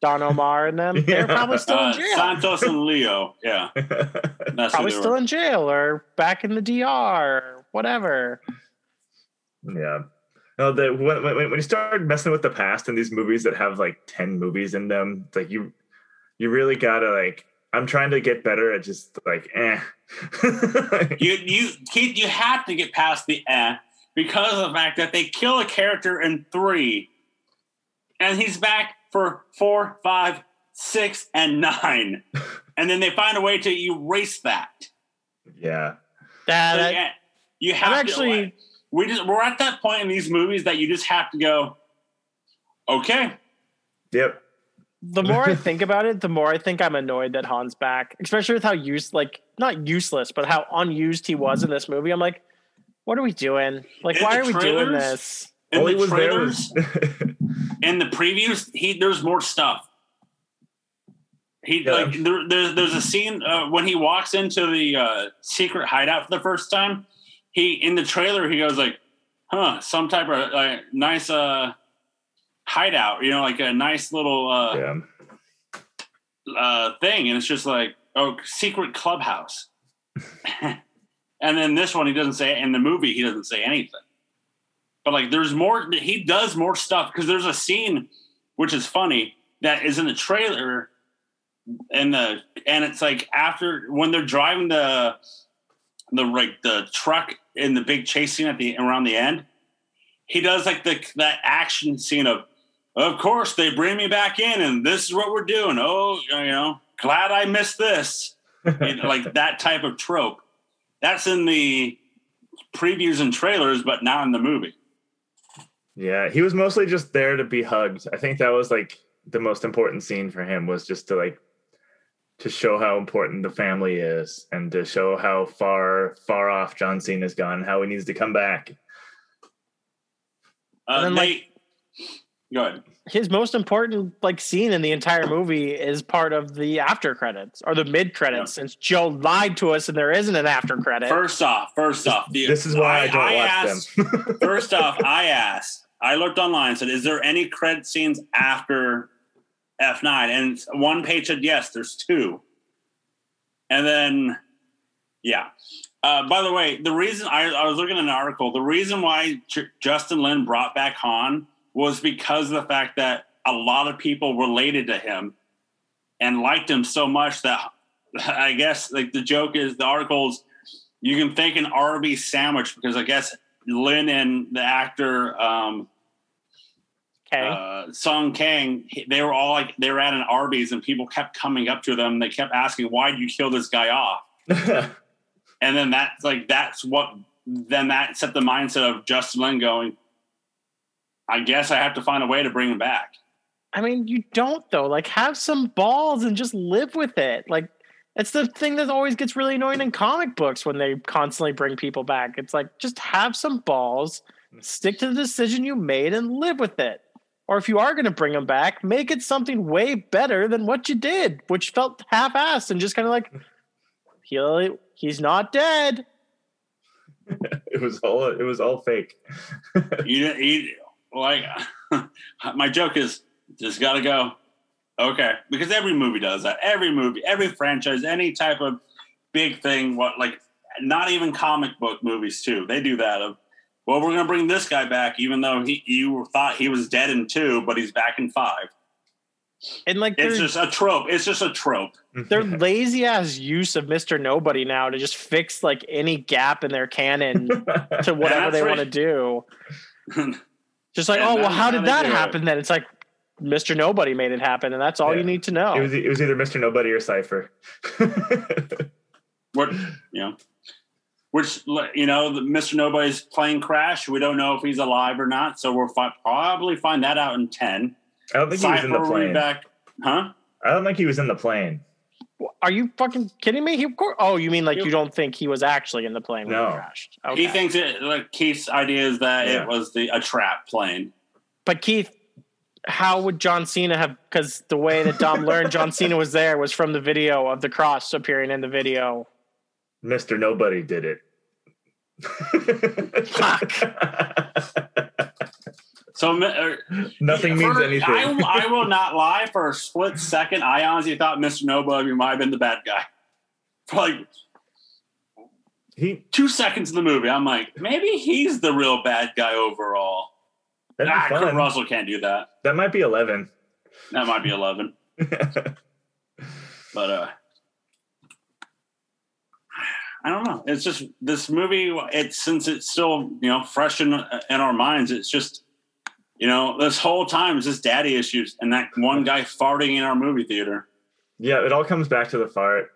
Speaker 2: Don Omar and them. *laughs* They're probably still
Speaker 1: Uh,
Speaker 2: in jail.
Speaker 1: Santos and Leo. Yeah, *laughs* that's
Speaker 2: probably still
Speaker 1: were.
Speaker 2: in jail or back in the DR or whatever.
Speaker 3: yeah. No, the when, when when you start messing with the past in these movies that have like ten movies in them, it's like you you really gotta like. I'm trying to get better at just like eh. *laughs*
Speaker 1: You you Keith, you have to get past the eh because of the fact that they kill a character in three, and he's back for four, five, six, and nine, *laughs* and then they find a way to erase that.
Speaker 3: yeah.
Speaker 2: That,
Speaker 1: So,
Speaker 2: that-
Speaker 1: yeah, you
Speaker 2: I'm
Speaker 1: have
Speaker 2: actually
Speaker 1: to. We just we're at that point in these movies that you just have to go. Okay,
Speaker 3: Yep.
Speaker 2: the more I think about it, the more I think I'm annoyed that Han's back, especially with how used, like not useless, but how unused he was in this movie. I'm like, what are we doing? Like,
Speaker 1: In
Speaker 2: why
Speaker 1: the
Speaker 2: are we doing this?
Speaker 1: in
Speaker 3: All
Speaker 1: the
Speaker 3: was there
Speaker 1: trailers,
Speaker 3: was *laughs*
Speaker 1: in the previews, he there's more stuff. He
Speaker 3: Yeah.
Speaker 1: like there, there's there's a scene uh, when he walks into the uh, secret hideout for the first time. He in the trailer he goes like, "Huh, some type of uh, nice uh, hideout, you know, like a nice little uh,
Speaker 3: yeah.
Speaker 1: uh, thing," and it's just like, "Oh, secret clubhouse." *laughs* and then this one he doesn't say in the movie he doesn't say anything. But like there's more he does more stuff because there's a scene which is funny that is in the trailer and the and it's like after when they're driving the the like the truck in the big chase scene at the around the end he does like the that action scene of of course they bring me back in and this is what we're doing. Oh you know glad i missed this. Know, like that type of trope. That's in the previews and trailers but not in the movie.
Speaker 3: Yeah, he was mostly just there to be hugged. I think that was like the most important scene for him was just to like to show how important the family is and to show how far far off John Cena's gone, how he needs to come back.
Speaker 1: Uh,
Speaker 2: then,
Speaker 1: Nate, go ahead.
Speaker 2: His most important like scene in the entire movie is part of the after credits or the mid credits. Since Joe lied to us and there isn't an after credit.
Speaker 1: First off, first off, the,
Speaker 3: This is why I, don't watch
Speaker 1: asked,
Speaker 3: them.
Speaker 1: first off, I asked, I looked online and said, is there any credit scenes after F9? And one page said, yes, there's two. And then, yeah. Uh, by the way, the reason I, I was looking at an article, the reason why J- Justin Lin brought back Han was because of the fact that a lot of people related to him and liked him so much that *laughs* I guess like the joke is the articles you can thank an Arby's sandwich because I guess Lin and the actor um,
Speaker 2: okay.
Speaker 1: uh, Sung Kang, they were all like they were at an Arby's and people kept coming up to them. They kept asking, "Why did you kill this guy off?" *laughs* And then that's like that's what then that set the mindset of Justin Lin going. I guess I have to find a way to bring him back.
Speaker 2: I mean, you don't though. Like, have some balls and just live with it. Like, it's the thing that always gets really annoying in comic books when they constantly bring people back. It's like just have some balls, stick to the decision you made, and live with it. Or if you are going to bring them back, make it something way better than what you did, which felt half-assed and just kind of like he he's not dead. *laughs*
Speaker 3: it was all it was all fake.
Speaker 1: You, you like *laughs* my joke is just got to go. Okay, because every movie does that. Every movie, every franchise, any type of big thing. What like not even comic book movies too. They do that. Of well, we're gonna bring this guy back, even though he you thought he was dead in two, but he's back in five.
Speaker 2: And like
Speaker 1: It's just a trope. It's just a trope.
Speaker 2: their *laughs* lazy ass use of Mr. Nobody now to just fix like any gap in their canon to *laughs* whatever they
Speaker 1: right.
Speaker 2: want to do. *laughs* Just like,
Speaker 1: And
Speaker 2: oh well, how
Speaker 1: how
Speaker 2: did that
Speaker 1: do it.
Speaker 2: happen then? It's like Mr. Nobody made it happen, and that's all
Speaker 3: Yeah.
Speaker 2: you need to know.
Speaker 3: It was it was either Mr. Nobody or Cipher.
Speaker 1: what you know, which you know, Mr. Nobody's plane crash. We don't know if he's alive or not, so we'll fi- probably find that out in ten.
Speaker 3: I don't think he was in the
Speaker 1: Cipher will be
Speaker 3: plane.
Speaker 1: back, huh?
Speaker 3: I don't think he was in the plane.
Speaker 2: Are you fucking kidding me? He, of course, oh, you mean like
Speaker 1: You-
Speaker 2: you don't think he was actually in the plane when
Speaker 3: No.
Speaker 2: he crashed? Okay.
Speaker 1: He thinks it. Like Keith's idea is that
Speaker 3: Yeah.
Speaker 1: it was the a trap plane.
Speaker 2: but Keith, how would John Cena have? Because the way that Dom learned John Cena was there was from the video of the cross appearing in the video.
Speaker 3: Mr. Nobody did it. Fuck.
Speaker 1: So uh,
Speaker 3: Nothing means anything.
Speaker 1: I, I will not lie. For a split second, I honestly thought Mr. Nobody might have been the bad guy. For *laughs* like
Speaker 3: he
Speaker 1: two seconds in the movie, I'm like, maybe he's the real bad guy overall.
Speaker 3: that'd
Speaker 1: Ah,
Speaker 3: be
Speaker 1: Kurt
Speaker 3: fun.
Speaker 1: Russell can't do that.
Speaker 3: That might be eleven.
Speaker 1: That might be 11. *laughs* But uh I don't know. It's just this movie. It's since it's still you know fresh in in our minds. It's just you know this whole time is just daddy issues and that one guy farting in our movie theater.
Speaker 3: yeah, it all comes back to the fart.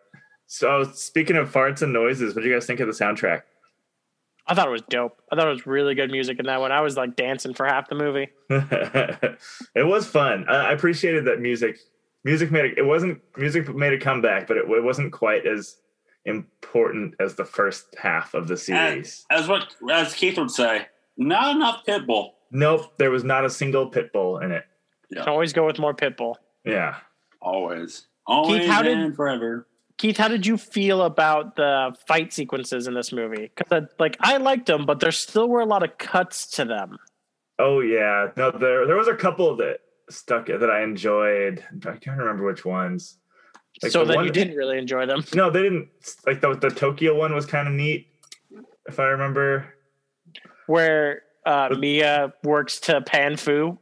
Speaker 3: So speaking of farts and noises, what do you guys think of the soundtrack?
Speaker 2: I thought it was dope. I thought it was really good music in that one. I was like dancing for half the movie. *laughs*
Speaker 3: it was fun. I I appreciated that music. Music made a, it wasn't music made a comeback, but it, it wasn't quite as important as the first half of the series.
Speaker 1: As what as Keith would say, not enough Pitbull.
Speaker 3: nope, there was not a single pit bull in it.
Speaker 2: Can always go with more Pitbull.
Speaker 3: Yeah.
Speaker 1: Always, always,
Speaker 2: how did-
Speaker 1: and forever.
Speaker 2: Keith, how did you feel about the fight sequences in this movie? Because like I liked them, but there still were a lot of cuts to them.
Speaker 3: Oh yeah. No, there there was a couple that stuck that I enjoyed. I can't remember which ones. Like
Speaker 2: so
Speaker 3: the
Speaker 2: then
Speaker 3: one-
Speaker 2: you didn't really enjoy them.
Speaker 3: No, they didn't. Like the the Tokyo one was kind of neat, if I remember.
Speaker 2: Where uh,
Speaker 3: But-
Speaker 2: Mia works to Pan Fu.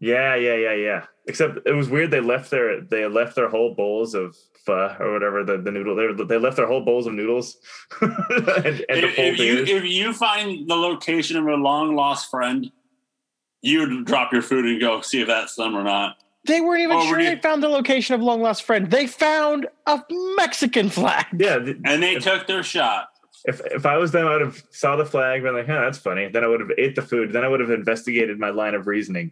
Speaker 3: Yeah, yeah, yeah, yeah. Except it was weird. They left their they left their whole bowls of pho or whatever the, the noodle. They, they left their whole bowls of noodles *laughs* and, and
Speaker 1: If,
Speaker 3: full
Speaker 1: if you if you find the location of a long lost friend, you would drop your food and go see if that's them or not.
Speaker 2: They weren't even
Speaker 1: Oh,
Speaker 2: sure they found the location of long lost friend. They found a Mexican flag.
Speaker 3: yeah, th-
Speaker 1: And they took their shot
Speaker 3: if if I was them, I would have saw the flag, been like, "Huh, that's funny." Then I would have ate the food. Then I would have investigated my line of reasoning.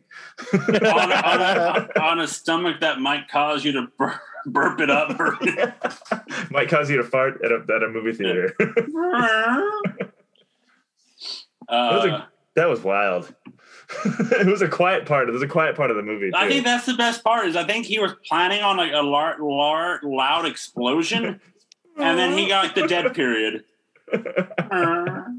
Speaker 1: on, on, a, *laughs* on a stomach that might cause you to bur- burp it up. *laughs*
Speaker 3: Might cause you to fart at a, at a movie theater. *laughs* That was,
Speaker 1: Uh,
Speaker 3: a, that was wild. *laughs* it was a quiet part. It was a quiet part of the movie.
Speaker 1: I think that's the best part. Is I think he was planning on like a lar- lar- loud explosion, and then he got the dead period. *laughs* *laughs*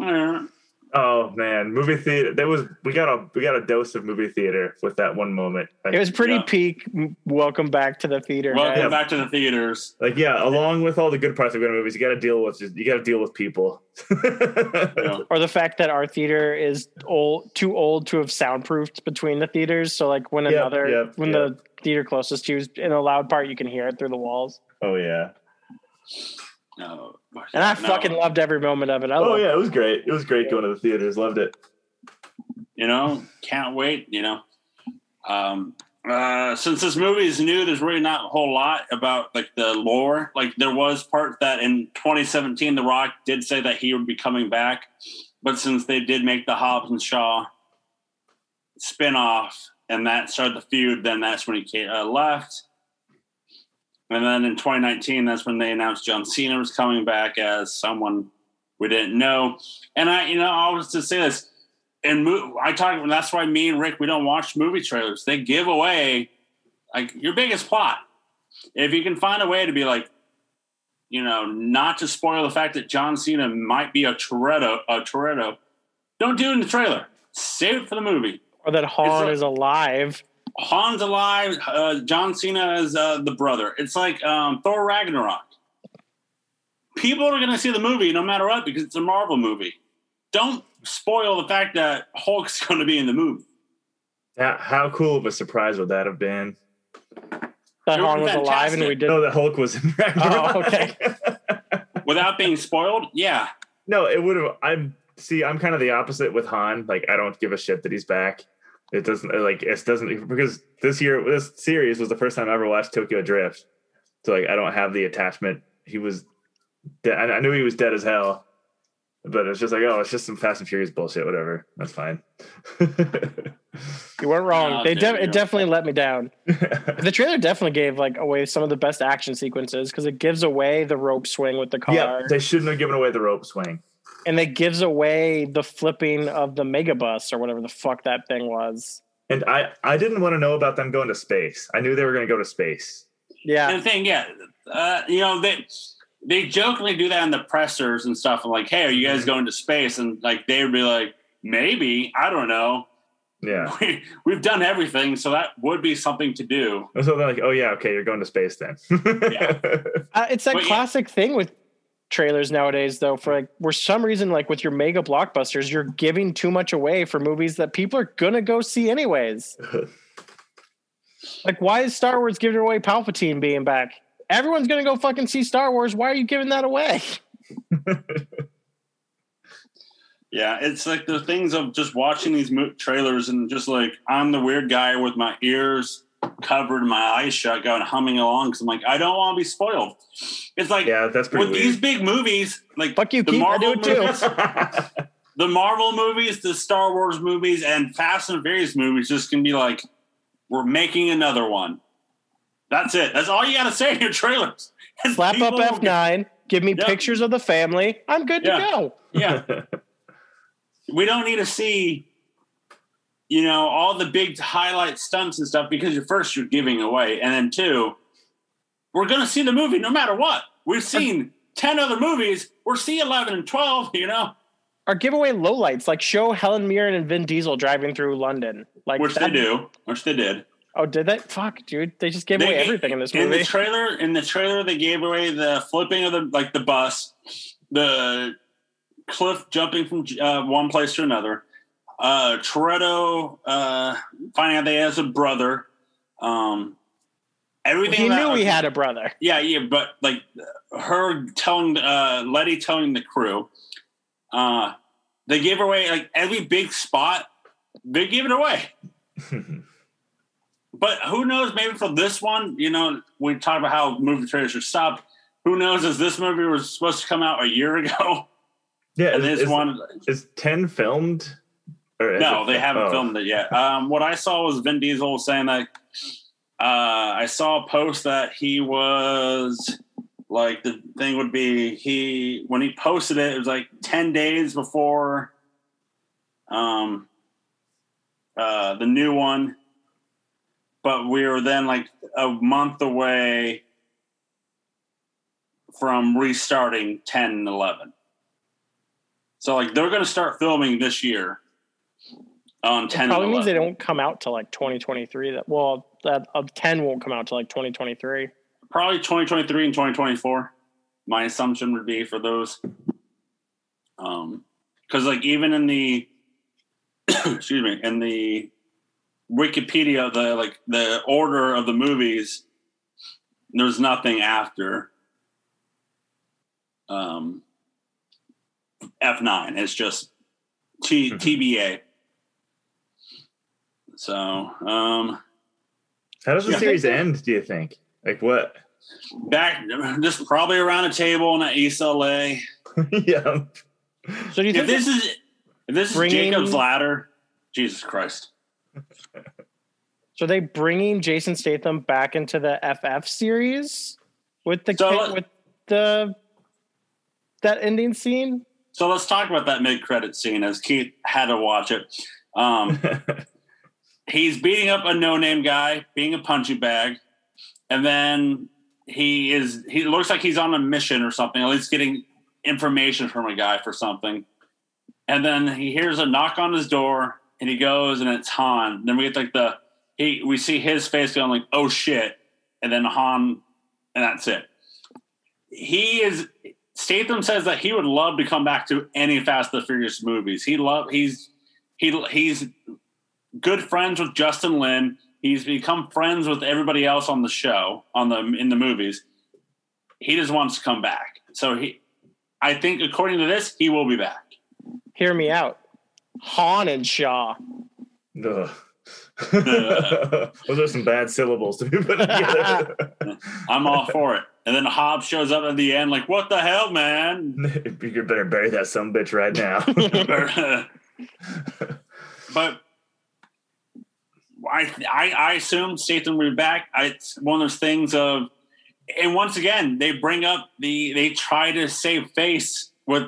Speaker 1: Uh, uh.
Speaker 3: Oh man, movie theater. That was we got a we got a dose of movie theater with that one moment. Like,
Speaker 2: It was pretty
Speaker 1: Yeah.
Speaker 2: peak. Welcome back to the theater.
Speaker 1: Welcome
Speaker 2: guys.
Speaker 1: back to the theaters.
Speaker 3: like yeah, along with all the good parts of good movies, you got to deal with just you got to deal with people.
Speaker 1: Yeah. *laughs*
Speaker 2: or the fact that our theater is old, too old to have soundproofed between the theaters. So like when
Speaker 3: Yep,
Speaker 2: another,
Speaker 3: yep,
Speaker 2: when
Speaker 3: yep.
Speaker 2: the theater closest to you is in a loud part, you can hear it through the walls.
Speaker 3: oh yeah.
Speaker 1: No,
Speaker 2: And I
Speaker 1: no.
Speaker 2: fucking loved every moment of it. I
Speaker 3: Oh yeah, it was great. It was great going to the theaters. Loved it.
Speaker 1: you know, can't wait. You know, um, uh, since this movie is new, there's really not a whole lot about like the lore. Like there was part that in 2017, The Rock did say that he would be coming back, but since they did make the Hobbs and Shaw spinoff and that started the feud, then that's when he uh, left. And then in 2019, that's when they announced John Cena was coming back as someone we didn't know. And I, you know, I was to say this, and mo- I talk. That's why me and Rick we don't watch movie trailers. They give away like your biggest plot. If you can find a way to be like, you know, not to spoil the fact that John Cena might be a Toretto, a Toretto, don't do it in the trailer. Save it for the movie.
Speaker 2: Or that Han
Speaker 1: like-
Speaker 2: is alive.
Speaker 1: Han's alive. Uh, John Cena is uh, the brother. It's like um, Thor Ragnarok. People are going to see the movie no matter what because it's a Marvel movie. Don't spoil the fact that Hulk's *laughs* going to be in the movie.
Speaker 3: How, how cool of a surprise would that have been?
Speaker 2: That
Speaker 1: It was
Speaker 2: Han was alive and we
Speaker 1: fantastic.
Speaker 2: did.
Speaker 3: No, the Hulk was in Ragnarok.
Speaker 2: Oh, okay. *laughs*
Speaker 1: Without being spoiled, yeah.
Speaker 3: no, it would have. I'm see. I'm kind of the opposite with Han. Like, I don't give a shit that he's back. It doesn't like it doesn't because this year this series was the first time I ever watched Tokyo Drift. So like, I don't have the attachment. He was. Dead. I I knew he was dead as hell, but it's just like, oh, it's just some Fast and Furious bullshit. Whatever, that's fine.
Speaker 2: You weren't wrong.
Speaker 1: Oh,
Speaker 2: they de- it definitely let me down. *laughs* The trailer definitely gave like away some of the best action sequences because it gives away the rope swing with the car,
Speaker 3: yeah, they shouldn't have given away the rope swing.
Speaker 2: And it gives away the flipping of the megabus or whatever the fuck that thing was.
Speaker 3: And I, I didn't want to know about them going to space. I knew they were going to go to space.
Speaker 2: Yeah,
Speaker 1: And the thing, yeah, uh, you know, they they jokingly do that in the pressers and stuff. And like, hey, are you guys going to space? And like, they would be like, maybe, I don't know.
Speaker 3: Yeah. *laughs*
Speaker 1: We, we've done everything, so that would be something to do.
Speaker 3: So they're like, oh yeah, okay, you're going to space then. *laughs*
Speaker 1: Yeah.
Speaker 2: Uh, it's that
Speaker 1: But yeah.
Speaker 2: classic thing with trailers nowadays, though. For like, for some reason, like with your mega blockbusters, you're giving too much away for movies that people are gonna go see anyways. *laughs* like, why is Star Wars giving away Palpatine being back? Everyone's gonna go fucking see Star Wars. Why are you giving that away? *laughs*
Speaker 1: Yeah, it's like the things of just watching these mo- trailers and just like I'm the weird guy with my ears covered, my eyes shut, going humming along because I'm like I don't want to be spoiled. It's like
Speaker 3: yeah, that's pretty
Speaker 1: with
Speaker 3: weird.
Speaker 1: these big movies, like
Speaker 2: Fuck you,
Speaker 1: the
Speaker 2: Keith. I
Speaker 1: Marvel
Speaker 2: do it too.
Speaker 1: movies, *laughs* the Marvel movies, the Star Wars movies, and Fast and Furious movies just can be like, we're making another one. That's it. That's all you got to say in your trailers. *laughs* And
Speaker 2: Slap up F nine. Give me
Speaker 1: Yep.
Speaker 2: pictures of the family. I'm good
Speaker 1: Yeah.
Speaker 2: to go.
Speaker 1: Yeah, *laughs* we don't need to see, you know, all the big highlight stunts and stuff because you're first you're giving away, and then two, we're gonna see the movie no matter what. We've seen ten other movies. We're see eleven and twelve. You know,
Speaker 2: Or give away lowlights, like show Helen Mirren and Vin Diesel driving through London. Like
Speaker 1: which they do, which they did.
Speaker 2: Oh, did they? Fuck, dude. They just gave
Speaker 1: They
Speaker 2: away everything in this movie.
Speaker 1: in the trailer in the trailer they gave away the flipping of the like the bus the cliff jumping from uh, one place to another uh toretto uh finding out they has a brother um everything
Speaker 2: he
Speaker 1: that-
Speaker 2: knew he had a brother.
Speaker 1: yeah yeah but like her telling uh letty telling the crew uh they gave away like every big spot they gave it away *laughs* But who knows? Maybe for this one, you know, we talk about how movie trailers are stopped. who knows? Is this movie was supposed to come out a year ago,
Speaker 3: Yeah,
Speaker 1: and
Speaker 3: is,
Speaker 1: this
Speaker 3: is,
Speaker 1: one
Speaker 3: is ten filmed?
Speaker 1: No, they haven't
Speaker 3: oh.
Speaker 1: filmed it yet. Um, what I saw was Vin Diesel saying that uh, I saw a post that he was like the thing would be he when he posted it, it was like ten days before um, uh, the new one, but we were then like a month away from restarting 10 and 11. So like they're going to start filming this year on
Speaker 2: It probably means they don't come out till like 2023. That well, that of 10 won't come out till like 2023.
Speaker 1: Probably 2023 and 2024. My assumption would be for those. Um, because like even in the *coughs* excuse me, in the Wikipedia, the like the order of the movies, there's nothing after um F9. It's just T
Speaker 3: Mhm.
Speaker 1: TBA. So, um
Speaker 3: How does the
Speaker 1: Yeah.
Speaker 3: series end? Do you think? Like what?
Speaker 1: back just probably around a table in East LA. *laughs*
Speaker 3: yeah.
Speaker 2: So do you
Speaker 1: If
Speaker 2: think
Speaker 1: this is if this is Jacob's ladder, Jesus Christ. *laughs*
Speaker 2: so? Are they bringing Jason Statham back into the FF series with the
Speaker 1: So
Speaker 2: kid- with the that ending scene?
Speaker 1: So let's talk about that mid credit scene as Keith had to watch it. Um, *laughs* he's beating up a no name guy, being a punching bag, and then he is he looks like he's on a mission or something, at least getting information from a guy for something. And then he hears a knock on his door and he goes and it's Han. Then we get like the he we see his face going like, oh shit, and then Han and that's it. He is Statham says that he would love to come back to any Fast and the Furious movies. He love he's he he's good friends with Justin Lin. He's become friends with everybody else on the show, on the in the movies. He just wants to come back. So he I think according to this, he will be back.
Speaker 2: Hear me out. Han and Shaw.
Speaker 3: Ugh. *laughs* Those are some bad syllables to be put together. *laughs*
Speaker 1: I'm all for it. And then Hobbs shows up at the end, like, what the hell, man? *laughs*
Speaker 3: you better bury that some bitch right now.
Speaker 1: but I, I I assume Statham will be back. I, it's one of those things of, and once again they bring up the they try to save face with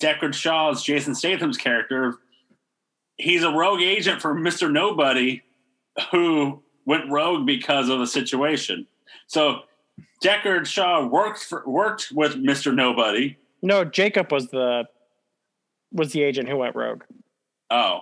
Speaker 1: Deckard Shaw's Jason Statham's character. He's a rogue agent for Mister Nobody, who went rogue because of the situation. So Deckard Shaw worked for, worked with Mister Nobody.
Speaker 2: No, Jacob was the was the agent who went rogue.
Speaker 1: Oh,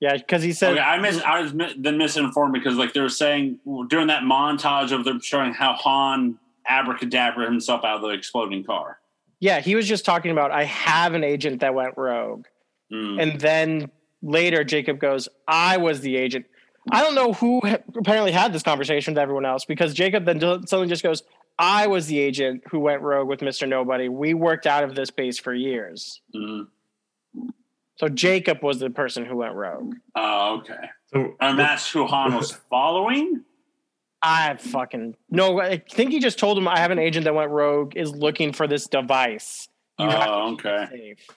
Speaker 2: Yeah, because he said
Speaker 1: okay, I mis I was mi- then misinformed because like they were saying during that montage of them showing how Han abracadabra himself out of the exploding car.
Speaker 2: yeah, he was just talking about I have an agent that went rogue.
Speaker 1: Mm.
Speaker 2: And then later Jacob goes, I was the agent. I don't know who ha- apparently had this conversation with everyone else because Jacob then suddenly just goes, I was the agent who went rogue with Mr. Nobody. We worked out of this base for years.
Speaker 1: Mm.
Speaker 2: So Jacob was the person who went rogue.
Speaker 1: Oh, okay.
Speaker 3: So,
Speaker 1: And that's who Han was *laughs* following.
Speaker 2: I fucking no. I think he just told him I have an agent that went rogue is looking for this device. You have to
Speaker 1: Oh,
Speaker 2: keep
Speaker 1: okay.
Speaker 2: it safe.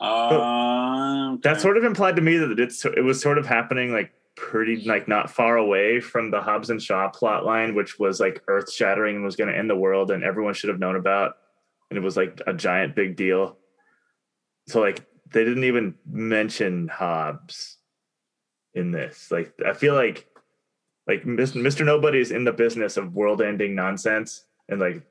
Speaker 1: Uh,
Speaker 3: that sort of implied to me that it's it was sort of happening like pretty like not far away from the Hobbs and Shaw plot line, which was like earth shattering and was going to end the world, and everyone should have known about, and it was like a giant big deal. So like they didn't even mention Hobbs in this. Like I feel like like Mr. Nobody's in the business of world-ending nonsense, and like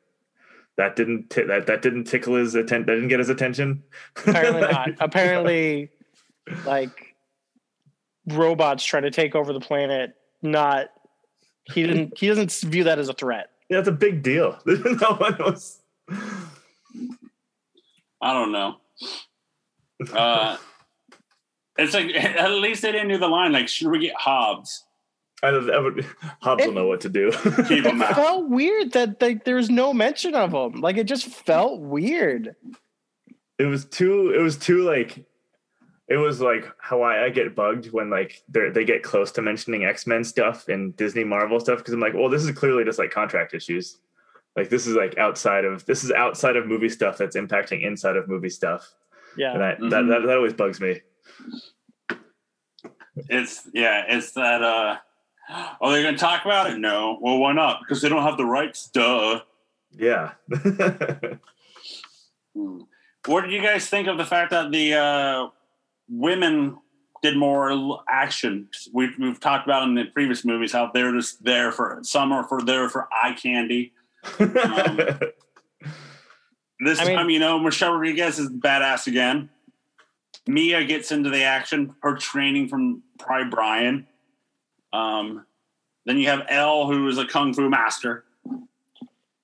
Speaker 3: that didn't t- that that didn't tickle his attention. That didn't get his attention.
Speaker 2: Apparently not. *laughs* Apparently, like robots trying to take over the planet. Not he didn't. He doesn't view that as a threat.
Speaker 3: Yeah, it's a big deal. *laughs* no one was.
Speaker 1: I don't know. Uh, it's like *laughs* at least they didn't do the line like, should we get Hobbs?
Speaker 3: I, don't- I would, Hobbs will know what to do. *laughs*
Speaker 1: Keep him
Speaker 2: It
Speaker 1: out.
Speaker 2: felt weird that like there was no mention of him. Like it just felt weird.
Speaker 3: it was too. It was too like. It was like how I, I get bugged when like they they get close to mentioning X Men stuff and Disney Marvel stuff because I'm like, well, this is clearly just like contract issues. Like this is like outside of this is outside of movie stuff that's impacting inside of movie stuff.
Speaker 2: Yeah.
Speaker 3: And I,
Speaker 1: Mhm.
Speaker 3: that, that that always bugs me.
Speaker 1: It's yeah, it's that. uh Oh, they're gonna talk about it? No. Well, why not? Because they don't have the rights. Duh.
Speaker 3: Yeah.
Speaker 1: Hmm. What did you guys think of the fact that the uh, women did more l- action? We've, we've talked about in the previous movies how they're just there for some are for there for eye candy. *laughs* This
Speaker 2: I mean-
Speaker 1: time, you know, Michelle Rodriguez is badass again. Mia gets into the action, her training from Pry Brian. Um, then you have Elle, who is a kung fu master.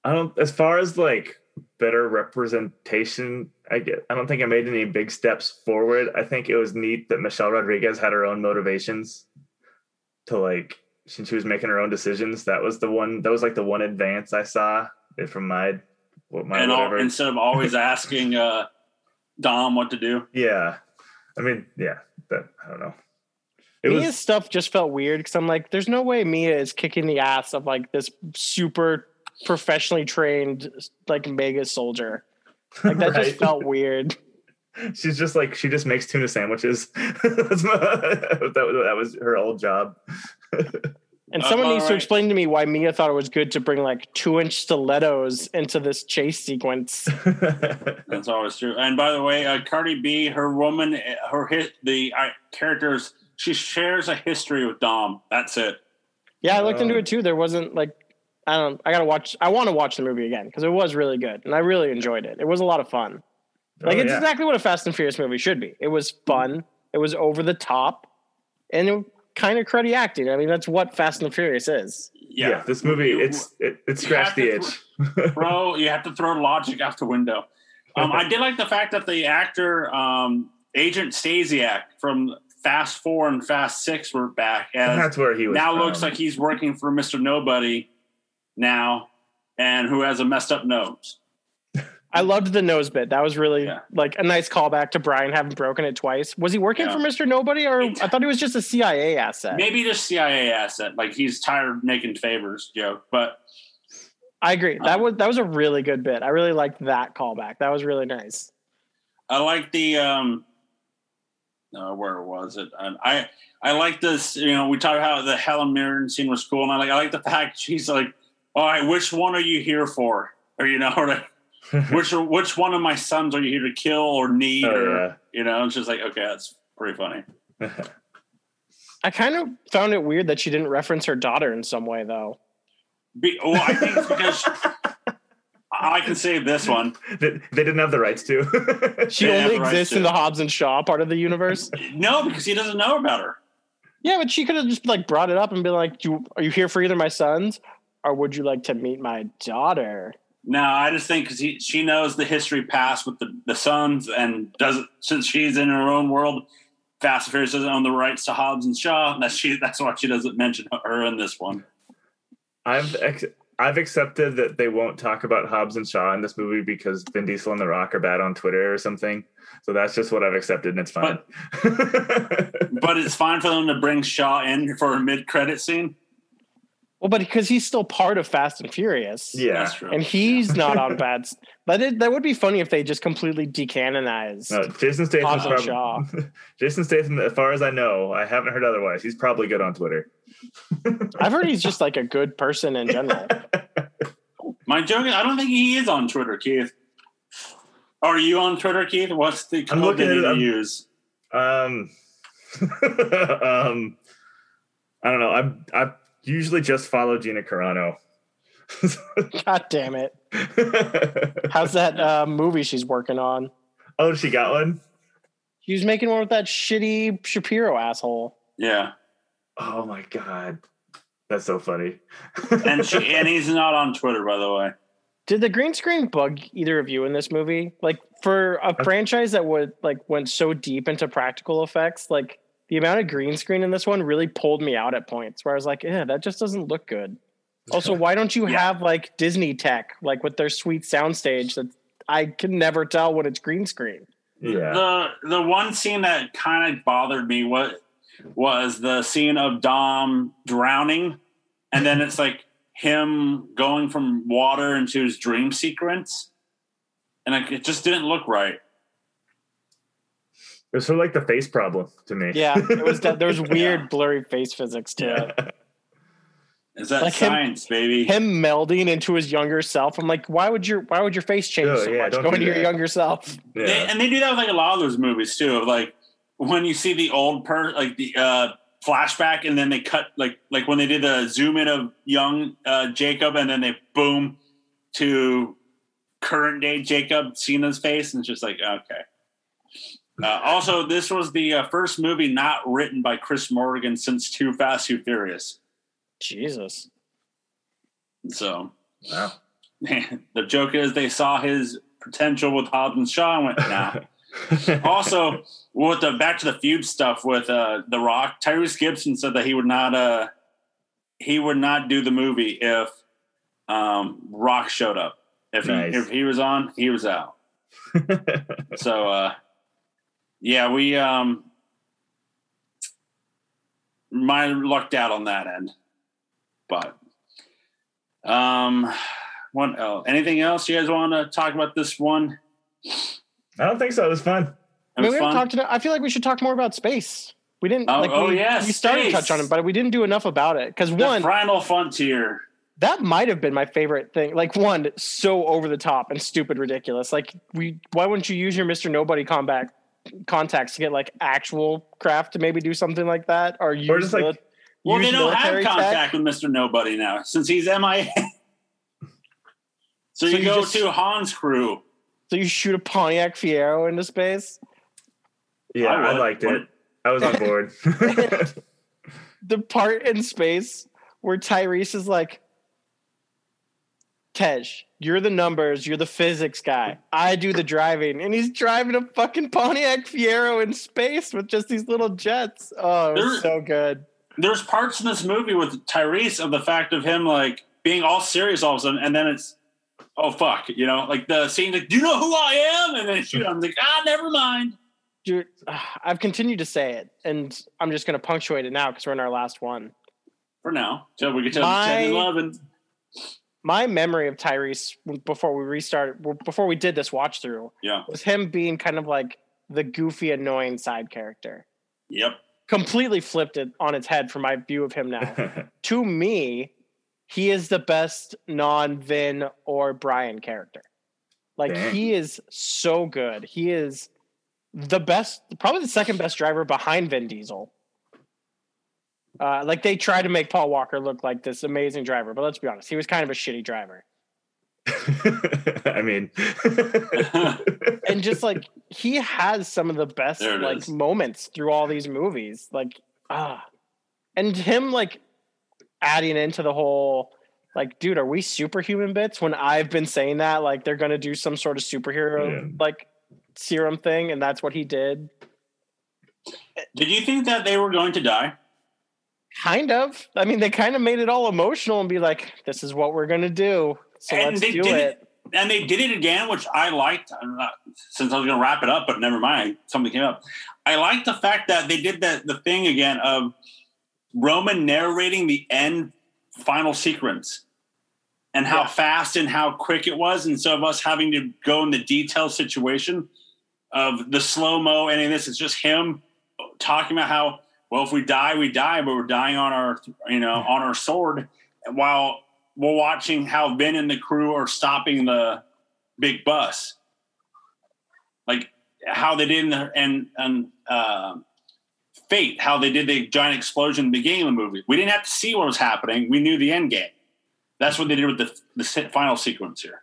Speaker 3: I don't. As far as like better representation, I get. I don't think I made any big steps forward. I think it was neat that Michelle Rodriguez had her own motivations to like since she was making her own decisions. That was the one. That was like the one advance I saw from my what my
Speaker 1: and all, instead of always *laughs* asking uh, Dom what to do.
Speaker 3: yeah, I mean, yeah. That I don't know. It
Speaker 2: Mia's
Speaker 3: was
Speaker 2: stuff just felt weird because I'm like, there's no way Mia is kicking the ass of like this super professionally trained like mega soldier. Like that *laughs*
Speaker 3: Right.
Speaker 2: just felt weird. *laughs*
Speaker 3: She's just like she just makes tuna sandwiches. That's my, that, that was her old job.
Speaker 2: And
Speaker 1: Uh,
Speaker 2: someone needs to explain to me why Mia thought it was good to bring like two inch stilettos into this chase sequence. *laughs*
Speaker 1: That's always true. And by the way, uh, Cardi B, her woman, uh, her hit the uh, characters, she shares a history with Dom. That's it.
Speaker 2: Yeah, I looked into
Speaker 3: Oh.
Speaker 2: it too. There wasn't like I don't I gotta watch I want to watch the movie again because it was really good and I really enjoyed it. It was a lot of fun. Like
Speaker 3: Oh,
Speaker 2: it's
Speaker 3: yeah.
Speaker 2: exactly what a Fast and Furious movie should be. It was fun, it was over the top, and it kind of cruddy acting. I mean, that's what Fast and the Furious is.
Speaker 1: Yeah,
Speaker 3: yeah. this movie
Speaker 1: You-
Speaker 3: it's it, it scratched the
Speaker 1: You have
Speaker 3: itch.
Speaker 1: bro. You have to throw logic out the window. Um, I did like the fact that the actor um, Agent Stasiak from Fast Four and Fast Six were back as
Speaker 3: That's where he was.
Speaker 1: now
Speaker 3: from.
Speaker 1: looks like he's working for Mister Nobody now, and who has a messed up nose.
Speaker 2: I loved the nose bit. That was really
Speaker 1: Yeah.
Speaker 2: like a nice callback to Brian having broken it twice. Was he working
Speaker 1: Yeah.
Speaker 2: for Mr. Nobody or I thought he was just a CIA asset?
Speaker 1: Maybe just CIA asset, like he's tired of making favors joke. But
Speaker 2: I agree. That was that was a really good bit. I really liked that callback. That was really nice.
Speaker 1: I like the um uh, where was it? I I, I like this, you know, we talked about how the Helen Mirren scene was cool, and I like I like the fact she's like, All right, which one are you here for? Or *laughs* you know, or like, which which one of my sons are you here to kill or need? Oh, or
Speaker 3: oh,
Speaker 1: you know, it's just like, okay, that's pretty funny. *laughs*
Speaker 2: I kind of found it weird that she didn't reference her daughter in some way though.
Speaker 1: Be, well, I think it's because *laughs* I can save this one.
Speaker 3: they, they didn't have the rights to. *laughs*
Speaker 2: She
Speaker 1: They have
Speaker 2: only
Speaker 1: the
Speaker 2: exists in the Hobbs and Shaw part of the universe.
Speaker 1: No, because he doesn't know about her.
Speaker 2: yeah, but she could have just like brought it up and been like, "Do- "Are you here for either my sons, or would you like to meet my daughter?"
Speaker 1: No, I just think because she knows the history past with the, the sons and doesn't since she's in her own world. Fast and Furious doesn't own the rights to Hobbs and Shaw. That's she. That's why she doesn't mention her in this one.
Speaker 3: I've ex- I've accepted that they won't talk about Hobbs and Shaw in this movie because Vin Diesel and The Rock are bad on Twitter or something. So that's just what I've accepted, and it's fine.
Speaker 1: But it's fine for them to bring Shaw in for a mid credit scene.
Speaker 2: Well, but because he's still part of Fast and Furious,
Speaker 3: yeah,
Speaker 1: That's true.
Speaker 2: and he's not on *laughs* bad. But it, that would be funny if they just completely decanonized.
Speaker 3: no, Jason Statham's
Speaker 2: Hobbs and Shaw. *laughs*
Speaker 3: Jason Statham. As far as I know, I haven't heard otherwise. He's probably good on Twitter. *laughs*
Speaker 2: I've heard he's just like a good person in general.
Speaker 1: My joke is, I don't think he is on Twitter, Keith. Are you on Twitter, Keith? What's the
Speaker 3: I'm
Speaker 1: code
Speaker 3: looking
Speaker 1: that
Speaker 3: at
Speaker 1: you
Speaker 3: I'm-
Speaker 1: use?
Speaker 3: Um, um, I don't know. I'm I usually just follow Gina Carano. *laughs*
Speaker 2: God damn it! *laughs* How's that uh, movie she's working on?
Speaker 3: oh, she got one.
Speaker 2: She was making one with that shitty Shapiro asshole.
Speaker 1: Yeah,
Speaker 3: Oh my god, that's so funny. *laughs*
Speaker 1: and she and he's not on Twitter, by the way.
Speaker 2: Did the green screen bug either of you in this movie? Like for a franchise that would like went so deep into practical effects, like the amount of green screen in this one really pulled me out at points where I was like, yeah, that just doesn't look good. *laughs* Also, why don't you
Speaker 1: Yeah.
Speaker 2: have like Disney tech, like with their sweet soundstage that I can never tell when it's green screen?
Speaker 3: yeah.
Speaker 1: The the one scene that kind of bothered me what was the scene of Dom drowning, and then it's like him going from water into his dream sequence, and like, it just didn't look right.
Speaker 3: It was sort of like the face problem to me.
Speaker 2: Yeah, it was that there was *laughs* weird blurry face physics to it.
Speaker 3: yeah.
Speaker 1: Is that
Speaker 2: Like him-
Speaker 1: science, baby?
Speaker 2: Him melding into his younger self. I'm like, why would your why would your face change
Speaker 3: Oh,
Speaker 2: so
Speaker 3: yeah,
Speaker 2: much
Speaker 3: don't
Speaker 2: going to your younger self?
Speaker 1: They, and they do that with like a lot of those movies too. Of like when you see the old per like the uh flashback and then they cut like like when they did the zoom in of young uh Jacob and then they boom to current day Jacob seeing his face and it's just like okay. Uh, also, this was the uh, first movie not written by Chris Morgan since Too Fast, Too Furious.
Speaker 2: Jesus.
Speaker 1: So
Speaker 3: Wow. *laughs*
Speaker 1: the joke is they saw his potential with Hobbs and Shaw and went, nah. *laughs* also with the back to the feud stuff with uh the rock tyrese gibson said that he would not uh he would not do the movie if um rock showed up if
Speaker 3: Nice.
Speaker 1: he if he was on he was out *laughs* so uh yeah we um might have lucked out on that end but um what else anything else you guys want to talk about this one
Speaker 3: I don't think so. It was fun.
Speaker 1: It
Speaker 2: I mean,
Speaker 1: was
Speaker 2: we haven't talked to, I feel like we should talk more about space. We didn't
Speaker 1: Oh,
Speaker 2: like
Speaker 1: oh,
Speaker 2: we,
Speaker 1: yeah,
Speaker 2: we started to touch on it, but we didn't do enough about it. Because one,
Speaker 1: final frontier
Speaker 2: that might have been my favorite thing. Like one, so over the top and stupid ridiculous. Like we why wouldn't you use your Mr. Nobody combat contacts to get like actual craft to maybe do something like that? Or use
Speaker 3: Or just, like-
Speaker 2: mili-
Speaker 1: Well, they don't have
Speaker 2: military tech?
Speaker 1: contact with Mister Nobody now since he's MIA. *laughs* so,
Speaker 2: So
Speaker 1: you,
Speaker 2: you
Speaker 1: go
Speaker 2: just-
Speaker 1: to Han's crew.
Speaker 2: So you shoot a Pontiac Fiero into space?
Speaker 3: Yeah,
Speaker 1: I
Speaker 3: I, liked it. I was on board. *laughs*
Speaker 2: the part in space where Tyrese is like, Tej, you're the numbers, you're the physics guy. I do the driving. And he's driving a fucking Pontiac Fiero in space with just these little jets. Oh, it was
Speaker 1: There-
Speaker 2: so good.
Speaker 1: There's parts in this movie with Tyrese of the fact of him like being all serious all of a sudden, and then it's oh fuck, you know, like the scene like, do you know who I am? And then shoot, I'm like, ah, never mind.
Speaker 2: Dude, *sighs* I've continued to say it, and I'm just going to punctuate it now because we're in our last one.
Speaker 1: For now, till we to
Speaker 2: My-
Speaker 1: 10 11.
Speaker 2: My memory of Tyrese before we restarted, before we did this watch through,
Speaker 1: Yeah.
Speaker 2: was him being kind of like the goofy, annoying side character.
Speaker 1: Yep.
Speaker 2: completely flipped it on its head from my view of him now. *laughs* to me, he is the best non Vin or Brian character. Like
Speaker 3: Dang.
Speaker 2: he is so good. He is the best, probably the second best driver behind Vin Diesel. Uh, like they tried to make Paul Walker look like this amazing driver, but let's be honest, he was kind of a shitty driver. *laughs*
Speaker 3: I mean, *laughs*
Speaker 2: and just like he has some of the best like
Speaker 1: is.
Speaker 2: moments through all these movies like ah and him like adding into the whole like dude are we superhuman bits when i've been saying that like they're gonna do some sort of superhero
Speaker 3: Yeah.
Speaker 2: like serum thing and that's what he did
Speaker 1: Did you think that they were going to die?
Speaker 2: Kind of i mean they kind of made it all emotional and be like this is what we're gonna do so
Speaker 1: And
Speaker 2: let's
Speaker 1: they
Speaker 2: do
Speaker 1: did
Speaker 2: it,
Speaker 1: it. and they did it again, which I liked. Not- since I was going to wrap it up, but never mind, something came up. I like the fact that they did that the thing again of Roman narrating the end final sequence and how
Speaker 2: Yeah.
Speaker 1: fast and how quick it was, instead of us having to go in the detailed situation of the slow mo. And this is just him talking about how well if we die, we die, but we're dying on our you know on our sword, while we're watching how Vin and the crew are stopping the big bus, like how they did in the and and uh, Fate, how they did the giant explosion in the beginning of the movie. We didn't have to see what was happening; we knew the end game. That's what they did with the the final sequence here.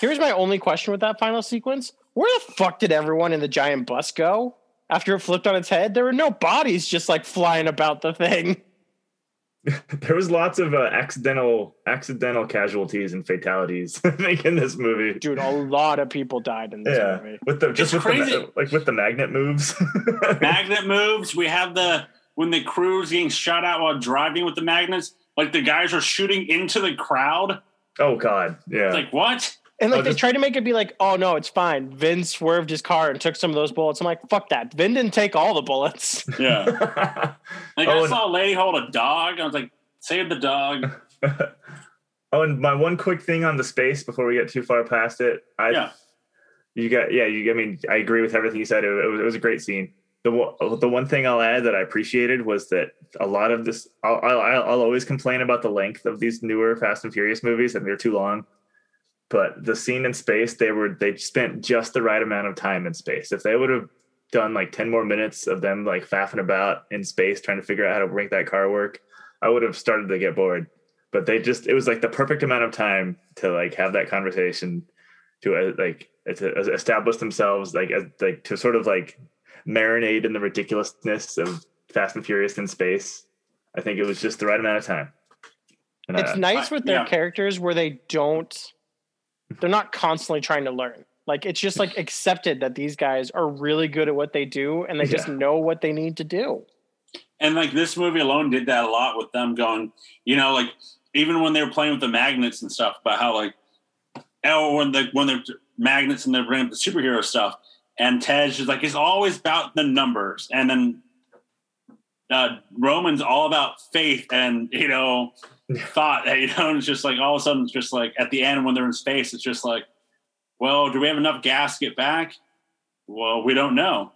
Speaker 2: here's my only question with that final sequence where the fuck did everyone in the giant bus go after it flipped on its head there were no bodies just like flying about the thing *laughs*
Speaker 3: there was lots of uh, accidental accidental casualties and fatalities *laughs* I think in this movie.
Speaker 2: dude a lot of people died in this
Speaker 3: yeah,
Speaker 2: movie
Speaker 3: with the just
Speaker 1: It's
Speaker 3: with
Speaker 1: crazy.
Speaker 3: the like with the magnet moves. *laughs*
Speaker 1: Magnet moves. We have the when the crew's getting shot out while driving with the magnets. Like the guys are shooting into the crowd.
Speaker 3: oh God, yeah.
Speaker 1: It's like what?
Speaker 2: And like
Speaker 3: Oh,
Speaker 2: they
Speaker 3: just-
Speaker 2: tried to make it be like oh no it's fine vin swerved his car and took some of those bullets i'm like fuck that vin didn't take all the bullets *laughs*
Speaker 1: Yeah. *laughs* Like
Speaker 3: Oh,
Speaker 1: I saw a lady hold a dog. I was like, save the dog. *laughs*
Speaker 3: Oh, and my one quick thing on the space before we get too far past it. I,
Speaker 1: Yeah.
Speaker 3: You got yeah. You. I mean, I agree with everything you said. It, it, was, it was a great scene. The one- the one thing I'll add that I appreciated was that a lot of this. I'll, I'll I'll always complain about the length of these newer Fast and Furious movies and they're too long. But the scene in space, they were they spent just the right amount of time in space. If they would have done like ten more minutes of them like faffing about in space trying to figure out how to make that car work, I would have started to get bored. But they just it was like the perfect amount of time to like have that conversation to uh, like to establish themselves like as like to sort of like marinate in the ridiculousness of Fast and Furious in space. I think it was just the right amount of time. And
Speaker 2: It's
Speaker 3: I-
Speaker 2: nice
Speaker 1: I-
Speaker 2: with their
Speaker 1: yeah.
Speaker 2: characters where they don't they're not constantly trying to learn. Like it's just like accepted that these guys are really good at what they do and they just know what they need to do.
Speaker 1: And like this movie alone did that a lot with them going, you know, like even when they were playing with the magnets and stuff, about how like, oh, when the when they're magnets and they're bringing up the superhero stuff, and Tej is like, it's always about the numbers, and then uh, Roman's all about faith and you know thought, *laughs* you know, and it's just like all of a sudden it's just like at the end when they're in space, it's just like, well, do we have enough gas to get back? Well, we don't know.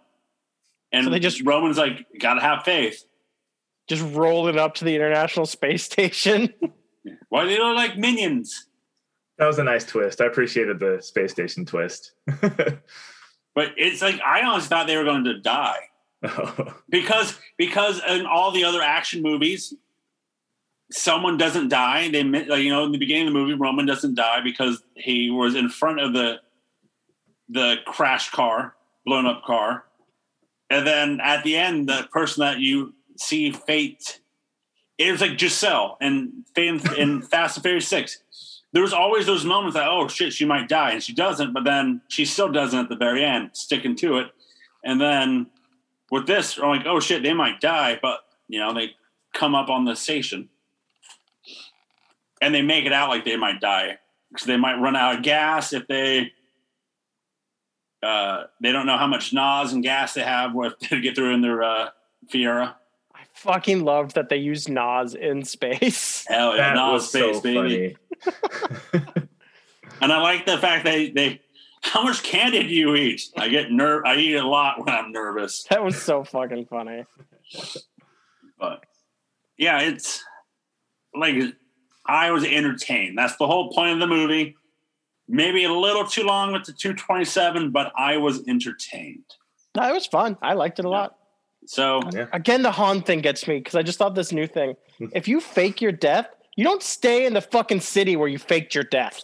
Speaker 1: And
Speaker 2: So they just-
Speaker 1: Roman's like, gotta have faith.
Speaker 2: Just roll it up to the International Space *laughs* Station.
Speaker 1: Why do they look like minions?
Speaker 3: that was a nice twist. I appreciated the space station twist. *laughs*
Speaker 1: But it's like I honestly thought they were going to die because because in all the other action movies, someone doesn't die. They like, you know in the beginning of the movie, Roman doesn't die because he was in front of the the crash car, blown up car, and then at the end, the person that you see fate. It was like Giselle and in, in *laughs* Fast and Furious Six. There was always those moments that oh shit she might die and she doesn't, but then she still doesn't at the very end, sticking to it. And then with this, I'm like oh shit they might die, but you know they come up on the station and they make it out like they might die because they might run out of gas if they uh, they don't know how much NOS and gas they have with *laughs* to get through in their uh, Fiero.
Speaker 2: I fucking loved that they used NOS in space. *laughs*
Speaker 1: Hell yeah,
Speaker 3: that
Speaker 1: NOS
Speaker 3: was
Speaker 1: space,
Speaker 3: so
Speaker 1: baby.
Speaker 3: funny. *laughs*
Speaker 1: And I like the fact they they how much candy do you eat? I get ner I eat a lot when I'm nervous.
Speaker 2: That was so fucking funny.
Speaker 1: But yeah, it's like I was entertained. That's the whole point of the movie. Maybe a little too long with the 227, but I was entertained.
Speaker 2: No, it was fun. I liked it a
Speaker 1: Yeah.
Speaker 2: lot.
Speaker 1: So
Speaker 3: Yeah.
Speaker 2: Again, the Han thing gets me because I just thought this new thing. If you fake your death, you don't stay in the fucking city where you faked your death.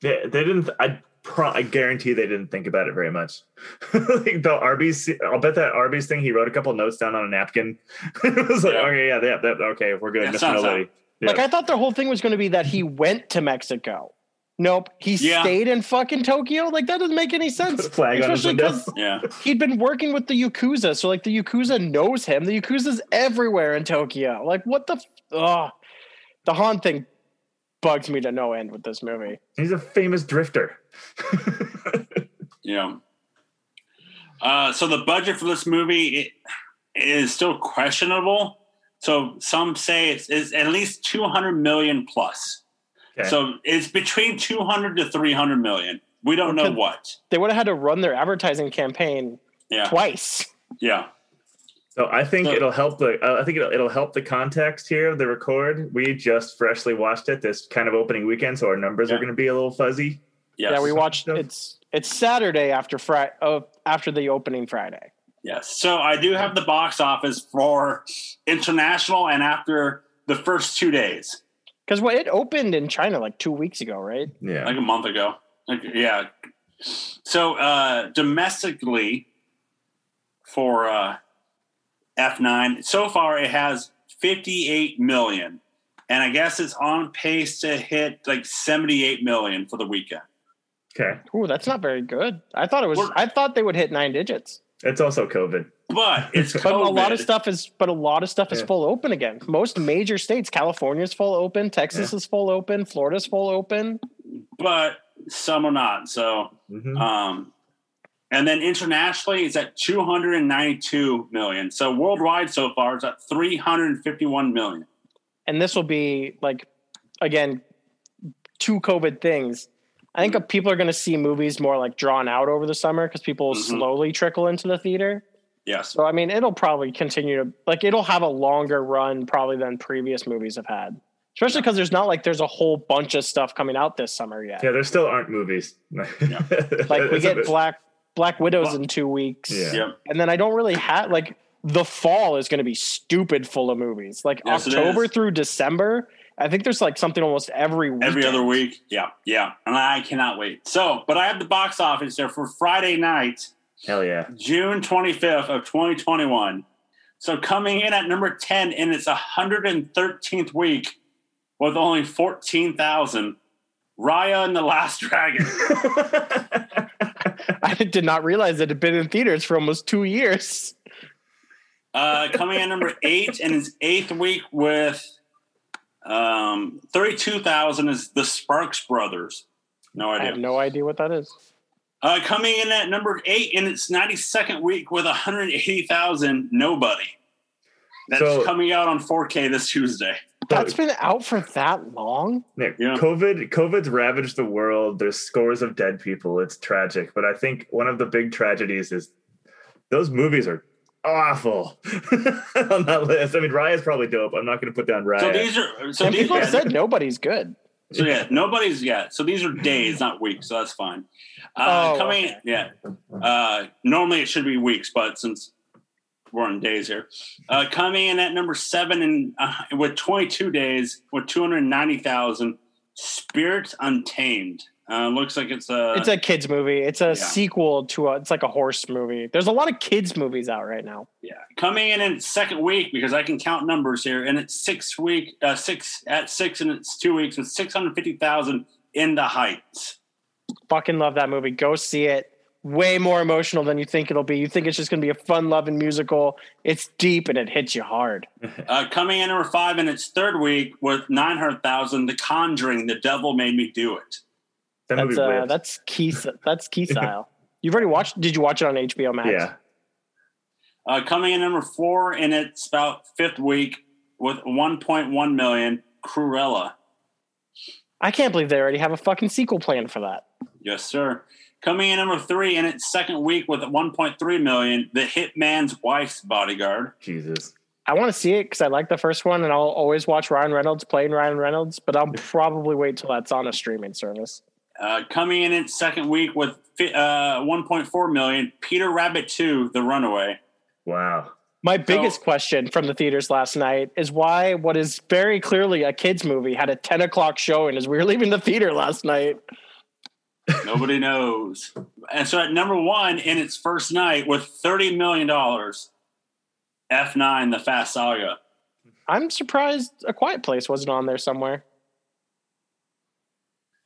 Speaker 3: They, they didn't. I pro, I guarantee they didn't think about it very much. *laughs* like the Arby's, I'll bet that Arby's thing. He wrote a couple notes down on a napkin. *laughs* it was like,
Speaker 1: Yeah.
Speaker 3: okay, yeah, yeah, that, okay, we're good.
Speaker 1: Yeah,
Speaker 3: Miss
Speaker 1: sounds.
Speaker 3: Yeah.
Speaker 2: Like I thought the whole thing was going to be that he went to Mexico. Nope, he
Speaker 1: Yeah.
Speaker 2: stayed in fucking Tokyo. Like that doesn't make any sense.
Speaker 3: Put a flag
Speaker 2: Especially because *laughs*
Speaker 1: yeah.
Speaker 2: he'd been working with the Yakuza, so like the Yakuza knows him. The Yakuza's everywhere in Tokyo. Like what the? F- Ugh. The Han thing bugs me to no end with this movie.
Speaker 3: He's a famous drifter. *laughs*
Speaker 1: Yeah. Uh, so the budget for this movie is still questionable. So some say it's, it's at least 200 million plus.
Speaker 3: Okay.
Speaker 1: So it's between 200 to 300 million. We don't know what.
Speaker 2: They would have had to run their advertising campaign
Speaker 1: Yeah.
Speaker 2: twice.
Speaker 1: Yeah.
Speaker 3: So I think
Speaker 1: So-
Speaker 3: it'll help the. Uh, I think it'll, it'll help the context here of the record. We just freshly watched it this kind of opening weekend, so our numbers
Speaker 1: Yeah.
Speaker 3: are going to be a little fuzzy.
Speaker 1: Yes.
Speaker 2: Yeah, we watched. It's it's Saturday after Friday. Oh, after the opening Friday.
Speaker 1: Yes. So I do have the box office for international and after the first two days,
Speaker 2: Because what it opened in China like two weeks ago, right?
Speaker 3: Yeah.
Speaker 1: like a month ago. Like, yeah. So uh, domestically for uh, F9, so far it has 58 million. And I guess it's on pace to hit like 78 million for the weekend.
Speaker 3: Okay.
Speaker 2: Ooh, that's not very good. I thought it was.
Speaker 1: We're-
Speaker 2: I thought they would hit nine digits.
Speaker 3: It's also COVID.
Speaker 1: But it's COVID. *laughs*
Speaker 2: But a lot of stuff is. But a lot of stuff is
Speaker 3: Yeah.
Speaker 2: full open again. Most major states, California's full open, Texas is full open, Florida's full open.
Speaker 1: but some are not. So
Speaker 3: Mhm.
Speaker 1: Um, and then internationally, it's at 292 million. So worldwide so far, it's at 351 million.
Speaker 2: And this will be like again, two COVID things. I think
Speaker 1: Mm-hmm.
Speaker 2: people are going to see movies more like drawn out over the summer because people will
Speaker 1: Mhm.
Speaker 2: slowly trickle into the theater.
Speaker 1: Yes.
Speaker 2: So I mean, it'll probably continue to like it'll have a longer run probably than previous movies have had. Especially because there's not like there's a whole bunch of stuff coming out this summer yet.
Speaker 3: Yeah, there still aren't movies. *laughs*
Speaker 2: Like we
Speaker 3: It's
Speaker 2: get
Speaker 3: bit-
Speaker 2: Black Black Widows
Speaker 1: Well,
Speaker 2: in two weeks.
Speaker 3: Yeah.
Speaker 1: Yep.
Speaker 2: And then I don't really have like the fall is going to be stupid full of movies. Like
Speaker 1: Yes,
Speaker 2: October through December, I think there's like something almost every week.
Speaker 1: Every other week. Yeah. Yeah. And I cannot wait. So, but I have the box office there for Friday night,
Speaker 3: Hell yeah.
Speaker 1: June 25th of 2021. So coming in at number 10 in its 113th week with only 14,000, Raya and the Last Dragon. *laughs*
Speaker 2: I did not realize it had been in theaters for almost two years.
Speaker 1: Uh, coming in number eight in its eighth week with um, 32,000 is the Sparks Brothers. No
Speaker 2: I have no idea what that is.
Speaker 1: Uh, coming in at number eight in its 92nd week with 180,000, Nobody. That's
Speaker 3: So-
Speaker 1: coming out on 4K this Tuesday.
Speaker 2: That's been out for that long.
Speaker 3: Nick,
Speaker 1: Yeah.
Speaker 3: COVID COVID's ravaged the world. There's scores of dead people. It's tragic. But I think one of the big tragedies is those movies are awful *laughs* on that list. I mean, Raya's probably dope. I'm not going to put down Raya.
Speaker 1: So these are so
Speaker 2: and
Speaker 1: these
Speaker 2: people
Speaker 1: yeah,
Speaker 2: have said nobody's good.
Speaker 1: so yeah, nobody's yeah. So these are days, not weeks. So that's fine. Uh,
Speaker 2: Oh,
Speaker 1: coming
Speaker 2: okay.
Speaker 1: yeah. Uh, normally it should be weeks, but since we're on days here, uh, coming in at number seven and uh, with 22 days with 290,000, Spirit Untamed. Uh, looks like it's a
Speaker 2: It's a kids movie. It's a
Speaker 1: Yeah.
Speaker 2: sequel to a. It's like a horse movie. There's a lot of kids movies out right now.
Speaker 1: Yeah, coming in in second week because I can count numbers here, and it's six week, uh, six at six, and it's two weeks with six hundred fifty thousand in the Heights.
Speaker 2: Fucking love that movie. Go see it. Way more emotional than you think it'll be. You think it's just going to be a fun loving musical. It's deep and it hits you hard. *laughs*
Speaker 1: Uh, coming in number five in its third week with nine hundred thousand, The Conjuring, The Devil Made Me Do It.
Speaker 3: That
Speaker 2: That's
Speaker 3: movie
Speaker 2: uh, that's key. *laughs* That's key style. You've already watched. Did you watch it on HBO Max?
Speaker 3: yeah.
Speaker 1: Uh, coming in number four in its about fifth week with one point one million, Cruella.
Speaker 2: I can't believe they already have a fucking sequel plan for that.
Speaker 1: Yes, sir. Coming in number three in its second week with one point three million, The Hitman's Wife's Bodyguard.
Speaker 3: Jesus.
Speaker 2: I want to see it because I like the first one, and I'll always watch Ryan Reynolds playing Ryan Reynolds. But I'll *laughs* probably wait till that's on a streaming service.
Speaker 1: Uh, coming in its second week with uh, 1.4 million, Peter Rabbit 2, The Runaway.
Speaker 3: Wow.
Speaker 2: My biggest question from the theaters last night is why what is very clearly a kids movie had a ten o'clock showing as we were leaving the theater last night.
Speaker 1: Nobody knows. And so at number one in its first night with $30 million, F9, The Fast Saga.
Speaker 2: I'm surprised A Quiet Place wasn't on there somewhere.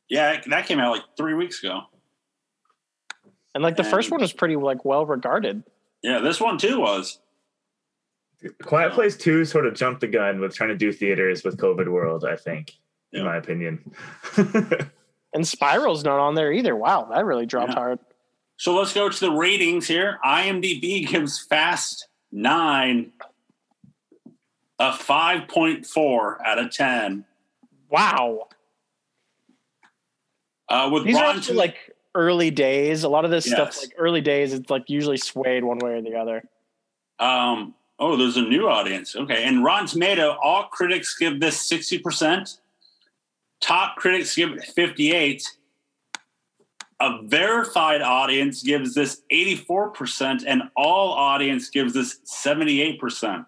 Speaker 1: Yeah, that came out like three weeks ago.
Speaker 2: And like the first one was pretty like well regarded.
Speaker 1: Yeah, this one too was.
Speaker 3: Quiet Place 2 sort of jumped the gun with trying to do theaters with COVID world, I think, in my opinion. *laughs*
Speaker 2: And Spiral's not on there either. Wow, that really dropped
Speaker 1: Yeah.
Speaker 2: hard.
Speaker 1: So let's go to the ratings here. IMDb gives Fast 9 a 5.4 out of 10.
Speaker 2: Wow.
Speaker 1: Uh, with
Speaker 2: These are
Speaker 1: Rotten
Speaker 2: actually like early days. A lot of this stuff, like early days, it's like usually swayed one way or the other.
Speaker 1: Um, oh, there's a new audience. Okay. And Rotten Tomato, all critics give this 60%. Top critics give it 58. A verified audience gives this 84%, and all audience gives this 78%.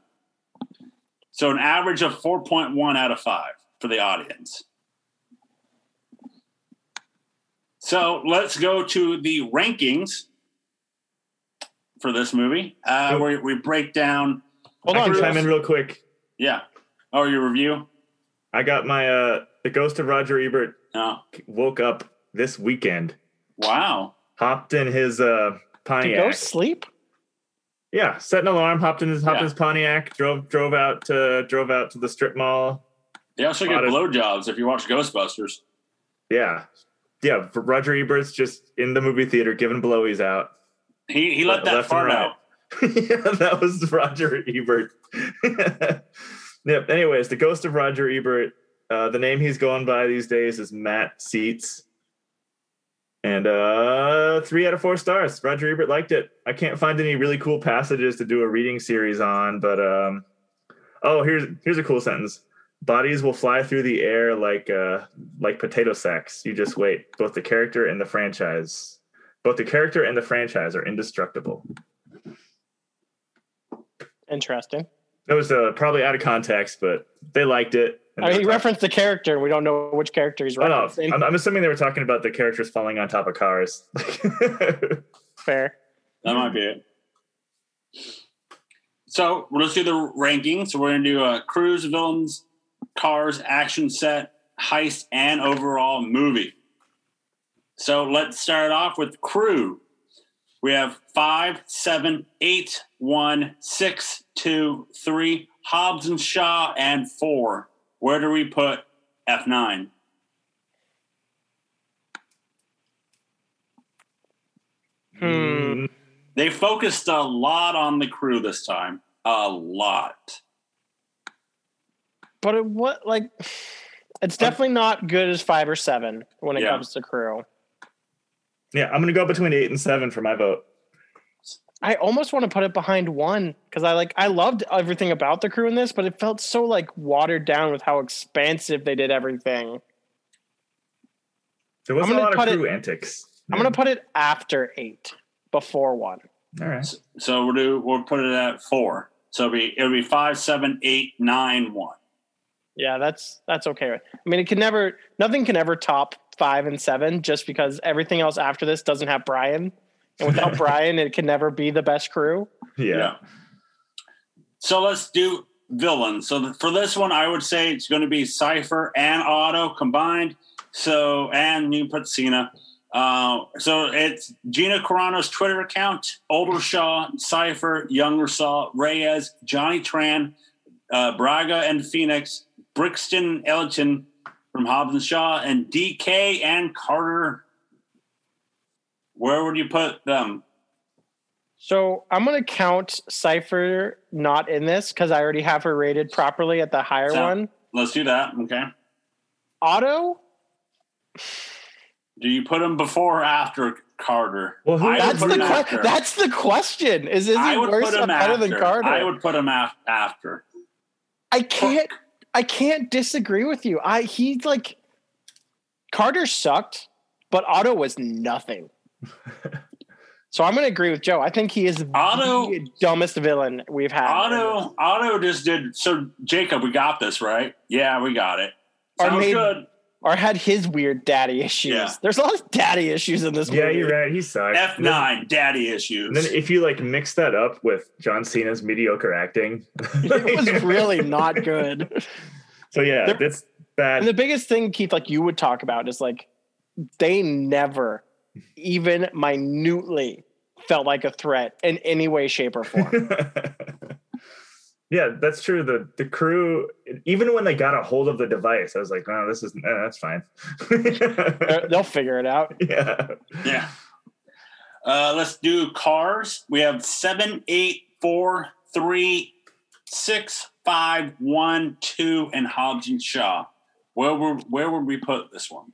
Speaker 1: So an average of 4.1 out of 5 for the audience. So let's go to the rankings for this movie, uh, where we break down.
Speaker 2: Hold
Speaker 3: I
Speaker 2: on,
Speaker 3: chime in real quick.
Speaker 1: Yeah. Oh, your review?
Speaker 3: I got my uh the ghost of Roger Ebert
Speaker 1: No.
Speaker 3: woke up this weekend,
Speaker 1: Wow.
Speaker 3: hopped in his uh
Speaker 2: Did
Speaker 3: Pontiac.
Speaker 2: go sleep?
Speaker 3: Yeah, set an alarm, hopped in his hopped in
Speaker 1: Yeah.
Speaker 3: his Pontiac, drove drove out to drove out to the strip mall.
Speaker 1: They also get
Speaker 3: Lot of-
Speaker 1: blowjobs if you watch Ghostbusters.
Speaker 3: Yeah. Yeah, Roger Ebert's just in the movie theater giving blowies out.
Speaker 1: He he let that
Speaker 3: Left
Speaker 1: fart
Speaker 3: right.
Speaker 1: out. *laughs*
Speaker 3: yeah, that was Roger Ebert. *laughs* yep. Anyways, the ghost of Roger Ebert. Uh, the name he's going by these days is Matt Seats. And uh, three out of four stars. Roger Ebert liked it. I can't find any really cool passages to do a reading series on, but um, oh, here's here's a cool sentence. Bodies will fly through the air like uh, like potato sacks. You just wait. Both the character and the franchise, both the character and the franchise are indestructible.
Speaker 2: Interesting.
Speaker 3: That was uh, probably out of context, but they liked it. and
Speaker 2: I mean,
Speaker 3: they
Speaker 2: he referenced the character, and we don't know which character he's
Speaker 3: no,
Speaker 2: referencing.
Speaker 3: I'm, I'm assuming they were talking about the characters falling on top of cars. *laughs*
Speaker 2: Fair.
Speaker 1: That might be it. So let's do the ranking. So we're gonna do uh, cruise, villains, cars, action set, heist, and overall movie. So let's start off with crew. We have five, seven, eight, one, six, two, three, Hobbs and Shaw, and four. Where do we put F nine?
Speaker 2: Hmm.
Speaker 1: They focused a lot on the crew this time. A lot.
Speaker 2: But it, what, like, it's definitely not good as five or seven when it
Speaker 1: Yeah.
Speaker 2: comes to crew.
Speaker 3: yeah, I'm gonna go between eight and seven for my vote.
Speaker 2: I almost want to put it behind one because I like I loved everything about the crew in this, but it felt so like watered down with how expansive they did everything.
Speaker 3: There wasn't a lot of
Speaker 2: put it-
Speaker 3: crew antics.
Speaker 2: I'm gonna put it after eight, before one.
Speaker 3: All right.
Speaker 1: So we'll do we'll put it at four. So it'll be it'll be five, seven, eight, nine, one.
Speaker 2: Yeah, that's that's okay. I mean, it can never, nothing can ever top five and seven, just because everything else after this doesn't have Brian, and without *laughs* Brian, it can never be the best crew.
Speaker 3: Yeah.
Speaker 1: So let's do villains. So for this one, I would say it's going to be Cipher and Otto combined. So and you put Cena. Uh, so it's Gina Carano's Twitter account, Older Shaw, Cipher, Younger Shaw, Reyes, Johnny Tran, uh, Braga and Phoenix, Brixton Elton from Hobbs and Shaw, and DK and Carter. Where would you put them?
Speaker 2: So I'm gonna count Cipher not in this because I already have her rated properly at the higher
Speaker 1: So-
Speaker 2: one.
Speaker 1: Let's do that. Okay.
Speaker 2: Otto,
Speaker 1: Do you put him before or after Carter?
Speaker 3: Well, who-
Speaker 2: that's the que-
Speaker 1: after.
Speaker 2: that's the question. Is is he worse or better
Speaker 1: after.
Speaker 2: than Carter?
Speaker 1: I would put him af- after.
Speaker 2: I can't I can't disagree with you. I he's like Carter sucked, but Otto was nothing. *laughs* so I'm gonna agree with Joe. I think he is
Speaker 1: Otto-
Speaker 2: the dumbest villain we've had.
Speaker 1: Otto, Otto just did. So Jacob, we got this right. Yeah, we got it.
Speaker 2: Or
Speaker 1: Sounds
Speaker 2: made-
Speaker 1: good.
Speaker 2: Or had his weird daddy issues.
Speaker 1: Yeah.
Speaker 2: There's a lot of daddy issues in this movie.
Speaker 3: Yeah, you're right. He sucked.
Speaker 1: F nine, daddy issues.
Speaker 3: And then if you like mix that up with John Cena's mediocre acting, *laughs*
Speaker 2: It was really not good. *laughs*
Speaker 3: so yeah,
Speaker 2: There-
Speaker 3: that's bad.
Speaker 2: And the biggest thing, Keith, like you would talk about is like they never even minutely felt like a threat in any way, shape, or form. *laughs*
Speaker 3: yeah, that's true. The the crew, even when they got a hold of the device, I was like, "Oh, this is eh, that's fine."
Speaker 2: They're- They'll figure it out. *laughs*
Speaker 3: yeah,
Speaker 1: yeah. Uh, let's do cars. We have seven, eight, four, three, six, five, one, two, and Hobbs and Shaw. Where were where would we put this one?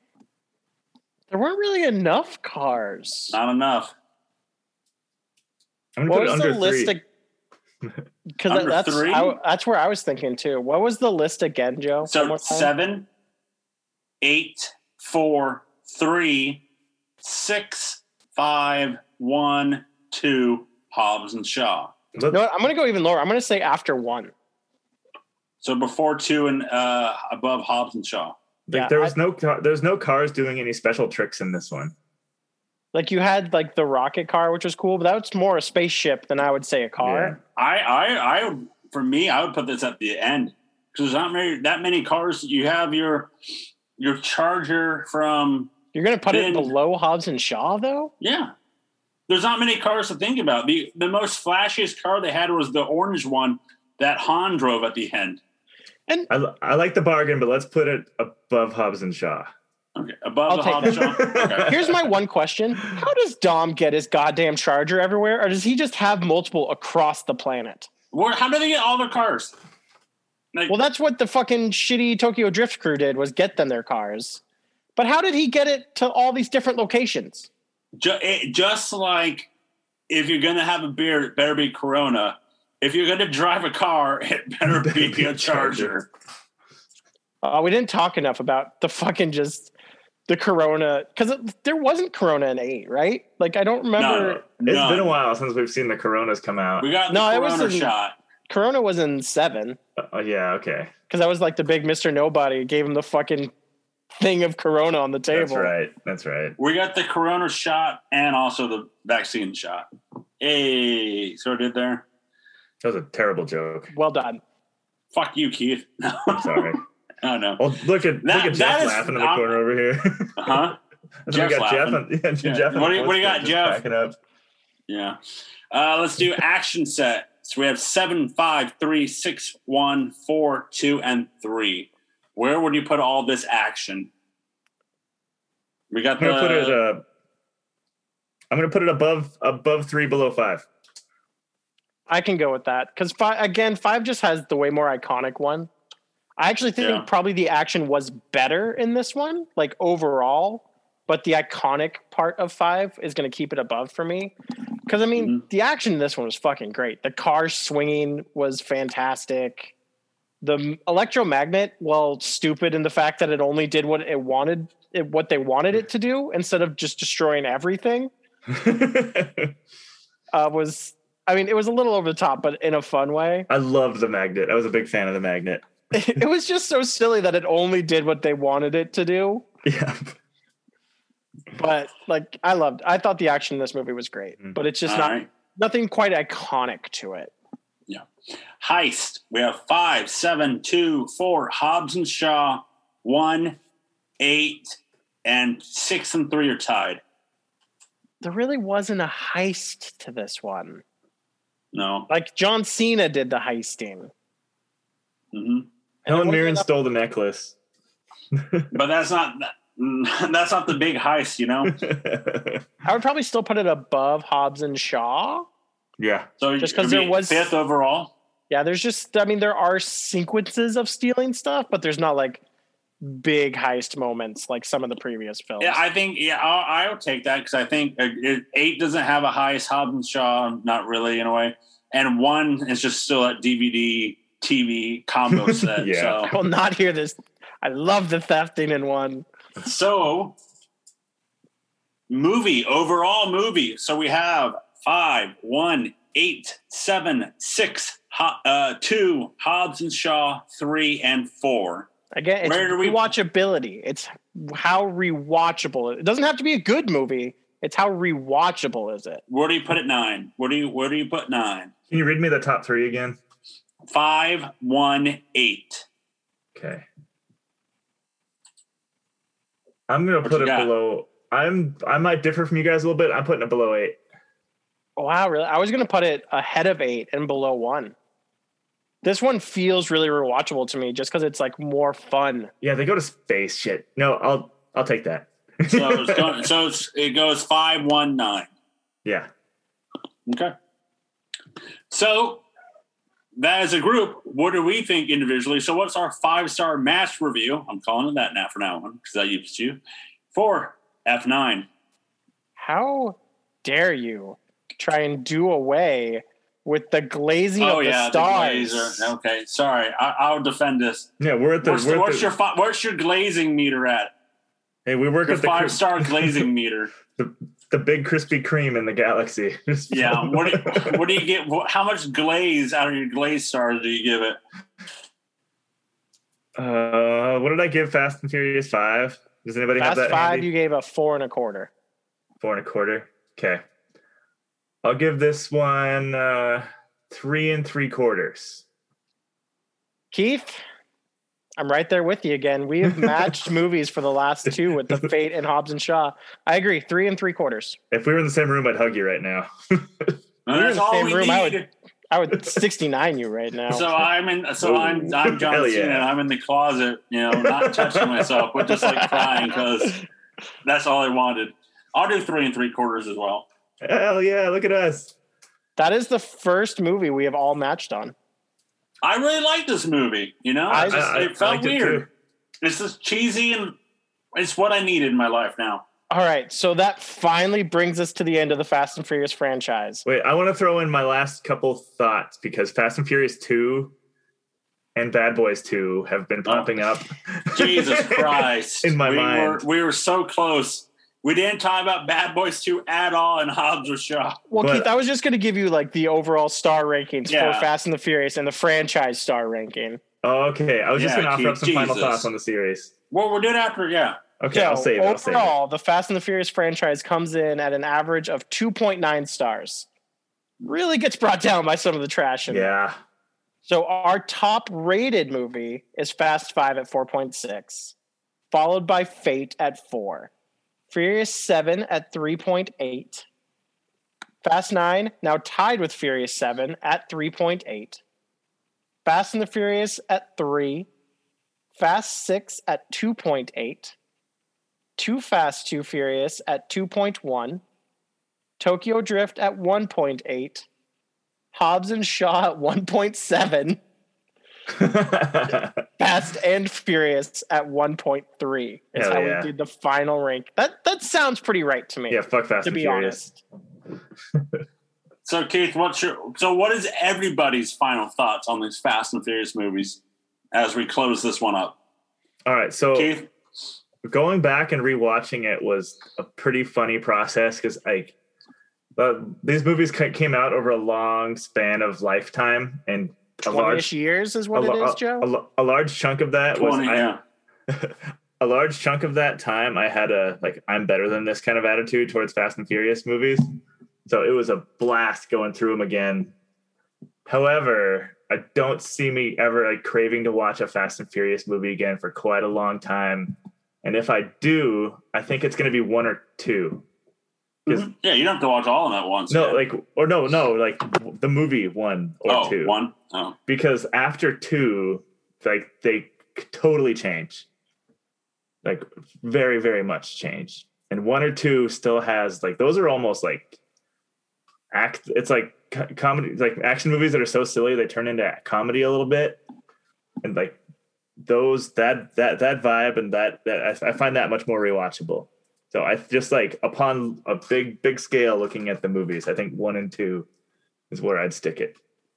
Speaker 2: There weren't really enough cars.
Speaker 1: Not enough.
Speaker 3: I'm gonna
Speaker 2: What
Speaker 3: put it
Speaker 2: was the
Speaker 3: under
Speaker 2: list?
Speaker 3: three. *laughs*
Speaker 2: Because that's
Speaker 1: three?
Speaker 2: I, that's where I was thinking too. What was the list again, Joe?
Speaker 1: So seven, eight, four, three, six, five, one, two, Hobbs and Shaw.
Speaker 3: Let-
Speaker 2: No, I'm going to go even lower. I'm going to say after one.
Speaker 1: So before two and uh, above Hobbs and Shaw.
Speaker 3: like,
Speaker 2: yeah,
Speaker 3: there was no ca- there's no cars doing any special tricks in this one.
Speaker 2: Like you had like the rocket car, which was cool, but that's more a spaceship than I would say a car.
Speaker 1: I, I, I, would- for me, I would put this at the end because there's not many, that many cars. You have your your Charger from
Speaker 2: You're going to put
Speaker 1: Then-
Speaker 2: it below Hobbs and Shaw, though.
Speaker 1: yeah. There's not many cars to think about. the The most flashiest car they had was the orange one that Han drove at the end.
Speaker 3: And I, I like the bargain, but let's put it above Hobbs and Shaw.
Speaker 1: Okay, above
Speaker 2: I'll
Speaker 1: the
Speaker 2: take
Speaker 1: Hobbs. Okay. *laughs*
Speaker 2: Here's my one question: How does Dom get his goddamn charger everywhere, or does he just have multiple across the planet?
Speaker 1: Where, how do they get all their cars? Like,
Speaker 2: Well, that's what the fucking shitty Tokyo Drift crew did was get them their cars. But how did he get it to all these different locations?
Speaker 1: ju- it, just like if you're gonna have a beer, it better be Corona. If you're gonna drive a car, *laughs* it better be a Charger.
Speaker 2: Uh, we didn't talk enough about the fucking just the Corona because there wasn't Corona in eight, right? Like I don't remember.
Speaker 1: No,
Speaker 3: It's
Speaker 1: no.
Speaker 3: been a while since we've seen the Coronas come out.
Speaker 1: We got the
Speaker 2: No, it was
Speaker 1: Corona
Speaker 2: in-
Speaker 1: shot.
Speaker 2: Corona was in seven.
Speaker 3: seven Oh yeah, okay,
Speaker 2: because i was like the big Mister Nobody gave him the fucking thing of Corona on the table.
Speaker 3: that's right. That's right.
Speaker 1: We got the Corona shot and also the vaccine shot. Hey, so I did there.
Speaker 3: That was a terrible joke.
Speaker 2: Well done.
Speaker 1: Fuck you, Keith. *laughs*
Speaker 3: I'm sorry.
Speaker 1: Oh no.
Speaker 3: Oh, look at
Speaker 1: That-
Speaker 3: look at Jeff
Speaker 1: is
Speaker 3: laughing in the
Speaker 1: not-
Speaker 3: corner over here. *laughs* *laughs*
Speaker 1: Huh?
Speaker 3: we
Speaker 1: Jeff's
Speaker 3: got Jeff.
Speaker 1: laughing.
Speaker 3: On, *laughs* yeah,
Speaker 1: Yeah.
Speaker 3: Jeff.
Speaker 1: What do you- what do you got,
Speaker 3: just
Speaker 1: Jeff?
Speaker 3: Cracking up.
Speaker 1: Yeah. Uh, let's do action set. So we have seven, five, three, six, one, four, two, and three. Where would you put all this action? We got
Speaker 3: I'm gonna put it. Uh, I'm gonna put it above above three, below five.
Speaker 2: I can go with that because five again. Five just has the way more iconic one. I actually think
Speaker 1: Yeah.
Speaker 2: probably the action was better in this one, like overall. But the iconic part of five is going to keep it above for me. Because I mean,
Speaker 1: Mhm.
Speaker 2: the action in this one was fucking great. The car swinging was fantastic. The electromagnet, well, stupid in the fact that it only did what it wanted, it, what they wanted it to do, instead of just destroying everything. *laughs* Uh, was I mean, it was a little over the top, but in a fun way.
Speaker 3: I loved the magnet. I was a big fan of the magnet. *laughs*
Speaker 2: it was just so silly that it only did what they wanted it to do.
Speaker 3: Yeah.
Speaker 2: But like, I loved. I thought the action in this movie was great,
Speaker 3: Mhm.
Speaker 2: but it's just
Speaker 1: All
Speaker 2: not
Speaker 1: right.
Speaker 2: nothing quite iconic to it. Yeah.
Speaker 1: Heist. We have five, seven, two, four. Hobbs and Shaw, one, eight, and six and three are tied.
Speaker 2: There really wasn't a heist to this one.
Speaker 1: No.
Speaker 2: Like John Cena did the heisting.
Speaker 1: Mm hmm
Speaker 3: Helen
Speaker 2: wasn't
Speaker 3: Mirren stole the necklace. *laughs*
Speaker 1: But that's not *laughs* that's not the big heist, you know.
Speaker 2: I would probably still put it above Hobbs and Shaw.
Speaker 3: yeah.
Speaker 1: So
Speaker 2: Just 'cause
Speaker 1: it'd
Speaker 2: there was-
Speaker 1: fifth overall.
Speaker 2: Yeah, there's just I mean there are sequences of stealing stuff, but there's not like big heist moments like some of the previous films.
Speaker 1: Yeah, I think yeah, I'll, I'll take that because I think uh, it, eight doesn't have a heist. Hobbs and Shaw, not really in a way, and one is just still at DVD TV combo *laughs* set.
Speaker 3: Yeah.
Speaker 2: I will not hear this. I love the thefting in one.
Speaker 1: So, so movie overall movie. So we have five, one, eight, seven, six, Ho- uh, two, Hobbs and Shaw, three, and four.
Speaker 2: Again, it's
Speaker 1: Where do we-
Speaker 2: rewatchability. It's how rewatchable it. It doesn't have to be a good movie. It's how rewatchable is it?
Speaker 1: Where do you put it? Nine. Where do you where do you put nine?
Speaker 3: Can you read me the top three again?
Speaker 1: Five, one, eight.
Speaker 3: Okay. I'm gonna
Speaker 1: What
Speaker 3: put it
Speaker 1: got?
Speaker 3: below. I'm I might differ from you guys a little bit. I'm putting it below eight.
Speaker 2: Oh, Wow, really? I was going to put it ahead of eight and below one. This one feels really rewatchable to me just because it's like more fun.
Speaker 3: Yeah, they go to space. Shit. No, I'll I'll take that.
Speaker 1: So it's *laughs* going, so it's, it goes five, one, nine.
Speaker 3: yeah.
Speaker 1: Okay. So that as a group, what do we think individually? So what's our five star match review? I'm calling it that now for now on because I used to. For F9.
Speaker 2: How dare you try and do away with the glazing
Speaker 1: Oh
Speaker 2: of the
Speaker 1: yeah, the
Speaker 2: stars?
Speaker 1: glazer. Okay, sorry. I, I'll defend this.
Speaker 3: Yeah, we're at the.
Speaker 1: What's,
Speaker 3: we're
Speaker 1: the,
Speaker 3: at
Speaker 1: what's
Speaker 3: the-
Speaker 1: your what's your glazing meter at?
Speaker 3: hey, we work
Speaker 1: Your
Speaker 3: at the
Speaker 1: five star *laughs* glazing meter.
Speaker 3: the, the big Krispy Kreme in the galaxy. *laughs*
Speaker 1: Yeah. What do, you, what do you get? How much glaze out of your glaze stars do you give it?
Speaker 3: Uh, what did I give Fast and Furious Five? Does anybody
Speaker 2: Fast
Speaker 3: have that?
Speaker 2: Five,
Speaker 3: handy?
Speaker 2: you gave a four and a quarter.
Speaker 3: Four and a quarter. Okay. I'll give this one uh, three and three quarters.
Speaker 2: Keith, I'm right there with you again. We have matched *laughs* movies for the last two with the Fate and Hobbs and Shaw. I agree, three and three quarters.
Speaker 3: If we were in the same room, I'd hug you right now.
Speaker 1: And
Speaker 2: We're in the same
Speaker 1: we
Speaker 2: room, I would- I would 69 you right now.
Speaker 1: So I'm in. So
Speaker 3: Ooh.
Speaker 1: I'm I'm John
Speaker 3: Hell
Speaker 1: Cena.
Speaker 3: yeah.
Speaker 1: and I'm in the closet, you know, not touching myself, but just like crying because that's all I wanted. I'll do three and three quarters as well.
Speaker 3: Hell yeah! Look at us.
Speaker 2: that is the first movie we have all matched on.
Speaker 1: I really like this movie. You know,
Speaker 2: I-
Speaker 1: I just,
Speaker 3: I- I
Speaker 1: it felt
Speaker 3: liked it
Speaker 1: weird.
Speaker 3: too.
Speaker 1: it's just cheesy and it's what I needed in my life now.
Speaker 2: All right, so that finally brings us to the end of the Fast and Furious franchise.
Speaker 3: Wait, I want to throw in my last couple thoughts because Fast and Furious 2 and Bad Boys 2 have been popping oh, up.
Speaker 1: Jesus *laughs* Christ!
Speaker 3: In my
Speaker 1: we
Speaker 3: mind.
Speaker 1: were we were so close. We didn't talk about Bad Boys Two at all, and Hobbs or Shaw.
Speaker 2: Well,
Speaker 3: But-
Speaker 2: Keith, I was just going to give you like the overall star rankings
Speaker 1: Yeah.
Speaker 2: for Fast and the Furious and the franchise star ranking.
Speaker 3: Oh, okay, I was just going to offer up
Speaker 1: Keith,
Speaker 3: some final thoughts on the series.
Speaker 1: Well, we're doing after, yeah.
Speaker 3: Okay,
Speaker 2: so
Speaker 3: I'll save it. I'll save it.
Speaker 2: overall, the Fast and the Furious franchise comes in at an average of 2.9 stars. Really gets brought down by some of the trash. In there.
Speaker 3: Yeah.
Speaker 2: So our top rated movie is Fast Five at 4.6, followed by Fate at 4, Furious 7 at 3.8, Fast 9 now tied with Furious 7 at 3.8, Fast and the Furious at 3, Fast 6 at 2.8, Too Fast, Too Furious at 2.1, Tokyo Drift at 1.8, Hobbs and Shaw at 1.7, *laughs* Fast and Furious at 1.3 is
Speaker 3: Hell
Speaker 2: how
Speaker 3: yeah.
Speaker 2: we did the final rank. That that sounds pretty right to me.
Speaker 3: yeah, fuck Fast
Speaker 2: to
Speaker 3: and
Speaker 2: be
Speaker 3: Furious.
Speaker 2: honest.
Speaker 1: So, Keith, what's your so? What is everybody's final thoughts on these Fast and Furious movies as we close this one up?
Speaker 3: All right, so
Speaker 1: Keith,
Speaker 3: going back and rewatching it was a pretty funny process because like uh, these movies came out over a long span of lifetime and a
Speaker 2: 20ish
Speaker 3: large
Speaker 2: years is what it
Speaker 3: lo-
Speaker 2: is, Joe.
Speaker 3: a lo- a large chunk of that was
Speaker 1: twenty,
Speaker 3: I-
Speaker 1: yeah. *laughs*
Speaker 3: a large chunk of that time I had a like I'm better than this kind of attitude towards Fast and Furious movies. So it was a blast going through them again. However, I don't see me ever like craving to watch a Fast and Furious movie again for quite a long time. And if I do, I think it's going to be one or two. 'Cause- mm-hmm.
Speaker 1: Yeah, you don't have to watch all of them at once.
Speaker 3: No,
Speaker 1: man.
Speaker 3: like or no, no, like the movie one or
Speaker 1: oh,
Speaker 3: two.
Speaker 1: one. Oh,
Speaker 3: because after two, like they totally change, like very very much change. And one or two still has like those are almost like act. It's like comedy, like action movies that are so silly they turn into comedy a little bit, and like those that that that vibe and that that I, I find that much more rewatchable. So I just like upon a big big scale looking at the movies, I think one and two is where I'd stick it.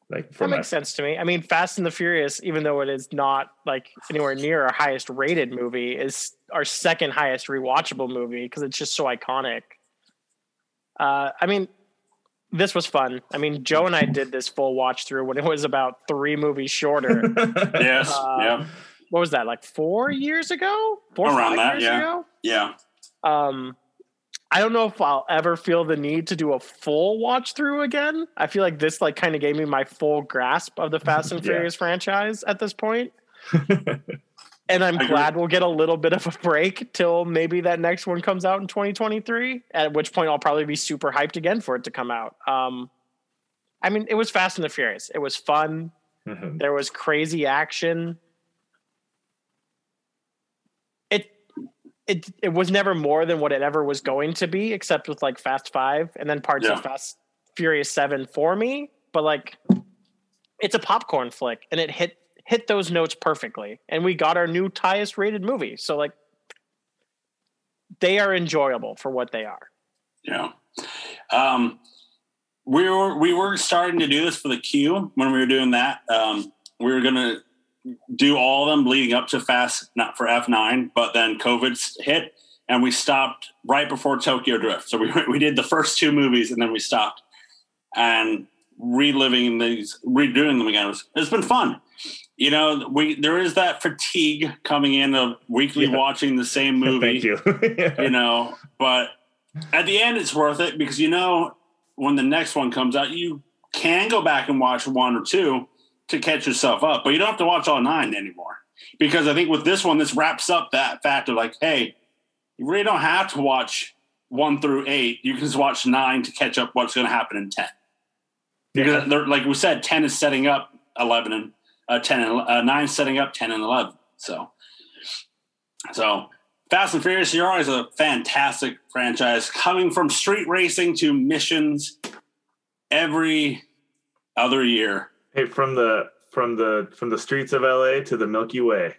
Speaker 3: Like for
Speaker 2: that
Speaker 3: my
Speaker 2: makes sense to me. I mean, Fast and the Furious, even though it is not like anywhere near our highest rated movie, is our second highest rewatchable movie because it's just so iconic. Uh, I mean, this was fun. I mean, Joe and I did this full watch through when it was about three movies shorter. *laughs*
Speaker 1: yes,
Speaker 2: Uh,
Speaker 1: yeah,
Speaker 2: what was that? Like four years ago? Four
Speaker 1: Around
Speaker 2: five
Speaker 1: that,
Speaker 2: years
Speaker 1: yeah.
Speaker 2: ago?
Speaker 1: yeah.
Speaker 2: Um, I don't know if I'll ever feel the need to do a full watch through again. I feel like this like kind of gave me my full grasp of the *laughs* Fast and
Speaker 3: Yeah.
Speaker 2: Furious franchise at this point. *laughs* And I'm
Speaker 1: I agree.
Speaker 2: glad we'll get a little bit of a break till maybe that next one comes out in 2023. At which point I'll probably be super hyped again for it to come out. Um, I mean, it was Fast and the Furious. It was fun.
Speaker 3: Mhm.
Speaker 2: There was crazy action. It it it was never more than what it ever was going to be, except with like Fast Five and then parts
Speaker 1: Yeah.
Speaker 2: of Fast Furious Seven for me. But like, it's a popcorn flick, and it hit hit those notes perfectly. And we got our new highest rated movie. So like, they are enjoyable for what they are.
Speaker 1: Yeah. Um, we were we were starting to do this for the queue when we were doing that. Um, we were gonna do all of them leading up to Fast, not for F nine, but then COVID hit and we stopped right before Tokyo Drift. So we *laughs* we did the first two movies and then we stopped and reliving these, redoing them again. It's, it's been fun. You know, we there is that fatigue coming in of weekly
Speaker 3: Yeah.
Speaker 1: watching the same *laughs* movie
Speaker 3: Thank you. *laughs*
Speaker 1: you know, but at the end it's worth it because you know when the next one comes out, you can go back and watch one or two to catch yourself up, but you don't have to watch all nine anymore. Because I think with this one, this wraps up that fact of like, hey, you really don't have to watch one through eight. You can just watch nine to catch up what's going to happen in ten. Because they're, like we said, ten is setting up eleven and uh, ten and uh, nine setting up ten and eleven. So, so Fast and Furious, you're always a fantastic franchise, coming from street racing to missions every other year.
Speaker 3: Hey, from the from the from the streets of LA to the Milky Way.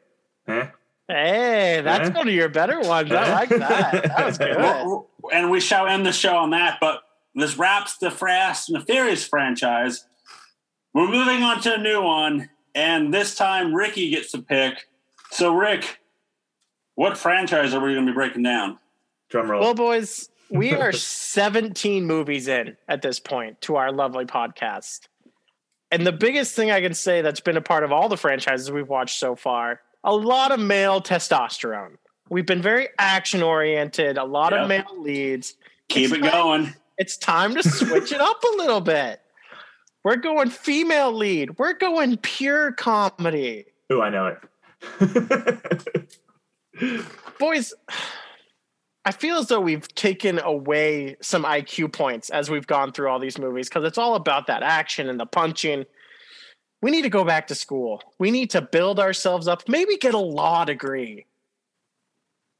Speaker 3: Eh?
Speaker 2: Hey, that's
Speaker 3: Eh?
Speaker 2: one of your better ones. I like that. That *laughs* was good.
Speaker 1: Well, and we shall end the show on that. But this wraps the Fast and the Furious franchise. We're moving on to a new one, and this time Ricky gets to pick. So, Rick, what franchise are we going to be breaking down?
Speaker 3: Drum roll.
Speaker 2: Well, boys, we are *laughs* 17 movies in at this point to our lovely podcast. And the biggest thing I can say that's been a part of all the franchises we've watched so far a lot of male testosterone. We've been very action oriented, a lot
Speaker 1: Yep.
Speaker 2: of male leads.
Speaker 1: Keep
Speaker 2: It's
Speaker 1: it
Speaker 2: time-
Speaker 1: going.
Speaker 2: It's time to switch it up a little bit. We're going female lead, we're going pure comedy.
Speaker 3: Ooh, I know it. *laughs*
Speaker 2: boys i feel as though we've taken away some iq points as we've gone through all these movies because it's all about that action and the punching. We need to go back to school. We need to build ourselves up maybe get a law degree.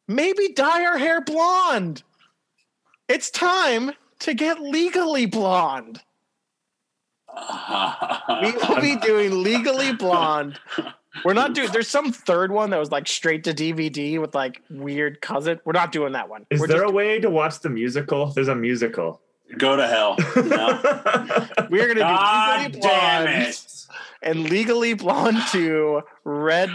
Speaker 2: Maybe dye our hair blonde. It's time to get legally blonde *laughs* we will be doing legally blonde we're not doing there's some third one that was like straight to dvd with like weird cousin we're not doing that one
Speaker 3: Is
Speaker 2: we're
Speaker 3: there
Speaker 2: just,
Speaker 3: a way to watch the musical? There's a musical.
Speaker 1: Go to hell. No. *laughs*
Speaker 2: we're gonna do
Speaker 1: God
Speaker 2: legally
Speaker 1: damn
Speaker 2: blonde
Speaker 1: it.
Speaker 2: and legally blonde to red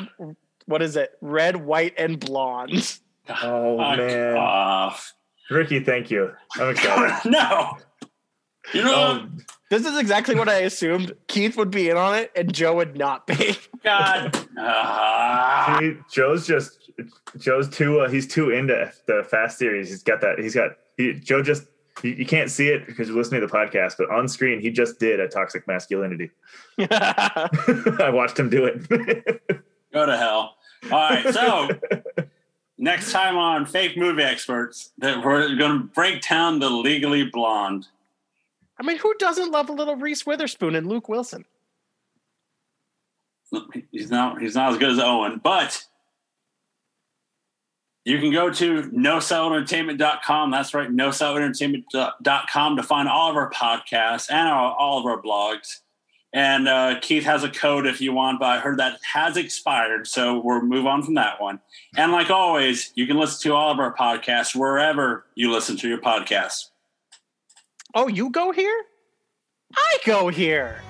Speaker 2: what is it red white and blonde
Speaker 3: oh *laughs*
Speaker 1: Fuck
Speaker 3: man,
Speaker 1: off.
Speaker 3: Ricky, thank you. I'm excited.
Speaker 1: no. You know
Speaker 3: oh, what?
Speaker 2: This is exactly what i assumed keith would be in on it and joe would not be *laughs*
Speaker 1: God. Ah.
Speaker 3: see, Joe's just Joe's too. Uh, he's too into the Fast series. He's got that. He's got he, Joe. Just you, you can't see it because you're listening to the podcast, but on screen he just did a toxic masculinity. *laughs* *laughs* I watched him do it.
Speaker 1: Go to hell. All right. So next time on Fake Movie Experts, that we're going to break down the Legally Blonde.
Speaker 2: I mean who doesn't love a little reese witherspoon and luke wilson
Speaker 1: He's not. He's not as good as Owen, but you can go to nocellentertainment.com. That's right, nocellentertainment.com to find all of our podcasts and our, all of our blogs. And uh, Keith has a code if you want, but I heard that has expired, so we'll move on from that one. And like always, you can listen to all of our podcasts wherever you listen to your podcasts.
Speaker 2: Oh you go here? I go here